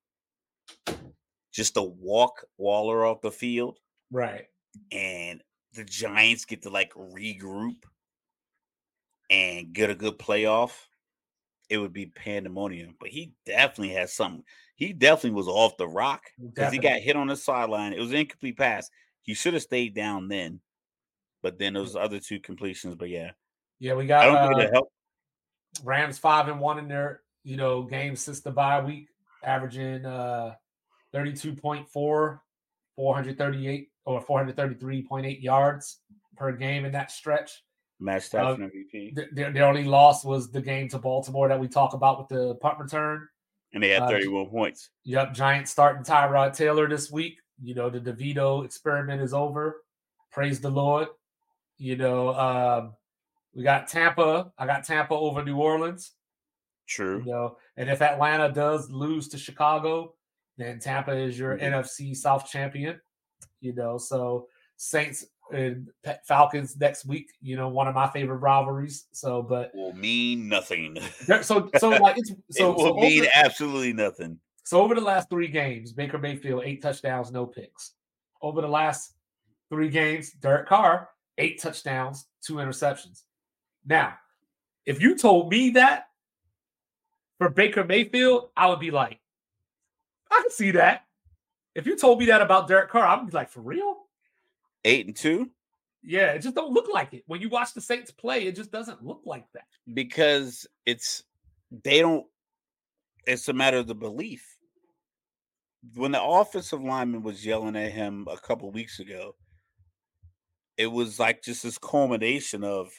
Just to walk Waller off the field, right? And the Giants get to like regroup and get a good playoff, it would be pandemonium. But he definitely has something. He definitely was off the rock because he got hit on the sideline. It was an incomplete pass. He should have stayed down then. But then those other two completions. But yeah. Yeah, we got I don't think uh, help. Rams five and one in their, you know, games since the bye week, averaging uh 32.4, 438 or 433.8 yards per game in that stretch. Match stats uh, MVP. Th- their, their only loss was the game to Baltimore that we talk about with the punt return. And they had 31 uh, points. Yep. Giants starting Tyrod Taylor this week. You know, the DeVito experiment is over. Praise the Lord. You know, um, we got Tampa. I got Tampa over New Orleans. True. You know, and if Atlanta does lose to Chicago, then Tampa is your mm-hmm. NFC South champion. You know, so Saints and Falcons next week. You know, one of my favorite rivalries. So, but will mean nothing. *laughs* so, so like it's *laughs* so it will so mean over, absolutely nothing. So over the last three games, Baker Mayfield eight touchdowns, no picks. Over the last three games, Derek Carr eight touchdowns, two interceptions. Now, if you told me that for Baker Mayfield, I would be like, I can see that. If you told me that about Derek Carr, I'd be like, for real? Eight and two? Yeah, it just don't look like it. When you watch the Saints play, it just doesn't look like that. Because it's they don't it's a matter of the belief. When the offensive lineman was yelling at him a couple weeks ago, it was like just this culmination of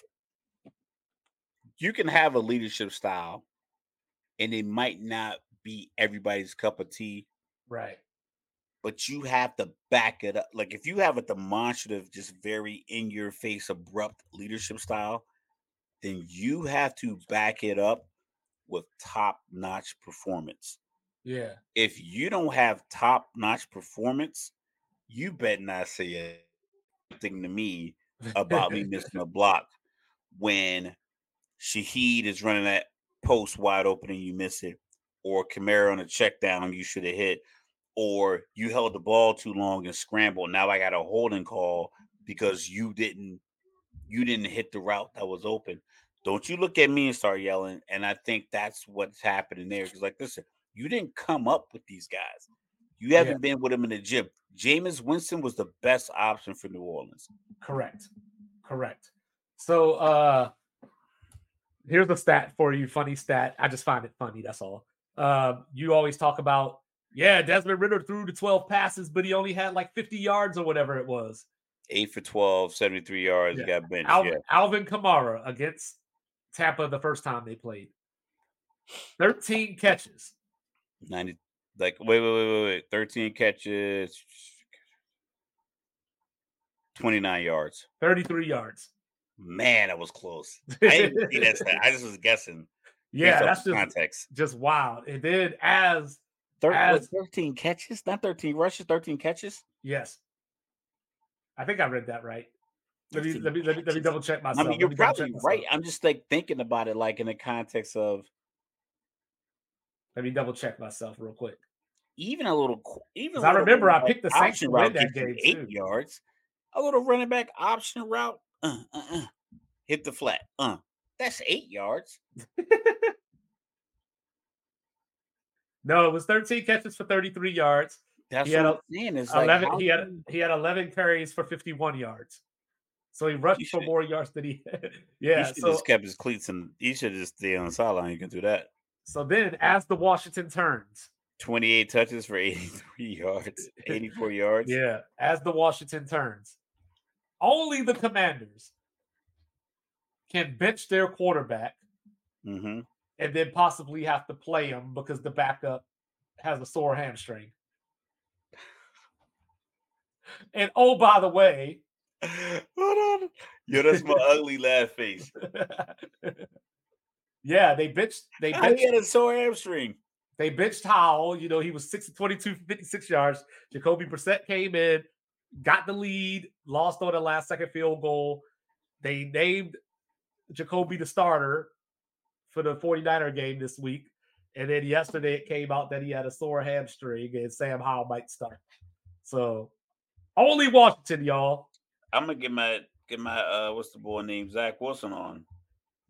you can have a leadership style and it might not be everybody's cup of tea. Right. But you have to back it up. Like if you have a demonstrative, just very in your face, abrupt leadership style, then you have to back it up with top notch performance. Yeah. If you don't have top notch performance, you bet not say anything to me about me *laughs* missing a block when Shaheed is running that post wide open and you miss it, or Kamara on a check down you should have hit, or you held the ball too long and scrambled. Now I got a holding call because you didn't you didn't hit the route that was open. Don't you look at me and start yelling. And I think that's what's happening there. Because like listen, you didn't come up with these guys. You haven't yeah. been with them in the gym. Jameis Winston was the best option for New Orleans. Correct. Correct. So uh here's a stat for you, funny stat. I just find it funny. That's all. Uh, you always talk about, yeah, Desmond Ridder threw the 12 passes, but he only had like 50 yards or whatever it was. Eight for 12, 73 yards. Yeah. got benched. Alvin, yeah. Alvin Kamara against Tampa the first time they played. 13 catches. 90, like, wait, wait, wait, wait, wait. 13 catches, 29 yards. 33 yards. Man, that was close. I didn't see that. I just was guessing. *laughs* Yeah, that's just context. Just wild. And then as Thir- As- 13 catches, not 13 rushes, 13 catches. Yes. I think I read that right. Let me let me let me, let me double check myself. I mean, you're me probably right. I'm just like thinking about it, like in the context of Let me double check myself real quick. even a little, even I remember I picked the Saints option route that game, eight too. yards. A little running back option route, uh, uh, uh, hit the flat, uh, that's eight yards. *laughs* No, it was 13 catches for 33 yards. That's He what had I'm saying. It's like 11 how he had he had 11 carries for 51 yards. So he rushed You for more yards than he *laughs* you, Yeah, should so just kept his cleats and he should just stay on the sideline. You can do that. so then as the Washington turns, 28 touches for *laughs* 83 yards, 84 yards. *laughs* yeah, as the Washington turns, only the Commanders can bench their quarterback hmm and then possibly have to play him because the backup has a sore hamstring. And oh, by the way, Hold on. Yo, that's my ugly laugh face. *laughs* yeah, they bitched. they he had a sore hamstring? they bitched Howell. You know, he was 6 of 22 56 yards. Jacoby Brissett came in, got the lead, lost on the last second field goal. They named Jacoby the starter for the 49er game this week. And then yesterday it came out that he had a sore hamstring and Sam Howell might start. So only Washington, y'all. I'm gonna get my get my uh what's the boy named Zach Wilson on.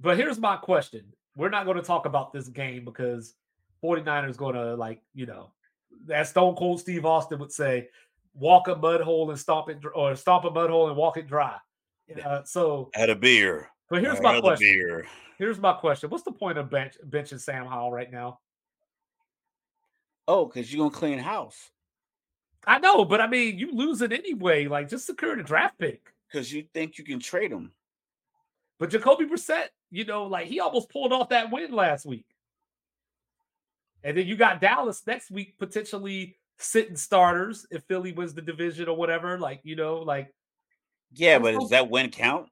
But here's my question. We're not going to talk about this game because 49ers going to like, you know, as Stone Cold Steve Austin would say, walk a mud hole and stomp it or stomp a mud hole and walk it dry. Uh, so, Had a beer. But here's my question. beer. Here's my question. What's the point of bench benching Sam Howell right now? Oh, because you're gonna clean house. I know, but I mean, you lose it anyway. Like, just secure the draft pick. Because you think you can trade him. But Jacoby Brissett, you know, like he almost pulled off that win last week. And then you got Dallas next week potentially sitting starters if Philly wins the division or whatever. Like, you know, like Yeah, but no- does that win count?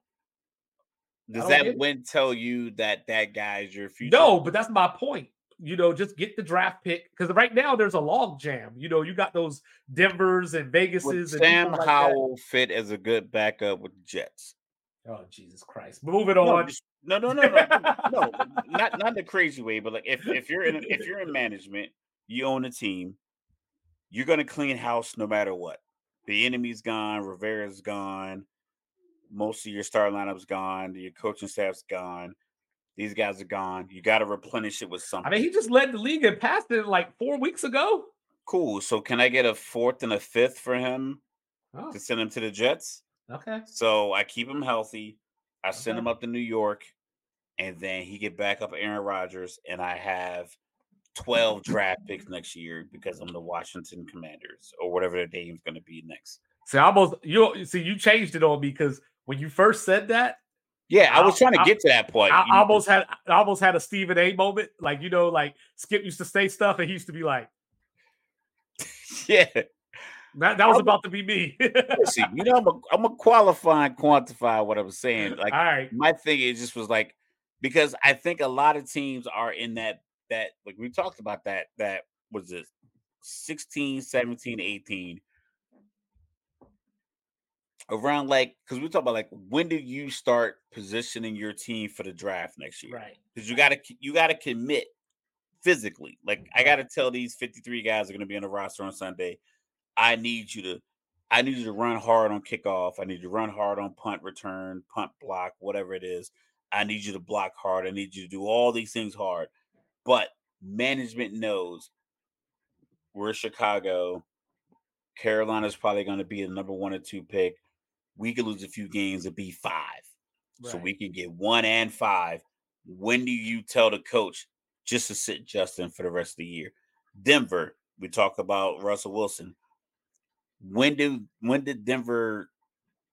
Does that win tell you that that guy is your future? no, but that's my point. You know, just get the draft pick because right now there's a log jam. You know, you got those Denvers and Vegases Would and Sam like that. Howell fit as a good backup with the Jets? Oh Jesus Christ! Moving No, on. no, no, no, no, *laughs* no, not not the crazy way, but like if if you're in if you're in management, you own a team, you're gonna clean house no matter what. The enemy's gone, Rivera's gone, most of your star lineup's gone, your coaching staff's gone, these guys are gone. You got to replenish it with something. I mean, he just led the league in it like four weeks ago. cool. So can I get a fourth and a fifth for him Oh, to send him to the Jets? okay. So I keep him healthy. I send him up to New York, and then he get back up Aaron Rodgers, and I have twelve draft picks next year because I'm the Washington Commanders or whatever their name's going to be next. See, I almost you see you changed it on me because when you first said that, Yeah, I was I- trying to I- get to that point. I You- almost had I almost had a Stephen A moment. Like, you know, like Skip used to say stuff and he used to be like, *laughs* yeah. that, that was I- about to be me. *laughs* Listen, you know, I'm a, I'm a qualify and quantify what I'm saying. Like All right. my thing is just was like because I think a lot of teams are in that that like we talked about that that was it 16 17 18 around like because we talk about like when do you start positioning your team for the draft next year? Right. because you gotta you gotta commit physically. Like i gotta tell these 53 guys are gonna be on the roster on sunday i need you to i need you to run hard on kickoff. I need you to run hard on punt return punt block whatever it is. I need you to block hard. I need you to do all these things hard. But management knows we're chicago. Carolina's probably going to be the number one or two pick we could lose a few games and be five so we can get one and five. When do you tell the coach just to sit Justin for the rest of the year? Denver, we talk about Russell Wilson. When do when did Denver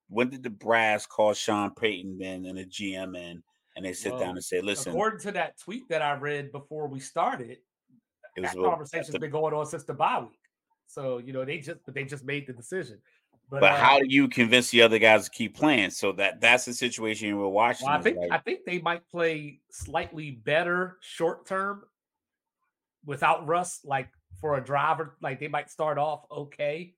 when did the brass call Sean Payton then and the GM in and they sit Well, down and say, listen, According to that tweet that I read before we started, it was that conversation's the- been going on since the bye week. So, you know, they just but they just made the decision. But, but uh, how do you convince the other guys to keep playing? So that that's the situation we're watching. Well, I think like- I think they might play slightly better short term without Russ. Like for a driver. Like they might start off okay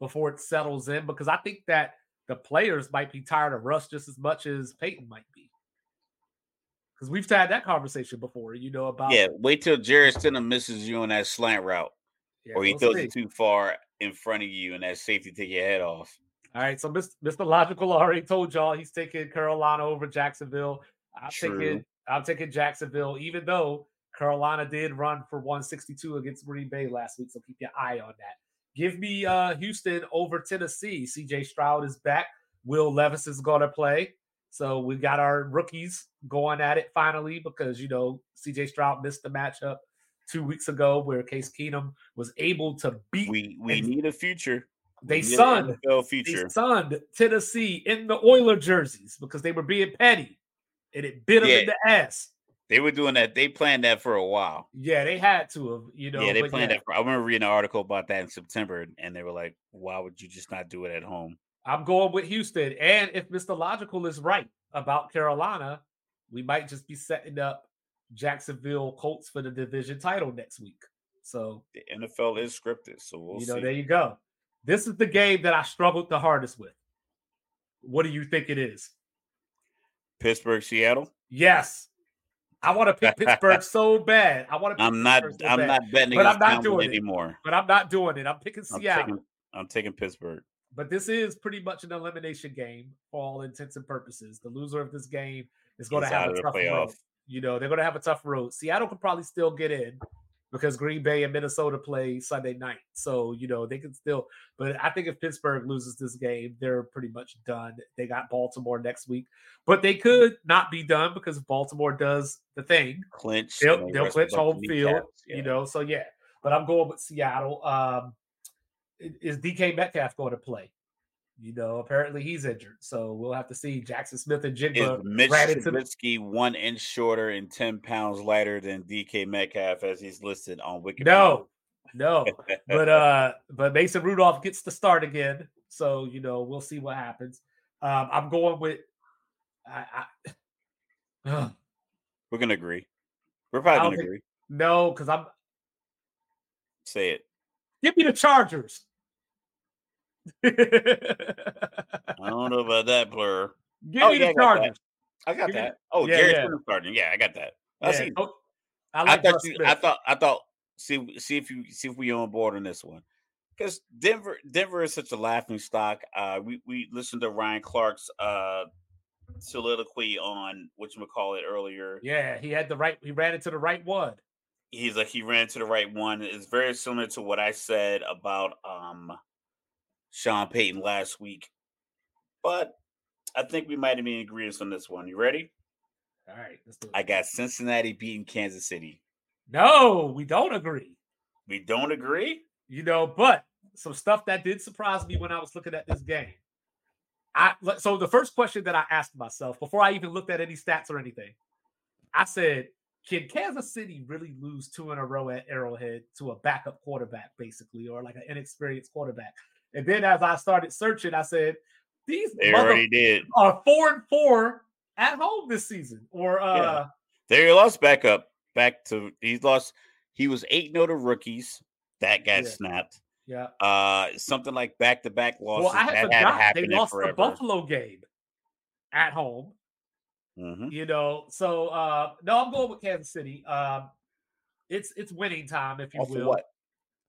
before it settles in because I think that the players might be tired of Russ just as much as Payton might be. Because we've had that conversation before, you know, about Yeah, wait till Jarrett Stidham misses you on that slant route, Yeah, or he we'll throws see. it too far in front of you, and that safety take your head off. All right, so Mr. Mr. Logical already told y'all he's taking Carolina over Jacksonville. I'm True. taking I'm taking Jacksonville, even though Carolina did run for 162 against Green Bay last week. So keep your eye on that. Give me uh Houston over Tennessee. CJ Stroud is back. Will Levis is gonna play. So we got our rookies going at it finally because you know CJ Stroud missed the matchup two weeks ago where Case Keenum was able to beat We we And need a future. they We need an sunned NFL they future. sunned Tennessee in the Oiler jerseys because they were being petty and it bit them Yeah. in the ass. They were doing that. They planned that for a while. Yeah, they had to have, you know. yeah, they planned yeah, that. For, I remember reading an article about that in September, and they were like, "Why would you just not do it at home?" I'm going with Houston. And if Mr. Logical is right about Carolina, we might just be setting up Jacksonville Colts for the division title next week. So, The NFL is scripted, so we'll you know, see. there you go. This is the game that I struggled the hardest with. What do you think it is? Pittsburgh, Seattle. Yes. I want to pick Pittsburgh *laughs* so bad. I want to I'm not. So I'm bad. not betting But I'm not doing it. anymore. but I'm not doing it. I'm picking I'm Seattle. taking. I'm taking Pittsburgh. But this is pretty much an elimination game for all intents and purposes. The loser of this game is going to have a tough playoff. You know, they're going to have a tough road. Seattle could probably still get in because Green Bay and Minnesota play Sunday night. So, you know, they can still, but I think if Pittsburgh loses this game, they're pretty much done. They got Baltimore next week, but they could not be done because if Baltimore does the thing, Clinch. they'll, they'll clinch a bunch of home field, kneecaps. you know. So yeah, but I'm going with Seattle. Um, is DK Metcalf going to play? You know, apparently he's injured, so we'll have to see. Jaxon Smith-Njigba Mitch ran into the- one inch shorter and ten pounds lighter than DK Metcalf as he's listed on Wikipedia? no, no. but uh, but Mason Rudolph gets to start again, so you know we'll see what happens. Um, I'm going with. I, I, Ugh, *sighs* we're gonna agree. We're probably gonna think- agree. no, because I'm. Say it. Give me the Chargers. *laughs* I don't know about that blur. Give Oh, me yeah, the I got that. Chargers. I got that. Oh, yeah, Jarrett yeah. Starting. Yeah, I got that. I Yeah, see. oh, I I thought you. I thought. I thought. See. See if you. See if we on board on this one. Because Denver. Denver is such a laughing stock. Uh, we we listened to Ryan Clark's uh soliloquy on what you call it earlier. Yeah, he had the right. He ran into the right one. He's like he ran to the right one. It's very similar to what I said about um Sean Payton last week. But I think we might have been in agreement on this one. You ready? All right, let's do it. I got Cincinnati beating Kansas City. no, we don't agree. We don't agree? You know, but some stuff that did surprise me when I was looking at this game. I so the first question that I asked myself before I even looked at any stats or anything, I said, "Can Kansas City really lose two in a row at Arrowhead to a backup quarterback, basically, or like an inexperienced quarterback?" And then as I started searching, I said, "These They already did. are four and four at home this season, or uh, Yeah. They lost back up. Back to he's lost. He was 8 0 to rookies. That got Yeah. snapped. yeah." Uh something like back to back losses. Well, I had forgot they lost the. Buffalo game at home. Mhm. You know, so uh no, I'm going with Kansas City. Um it's it's winning time, if you Off will. what?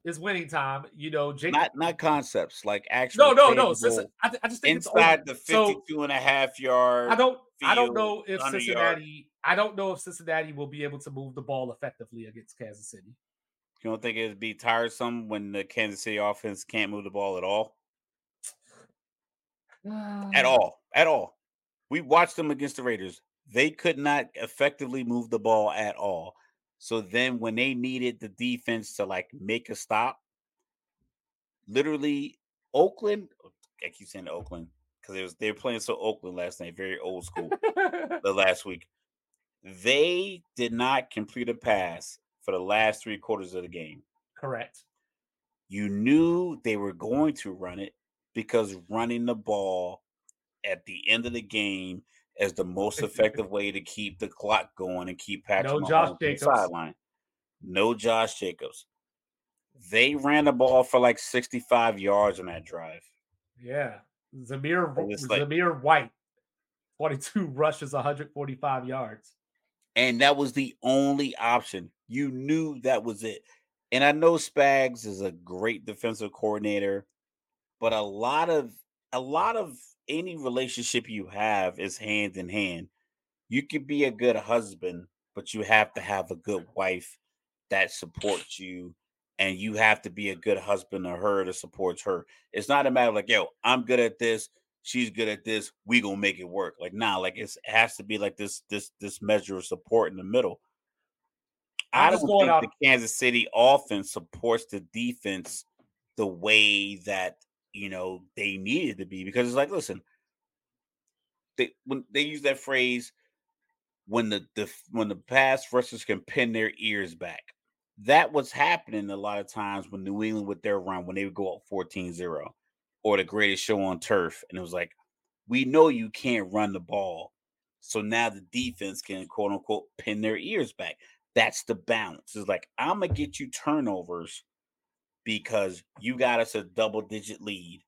It's winning time. You know, Jake. Not not concepts, like actual no, no, no. Cincin- I, th- I just think inside the So, 52 and a half yard. I don't. I don't know if 100 yard. Cincinnati. I don't know if Cincinnati will be able to move the ball effectively against Kansas City. You don't think it'd be tiresome when the Kansas City offense can't move the ball at all? At um, all. At all. We watched them against the Raiders. They could not effectively move the ball at all. So then when they needed the defense to like make a stop, literally Oakland, I keep saying Oakland because it was they were playing so Oakland last night, very old school. *laughs* the last week. They did not complete a pass for the last three quarters of the game. Correct. You knew they were going to run it because running the ball at the end of the game is the most effective way to keep the clock going and keep Patrick No Mahomes Josh on the Jacobs. sideline. No Josh Jacobs. They ran the ball for like 65 yards on that drive. Yeah. Zamir like- Zamir White, 22 rushes, 145 yards. And that was the only option. You knew that was it. And I know Spags is a great defensive coordinator, but a lot of a lot of any relationship you have is hand in hand. You could be a good husband, but you have to have a good wife that supports you, and you have to be a good husband to her that supports her. It's not a matter of like, yo, I'm good at this, she's good at this, we gonna make it work. Like, nah, like it's, it has to be like this, this, this measure of support in the middle. I I'm don't going think off- the Kansas City offense supports the defense the way that you know they needed to be because it's like, listen, they when they use that phrase when the, the when the pass rushers can pin their ears back. That was happening a lot of times when New England with their run when they would go up 14-0 or the greatest show on turf. And it was like, we know you can't run the ball. So now the defense can quote unquote pin their ears back. That's the balance. It's like, I'm gonna get you turnovers because you got us a double digit lead.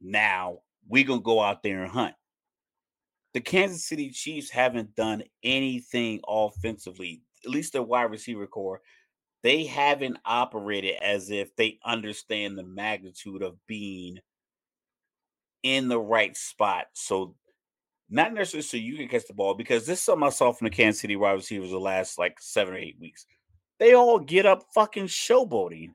Now we're gonna go out there and hunt. The Kansas City Chiefs haven't done anything offensively, at least their wide receiver core. They haven't operated as if they understand the magnitude of being in the right spot. So, not necessarily so you can catch the ball, because this is something I saw from the Kansas City wide receivers the last like seven or eight weeks. They all get up fucking showboating.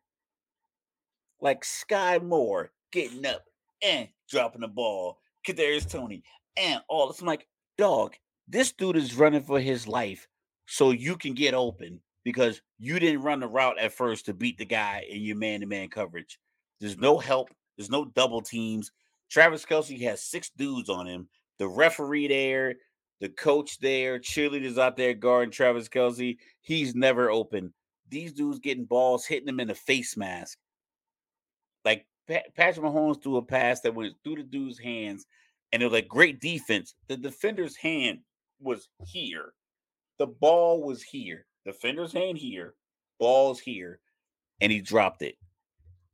Like Skyy Moore getting up and dropping the ball. Kadarius Toney and all this. I'm like, dog, this dude is running for his life so you can get open because you didn't run the route at first to beat the guy in your man-to-man coverage. There's no help. There's no double teams. Travis Kelce has six dudes on him. The referee there, the coach there, cheerleaders out there guarding Travis Kelce. He's never open. These dudes getting balls, hitting them in the face mask. Patrick Mahomes threw a pass that went through the dude's hands, and it was like great defense. The defender's hand was here. The ball was here. Defender's hand here. Ball's here. And he dropped it.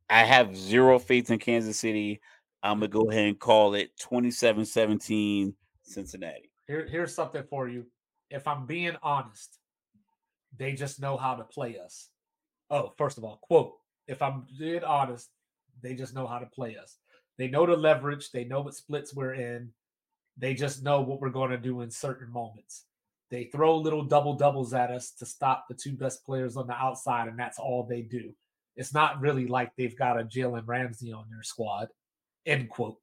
I have zero faith in Kansas City. I'm to go ahead and call it 27 17 Cincinnati. Here, here's something for you. If I'm being honest, they just know how to play us. Oh, first of all, quote, if I'm being honest, they just know how to play us. They know the leverage, they know what splits we're in. They just know what we're going to do in certain moments. They throw little double doubles at us to stop the two best players on the outside, and that's all they do. It's not really like they've got a Jalen Ramsey on their squad. End quote.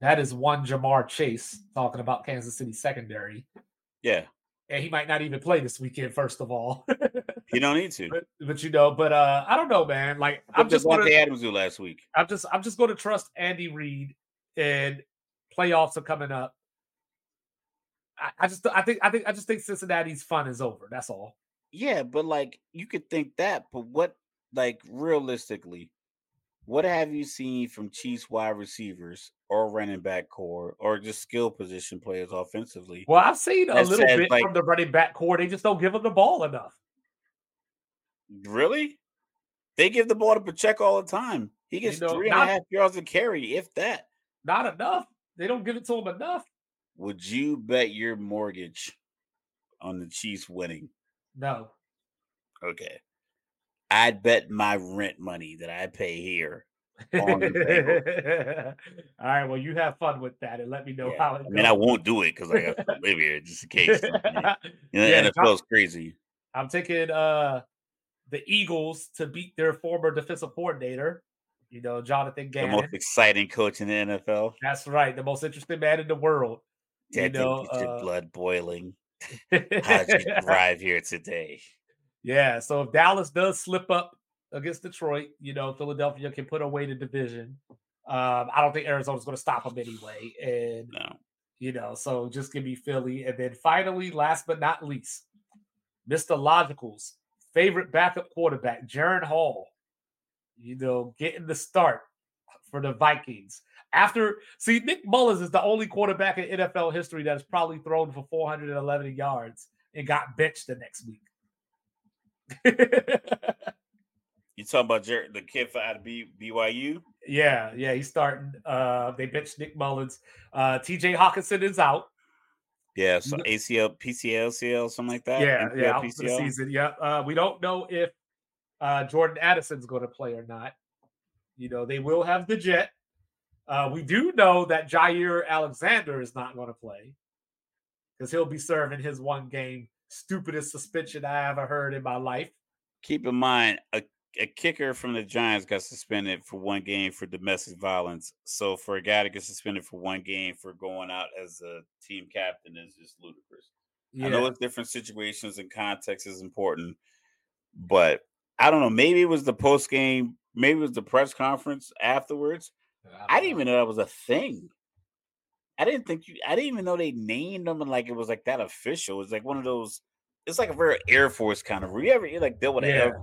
That is one Ja'Marr Chase talking about Kansas City secondary. Yeah. And he might not even play this weekend, first of all. *laughs* You don't need to. but, but you know, but uh I don't know, man. Like I'm just what Davante Adams do last week. I'm just I'm just gonna trust Andy Reid and playoffs are coming up. I, I just I think I think I just think Cincinnati's fun is over. That's all. Yeah, but like you could think that, but what like realistically, what have you seen from Chiefs wide receivers or running back core or just skill position players offensively? Well, I've seen a little says, bit like- from the running back core. They just don't give them the ball enough. Really? They give the ball to Pacheco all the time. He gets know, three and a half not- yards to carry, if that. Not enough. They don't give it to him enough. Would you bet your mortgage on the Chiefs winning? No. Okay. I'd bet my rent money that I pay here. On the *laughs* all right. Well, you have fun with that and let me know Yeah. how it I goes. mean, I won't do it because I got to live *laughs* here just in case. You know, Yeah, the NFL is crazy. I'm taking uh the Eagles to beat their former defensive coordinator, you know, Jonathan Gannon. The most exciting coach in the NFL. That's right, the most interesting man in the world. You know, your uh, blood boiling. *laughs* How'd you drive here today? yeah, so if Dallas does slip up against Detroit, you know, Philadelphia can put away the division. Um, I don't think Arizona's going to stop them anyway, and No. you know, so just give me Philly, and then finally, last but not least, Mr. Logical's favorite backup quarterback, Jaren Hall. You know, getting the start for the Vikings. After see, Nick Mullens is the only quarterback in NFL history that has probably thrown for 411 yards and got benched the next week. *laughs* You talking about Jer- the kid for out of B- BYU? Yeah, yeah, he's starting. Uh, they benched Nick Mullens. Uh, T.J. Hockenson is out. Yeah, so ACL, PCL, CL, something like that. Yeah, yeah, for the season. Yeah, uh, we don't know if uh, Jordan Addison's going to play or not. You know, they will have the Jet. Uh, we do know that Jaire Alexander is not going to play because he'll be serving his one game stupidest suspension I ever heard in my life. Keep in mind, a, a kicker from the Giants got suspended for one game for domestic violence. So for a guy to get suspended for one game for going out as a team captain is just ludicrous. Yeah. I know it's different situations and context is important, but I don't know. Maybe it was the post game, maybe it was the press conference afterwards. I didn't even know that was a thing. I didn't think you. I didn't even know they named them and like it was like that official. It's like one of those. It's like a very Air Force kind of. You ever you like deal with Yeah. Air,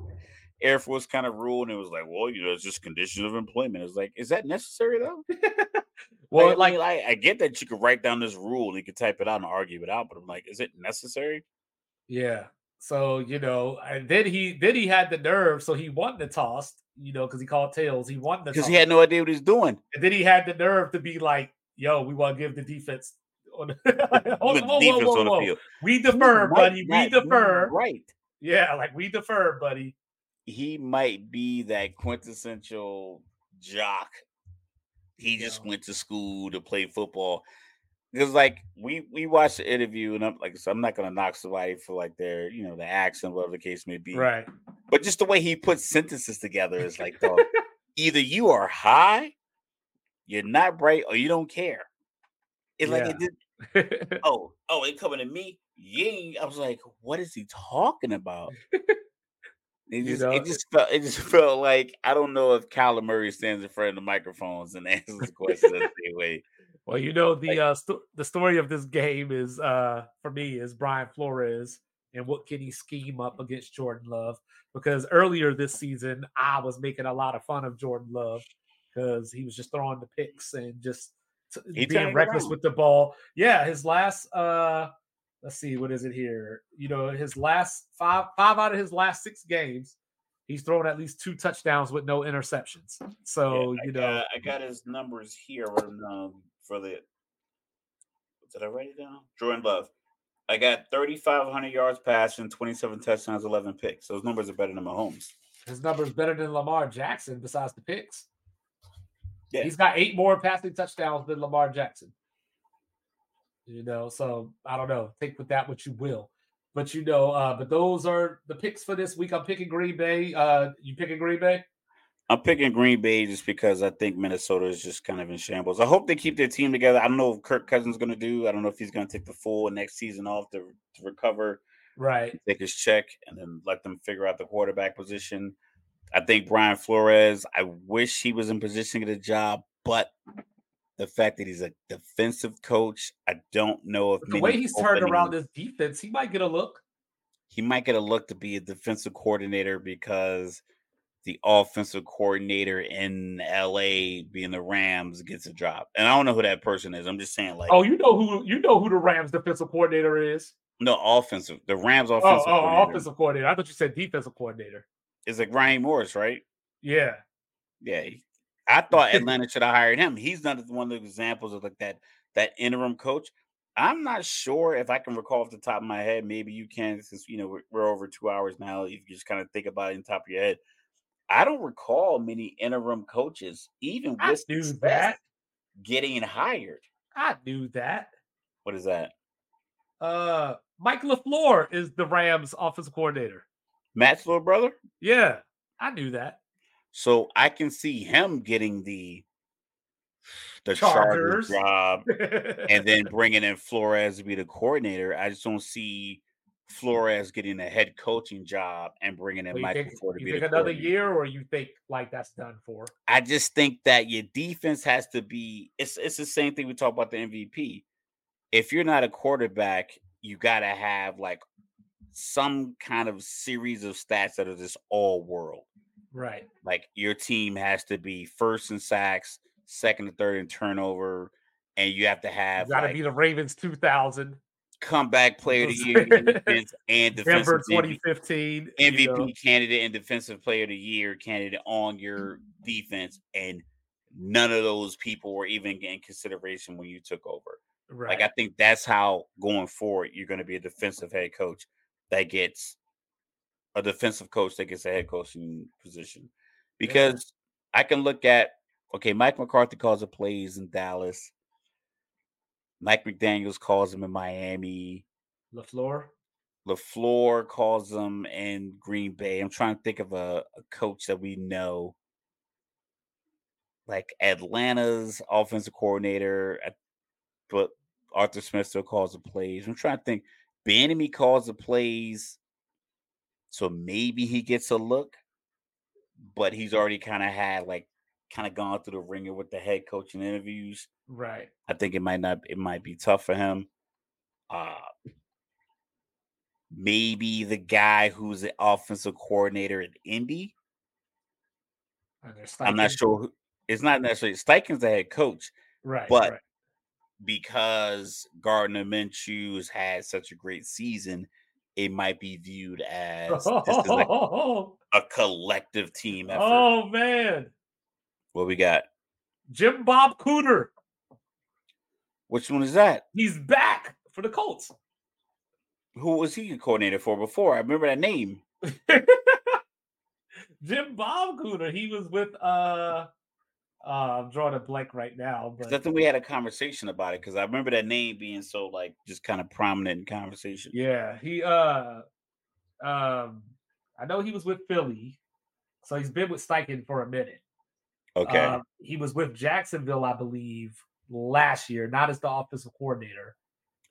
Air Force kind of rule, and it was like, well, you know, it's just conditions of employment. It's like, is that necessary though? *laughs* Well, like, like, like, I get that you could write down this rule and you could type it out and argue it out, but I'm like, is it necessary? yeah. So you know, and then he then he had the nerve, so he won the toss. You know, because he called tails. He won the Because he had no idea what he's doing. and then he had the nerve to be like, "Yo, we want to give the defense." On the, *laughs* whoa, whoa, defense whoa, on the field. We defer, buddy. might We defer. Right. Yeah, like we defer, buddy. He might be that quintessential jock. He just went to school to play football. Because like we we watched the interview and I'm like so I'm not gonna knock somebody for like their you know the accent whatever the case may be. Right. but just the way he puts sentences together is like dog, *laughs* either you are high you're not bright or you don't care. It's like it did, *laughs* oh oh it coming to me? Yeah. I was like what is he talking about *laughs* It You just, know, it just felt, it just *laughs* felt like I don't know if Kyler Murray stands in front of the microphones and *laughs* answers the question the same way. well, you know the Like- uh the story of this game is uh for me is Brian Flores and what can he scheme up against Jordan Love? Because earlier this season, I was making a lot of fun of Jordan Love because he was just throwing the picks and just t- being reckless with the ball. Yeah, his last uh let's see what is it here? You know, his last five five out of his last six games, he's thrown at least two touchdowns with no interceptions. So, Yeah, you know, got, I got his numbers here down um, for the. Did I write it down? Jordan Love. I got 3,500 yards passing, 27 touchdowns, 11 picks. Those numbers are better than Mahomes. his numbers better than Lamar Jackson besides the picks. Yeah. He's got eight more passing touchdowns than Lamar Jackson. You know, so I don't know. Take with that what you will. But you know, uh, but those are the picks for this week. I'm picking Green Bay. Uh, you picking Green Bay? I'm picking Green Bay just because I think Minnesota is just kind of in shambles. I hope they keep their team together. I don't know if Kirk Cousins is going to do. I don't know if he's going to take the full next season off to, to recover. Right. take his check and then let them figure out the quarterback position. I think Brian Flores, I wish he was in position to get a job, but the fact that he's a defensive coach, I don't know if The way he's turned around this defense, he might get a look. he might get a look to be a defensive coordinator because the offensive coordinator in LA being the Rams gets a job. And I don't know who that person is. I'm just saying like Oh, you know who you know who the Rams defensive coordinator is. no offensive. The Rams Oh, offensive oh, oh coordinator offensive coordinator. I thought you said defensive coordinator. is like Raheem Morris, right? Yeah. Yeah, he- I *laughs* thought Atlanta should have hired him. He's not one of the examples of like that that interim coach. I'm not sure if I can recall off the top of my head. Maybe you can, since you know we're, we're over two hours now. If you just kind of think about it in the top of your head, I don't recall many interim coaches, even I with knew that. getting hired. I knew that. What is that? Uh, Mike LaFleur is the Rams offensive coordinator. Matt's little brother. Yeah, I knew that. So I can see him getting the the Chargers Chargers. job and *laughs* then bringing in Flores to be the coordinator. I just don't see Flores getting a head coaching job and bringing in Michael think, Ford to you be think the another year, or you think like that's done for? I just think that your defense has to be. It's it's the same thing we talk about the MVP. If you're not a quarterback, you got to have like some kind of series of stats that are just all world. Right. Like your team has to be first in sacks, second and third in turnover, and you have to have Got to like, be the Ravens 2000. comeback player of the year *laughs* defense and defensive Denver 2015 MVP you know. candidate and defensive player of the year candidate on your defense, and none of those people were even in consideration when you took over. Right. Like I think that's how going forward you're going to be a defensive head coach that gets a defensive coach that gets a head coaching position. Because I can look at okay, Mike McCarthy calls the plays in Dallas. Mike McDaniels calls them in Miami. LaFleur. LaFleur calls them in Green Bay. I'm trying to think of a, a coach that we know. Like Atlanta's offensive coordinator, but Arthur Smith still calls the plays. I'm trying to think. Bieniemy calls the plays, so maybe he gets a look, but he's already kind of had like kind of gone through the ringer with the head coaching interviews. Right. I think it might not it might be tough for him. Uh maybe the guy who's the offensive coordinator at Indy. I'm not sure who, it's not necessarily Steichen's the head coach Right. but- right. because Gardner Minshew has had such a great season. It might be viewed as this is like *laughs* a collective team effort. oh man. What we got? Jim Bob Cooter. Which one is that? He's back for the Colts. Who was he a coordinator for before? I remember that name. *laughs* Jim Bob Cooter. He was with uh uh I'm drawing a blank right now. but I think we had a conversation about it because I remember that name being so like just kind of prominent in conversation. yeah, he uh um I know he was with Philly, so he's been with Steichen for a minute. Okay. Uh, he was with Jacksonville, I believe, last year, not as the offensive coordinator.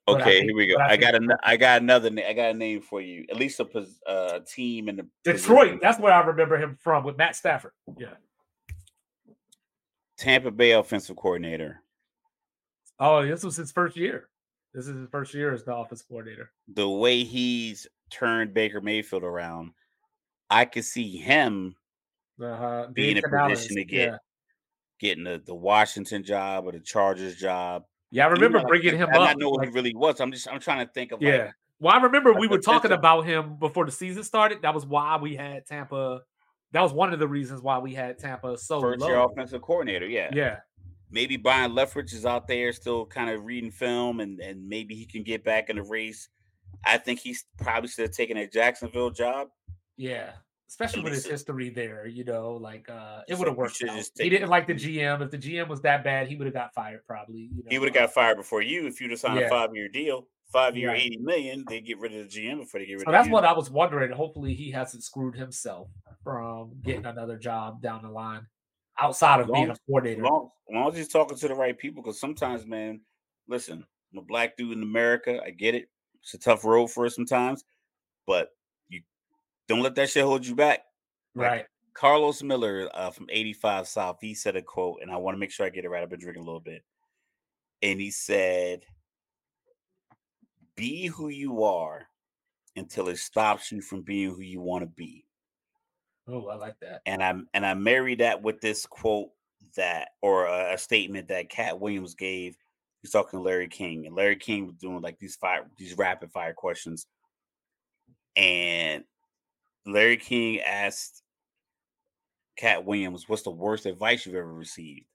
okay, think- here we go. I I, got an, I got another na- I got a name for you. At least a uh, team in the Detroit, that's where I remember him from with Matt Stafford. Yeah. Tampa Bay offensive coordinator. Oh, this was his first year. This is his first year as the offensive coordinator. The way he's turned Baker Mayfield around, I could see him Uh-huh. Be in a position to get Yeah, getting the, the Washington job or the Chargers job. yeah I remember Even though bringing I, him I up. not know what like- he really was. I'm just I'm trying to think of yeah. like Well, I remember we were talking about him before the season started. That was why we had Tampa. That was one of the reasons why we had Tampa so first year offensive coordinator. Yeah. Yeah, Maybe Byron Leftwich is out there still kind of reading film and and maybe he can get back in the race. I think he's probably should have taken a Jacksonville job. yeah. Especially with his history there, you know, like uh it would have worked out. just He didn't like the GM. If the GM was that bad, he would have got fired probably. You know? He would have got fired before you if you'd have signed Yeah. a five year deal, five year, eighty million. They get rid of the GM before they get rid So of that's what I was wondering. Hopefully, he hasn't screwed himself from getting another job down the line outside of being a coordinator. long, as long as he's talking to the right people, because sometimes, man, listen, I'm a black dude in America. I get it. It's a tough road for us sometimes, but you don't let that shit hold you back. like- Right. Carlos Miller uh, from 85 South, he said a quote, and I want to make sure I get it right. I've been drinking a little bit. And he said, Be who you are until it stops you from being who you want to be. Oh, I like that. And I and I married that with this quote that or a, a statement that Katt Williams gave. He's talking to Larry King, and Larry King was doing like these fire these rapid fire questions. And Larry King asked Katt Williams, "What's the worst advice you've ever received?"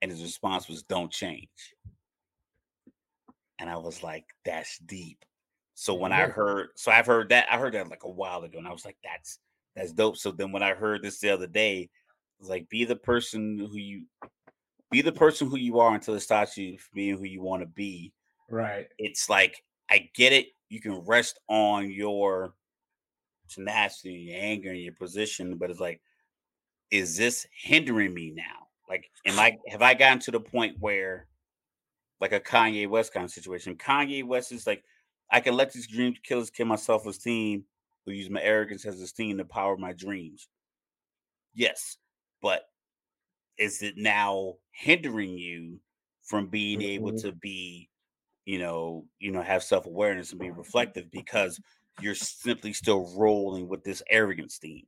And his response was, "Don't change." And I was like, "That's deep." So when I heard, so I've heard that I heard that like a while ago, and I was like, "That's that's dope." So then when I heard this the other day, it was like, "Be the person who you, be the person who you are until it stops you from being who you want to be." Right. it's like I get it. You can rest on your tenacity, and your anger, and your position, but it's like, is this hindering me now? Like, am *sighs* I have I gotten to the point where, like a Kanye West kind of situation? Kanye West is like, I can let these dream killers kill my self esteem, or use my arrogance as a esteem to power my dreams. Yes, but is it now hindering you from being able to be you know, you know, have self awareness and be reflective because you're simply still rolling with this arrogance theme.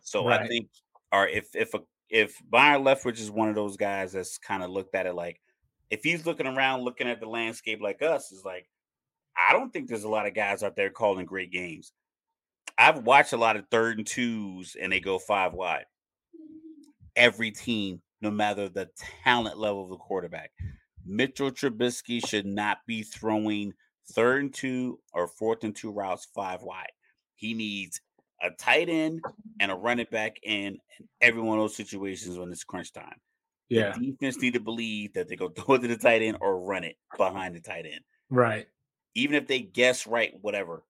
So I think, or if if a if Byron Leftwich is one of those guys that's kind of looked at it like, if he's looking around, looking at the landscape like us, is like, I don't think there's a lot of guys out there calling great games. I've watched a lot of third and twos and they go five wide. Every team, no matter the talent level of the quarterback, Mitchell Trubisky should not be throwing third and two or fourth and two routes five wide. He needs a tight end and a running back in, in every one of those situations when it's crunch time. Yeah. The defense need to believe that they go *laughs* throw it to the tight end or run it behind the tight end. Right. Even if they guess right, whatever.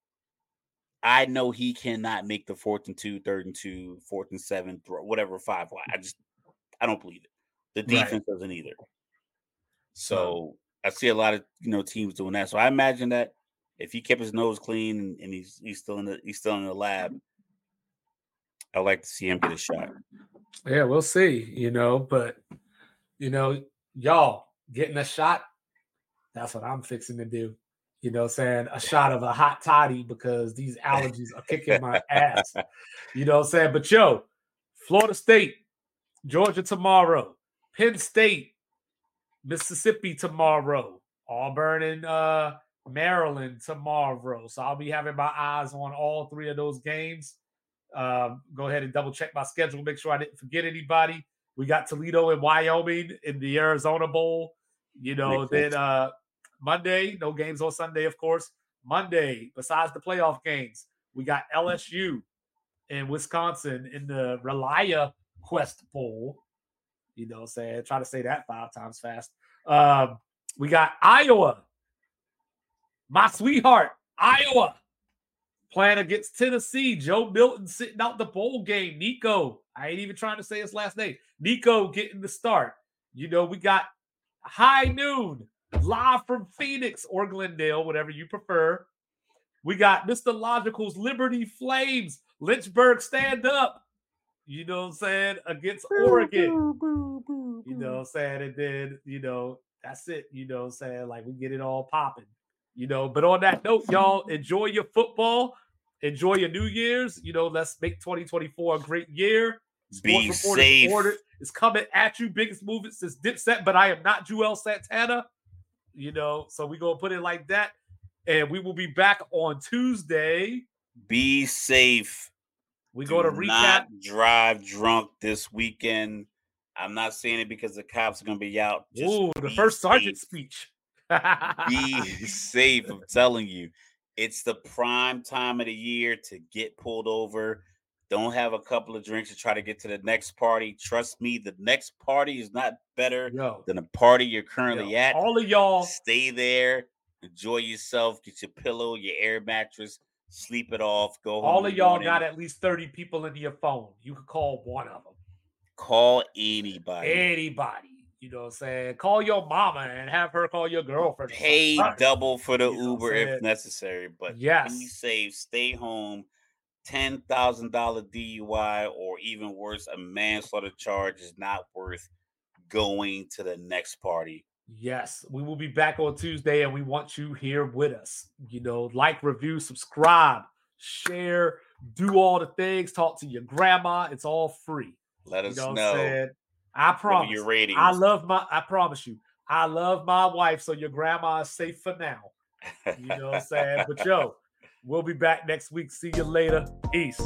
I know he cannot make the fourth and two, third and two, fourth and seven, throw, whatever five wide. I just I don't believe it. The defense right. doesn't either. So I see a lot of you know teams doing that. So I imagine that if he kept his nose clean and, and he's he's still in the he's still in the lab, I'd like to see him get a shot. Yeah, we'll see. You know, but you know, y'all getting a shot. That's what I'm fixing to do. You know, saying a shot of a hot toddy because these allergies are kicking my ass. *laughs* You know, saying, but yo, Florida State, Georgia tomorrow, Penn State, Mississippi tomorrow, Auburn and uh, Maryland tomorrow. So I'll be having my eyes on all three of those games. Um, go ahead and double check my schedule, make sure I didn't forget anybody. We got Toledo and Wyoming in the Arizona Bowl. You know, then uh, Monday, no games on Sunday, of course. Monday, besides the playoff games, we got LSU and Wisconsin in the Relia Quest Bowl. You know, saying try to say that five times fast. Um, we got Iowa, my sweetheart, Iowa, playing against Tennessee. Joe Milton sitting out the bowl game. Nico, I ain't even trying to say his last name. Nico getting the start. You know, we got high noon live from Phoenix or Glendale, whatever you prefer. We got Mr. Logical's Liberty Flames, Lynchburg stand up. You know what I'm saying? Against Oregon. You know what I'm saying? And then, you know, that's it. You know what I'm saying? Like we get it all popping. You know, but on that note, y'all enjoy your football. Enjoy your New Year's. You know, let's make 2024 a great year. Be safe. Is coming at you. Biggest movement since Dipset, but I am not Juelz Santana. You know, so we gonna put it like that, and we will be back on Tuesday. Be safe. We go to recap. drive drunk this weekend. I'm not saying it because the cops are gonna be out. Just Ooh, the first safe. sergeant speech. be *laughs* safe. I'm telling you, it's the prime time of the year to get pulled over. Don't have a couple of drinks to try to get to the next party. Trust me, the next party is not better yo, than the party you're currently yo, at. All of y'all stay there, enjoy yourself, get your pillow, your air mattress, sleep it off. Go. All of y'all got at least 30 people into your phone. You could call one of them. Call anybody. Anybody. You know what I'm saying? Call your mama and have her call your girlfriend. Pay double for the you Uber if necessary. But yes. be safe, stay home ten thousand dollar DUI or even worse, a manslaughter charge is not worth going to the next party. Yes, we will be back on Tuesday and we want you here with us. You know, like, review, subscribe, share, do all the things, talk to your grandma. It's all free. Let us you know. know. I promise. Your ratings. I love my I promise you. I love my wife, so your grandma is safe for now. You know what I'm saying? But yo, *laughs* *laughs* We'll be back next week. See you later. Peace.